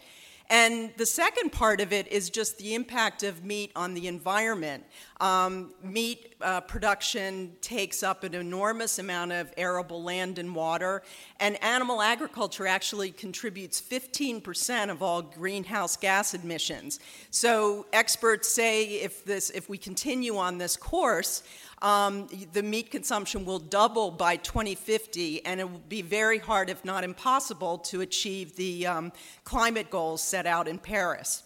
And the second part of it is just the impact of meat on the environment. Um, meat uh, production takes up an enormous amount of arable land and water, and animal agriculture actually contributes 15% of all greenhouse gas emissions. So experts say if this, if we continue on this course, um, the meat consumption will double by 2050, and it will be very hard, if not impossible, to achieve the um, climate goals set out in Paris.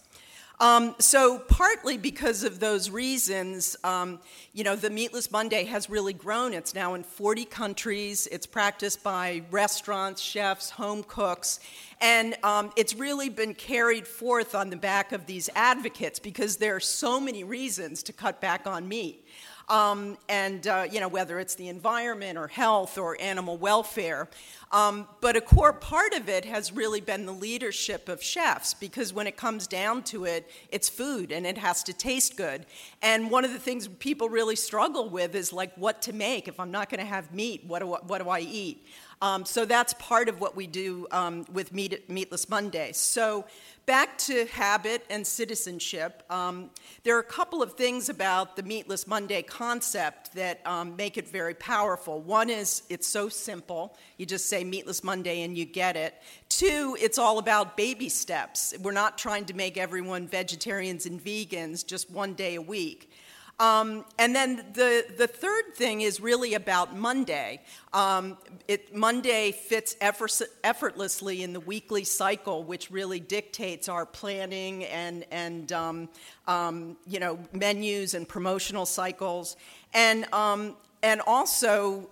Um, so, partly because of those reasons, um, you know, the Meatless Monday has really grown. It's now in 40 countries. It's practiced by restaurants, chefs, home cooks, and um, it's really been carried forth on the back of these advocates because there are so many reasons to cut back on meat. Um, and uh, you know whether it's the environment or health or animal welfare. Um, but a core part of it has really been the leadership of chefs because when it comes down to it, it's food and it has to taste good. And one of the things people really struggle with is like what to make. If I'm not going to have meat, what do what do I eat? Um, so that's part of what we do um, with Meat, Meatless Monday. So back to habit and citizenship, um, there are a couple of things about the Meatless Monday concept that um, make it very powerful. One is it's so simple. You just say Meatless Monday and you get it. Two, it's all about baby steps. We're not trying to make everyone vegetarians and vegans just one day a week. Um, and then the, the third thing is really about Monday. Um, it, Monday fits effort, effortlessly in the weekly cycle, which really dictates our planning and, and um, um you know, menus and promotional cycles. And, um, and also,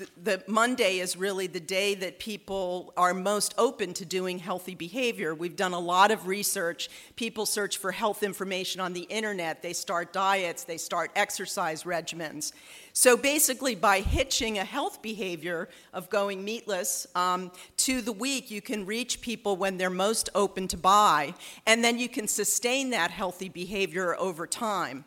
um, the, Monday is really the day that people are most open to doing healthy behavior. We've done a lot of research. People search for health information on the internet, they start diets, they start exercise regimens. So basically, by hitching a health behavior of going meatless um, to the week, you can reach people when they're most open to buy, and then you can sustain that healthy behavior over time.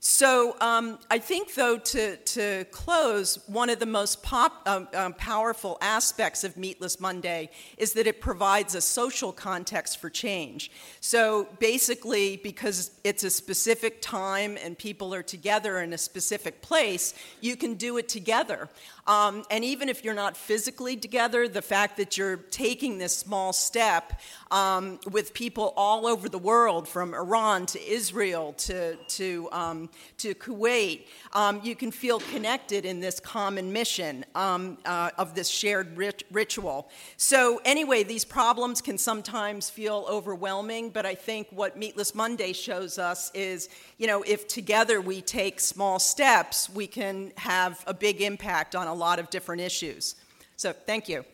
So um, I think, though, to, to close, one of the most pop, um, um, powerful aspects of Meatless Monday is that it provides a social context for change. So basically, because it's a specific time and people are together in a specific place, you can do it together. Um, and even if you're not physically together, the fact that you're taking this small step um, with people all over the world, from Iran to Israel to, to, um, to Kuwait, um, you can feel connected in this common mission um, uh, of this shared rit- ritual. So, anyway, these problems can sometimes feel overwhelming, but I think what Meatless Monday shows us is you know, if together we take small steps, we can have a big impact on a lot of different issues. So thank you.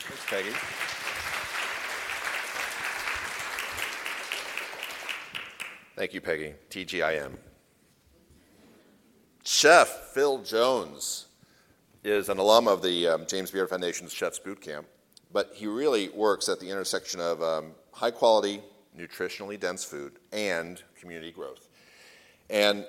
Thanks, Peggy. Thank you, Peggy. TGIM. Chef Phil Jones is an alum of the um, James Beard Foundation's Chef's Boot Camp, but he really works at the intersection of um, high quality, nutritionally dense food and community growth. And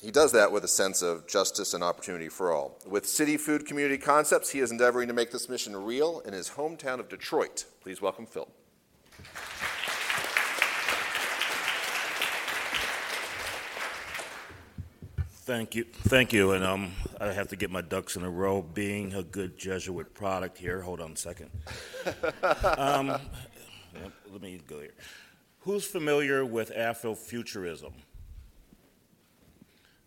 he does that with a sense of justice and opportunity for all. With City Food Community Concepts, he is endeavoring to make this mission real in his hometown of Detroit. Please welcome Phil. Thank you, thank you, and um, I have to get my ducks in a row. Being a good Jesuit product here, hold on a second. *laughs* um, let me go here. Who's familiar with Afrofuturism?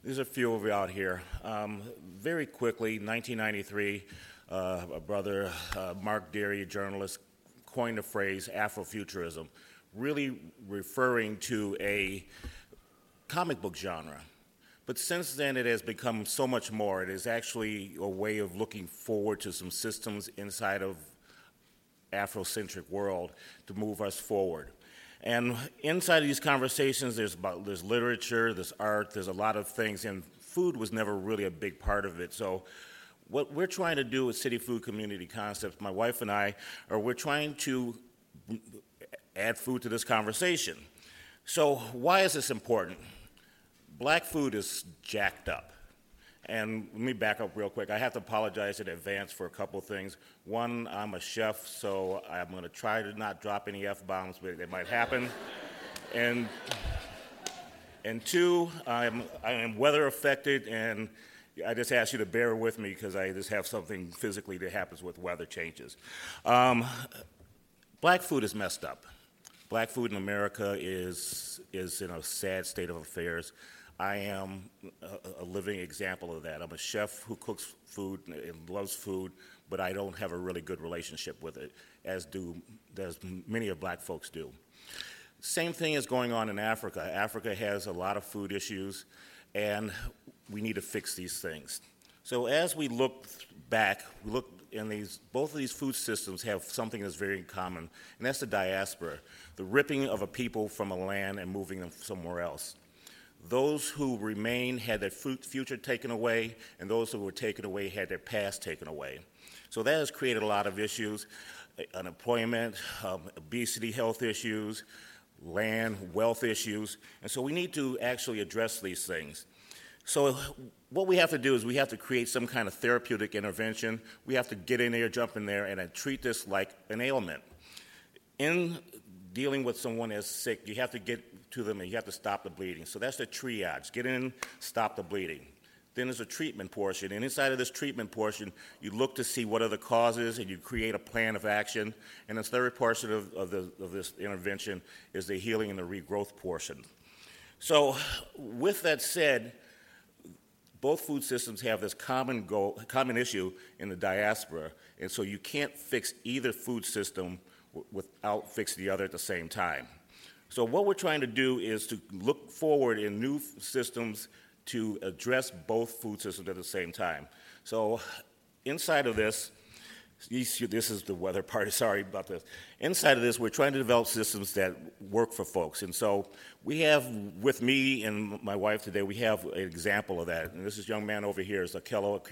There's a few of you out here. Um, very quickly, 1993, uh, a brother, uh, Mark Dery, a journalist, coined the phrase Afrofuturism, really referring to a comic book genre. But since then, it has become so much more. It is actually a way of looking forward to some systems inside of Afrocentric world to move us forward. And inside of these conversations, there's about there's literature, there's art, there's a lot of things, and food was never really a big part of it. So, what we're trying to do with City Food Community Concepts, my wife and I, are we're trying to add food to this conversation. So, why is this important? Black food is jacked up. And let me back up real quick. I have to apologize in advance for a couple things. One, I'm a chef, so I'm going to try to not drop any F bombs, but it might happen. and, and two, I'm, I am weather affected, and I just ask you to bear with me because I just have something physically that happens with weather changes. Um, black food is messed up. Black food in America is, is in a sad state of affairs. I am a, a, living example of that. I'm a chef who cooks food and loves food, but I don't have a really good relationship with it, as do as many of black folks do. Same thing is going on in Africa. Africa has a lot of food issues, and we need to fix these things. So as we look back, we look in these both of these food systems have something that's very common, and that's the diaspora, the ripping of a people from a land and moving them somewhere else. Those who remain had their future taken away, and those who were taken away had their past taken away. So that has created a lot of issues unemployment, um, obesity, health issues, land, wealth issues. And so we need to actually address these things. So, what we have to do is we have to create some kind of therapeutic intervention. We have to get in there, jump in there, and treat this like an ailment. In dealing with someone that's sick, you have to get to them and you have to stop the bleeding. So that's the triage. Get in, stop the bleeding. Then there's a treatment portion, and inside of this treatment portion, you look to see what are the causes and you create a plan of action. And the third portion of, of, the, of this intervention is the healing and the regrowth portion. So, with that said, both food systems have this common goal, common issue in the diaspora, and so you can't fix either food system without fixing the other at the same time. So, what we're trying to do is to look forward in new systems to address both food systems at the same time. So, inside of this, this is the weather *laughs* part. Sorry about this. Inside of this, we're trying to develop systems that work for folks. And so we have, with me and my wife today, we have an example of that. And this is young man over here is Akello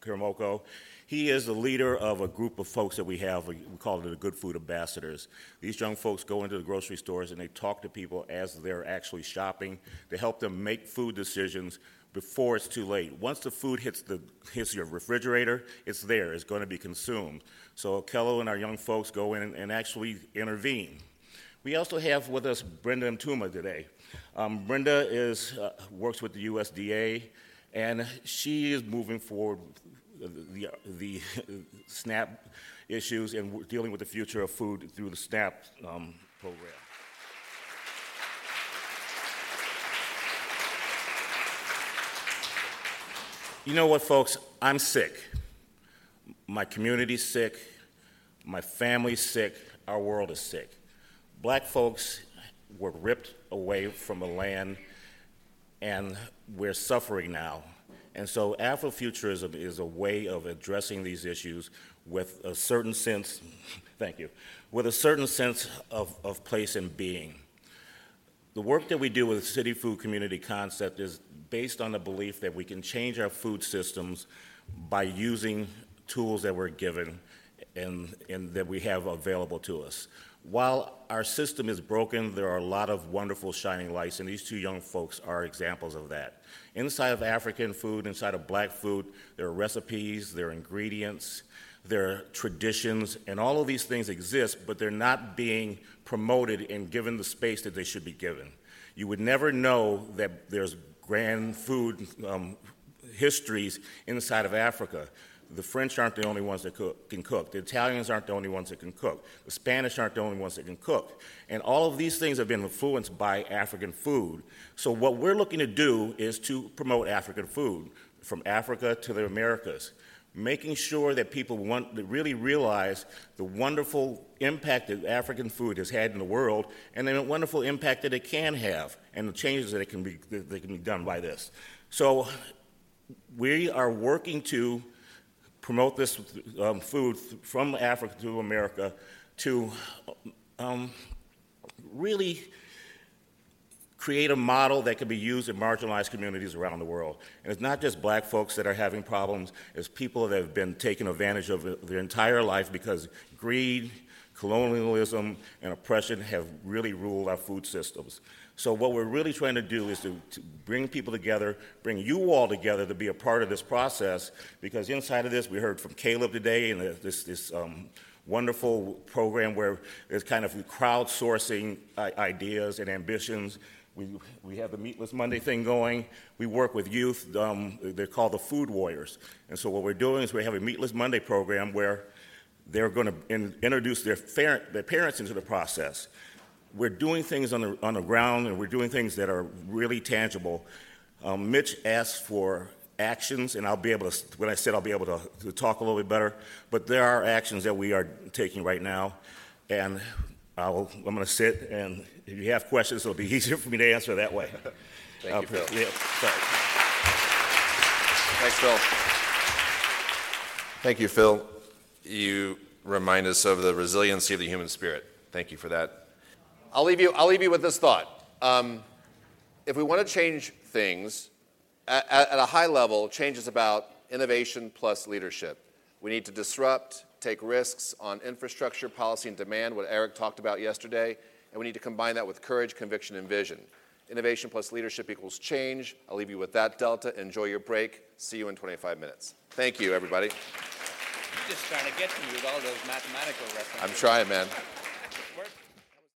Karamoko. He is the leader of a group of folks that we have. We call it the Good Food Ambassadors. These young folks go into the grocery stores and they talk to people as they're actually shopping to help them make food decisions before it's too late. Once the food hits the hits your refrigerator, it's there. It's going to be consumed. So Kello and our young folks go in and actually intervene. We also have with us Brenda Mtuma today. Um, Brenda is uh, works with the USDA, and she is moving forward the, the SNAP issues and dealing with the future of food through the SNAP um, program. You know what, folks? I'm sick. My community's sick. My family's sick. Our world is sick. Black folks were ripped away from the land, and we're suffering now and so Afrofuturism is a way of addressing these issues with a certain sense, *laughs* thank you, with a certain sense of, of place and being. The work that we do with the City Food Community Concept is based on the belief that we can change our food systems by using tools that we're given and, and that we have available to us. While our system is broken, there are a lot of wonderful shining lights, and these two young folks are examples of that. Inside of African food, inside of black food, there are recipes, there are ingredients, there are traditions, and all of these things exist, but they're not being promoted and given the space that they should be given. You would never know that there's grand food um, histories inside of Africa. The French aren't the only ones that cook, can cook. The Italians aren't the only ones that can cook. The Spanish aren't the only ones that can cook. And all of these things have been influenced by African food. So, what we're looking to do is to promote African food from Africa to the Americas, making sure that people want to really realize the wonderful impact that African food has had in the world and the wonderful impact that it can have and the changes that, it can, be, that can be done by this. So, we are working to promote this um, food from Africa to America to um, really create a model that can be used in marginalized communities around the world. And it's not just black folks that are having problems, it's people that have been taken advantage of their entire life because greed, colonialism, and oppression have really ruled our food systems. So what we're really trying to do is to, to, bring people together, bring you all together to be a part of this process, because inside of this, we heard from Caleb today and this, this um, wonderful program where it's kind of crowdsourcing ideas and ambitions. We, we have the Meatless Monday thing going. We work with youth. Um, they're called the Food Warriors. And so what we're doing is we have a Meatless Monday program where they're going to in, introduce their, their parents into the process we're doing things on the, on the ground and we're doing things that are really tangible. Um, Mitch asked for actions, and I'll be able to, when I said I'll be able to, to, talk a little bit better, but there are actions that we are taking right now, and i am going to sit, and if you have questions, it'll be *laughs* easier for me to answer that way. *laughs* Thank uh, you, Phil. Yeah, Thanks, Phil. Thank you, Phil. You remind us of the resiliency of the human spirit. Thank you for that I'll leave you, I'll leave you with this thought. Um, if we want to change things, at, at a high level, change is about innovation plus leadership. We need to disrupt, take risks on infrastructure, policy, and demand, what Eric talked about yesterday, and we need to combine that with courage, conviction, and vision. Innovation plus leadership equals change. I'll leave you with that delta. Enjoy your break. See you in 25 minutes. Thank you, everybody. You're just trying to get to you with all those mathematical references. I'm trying, man.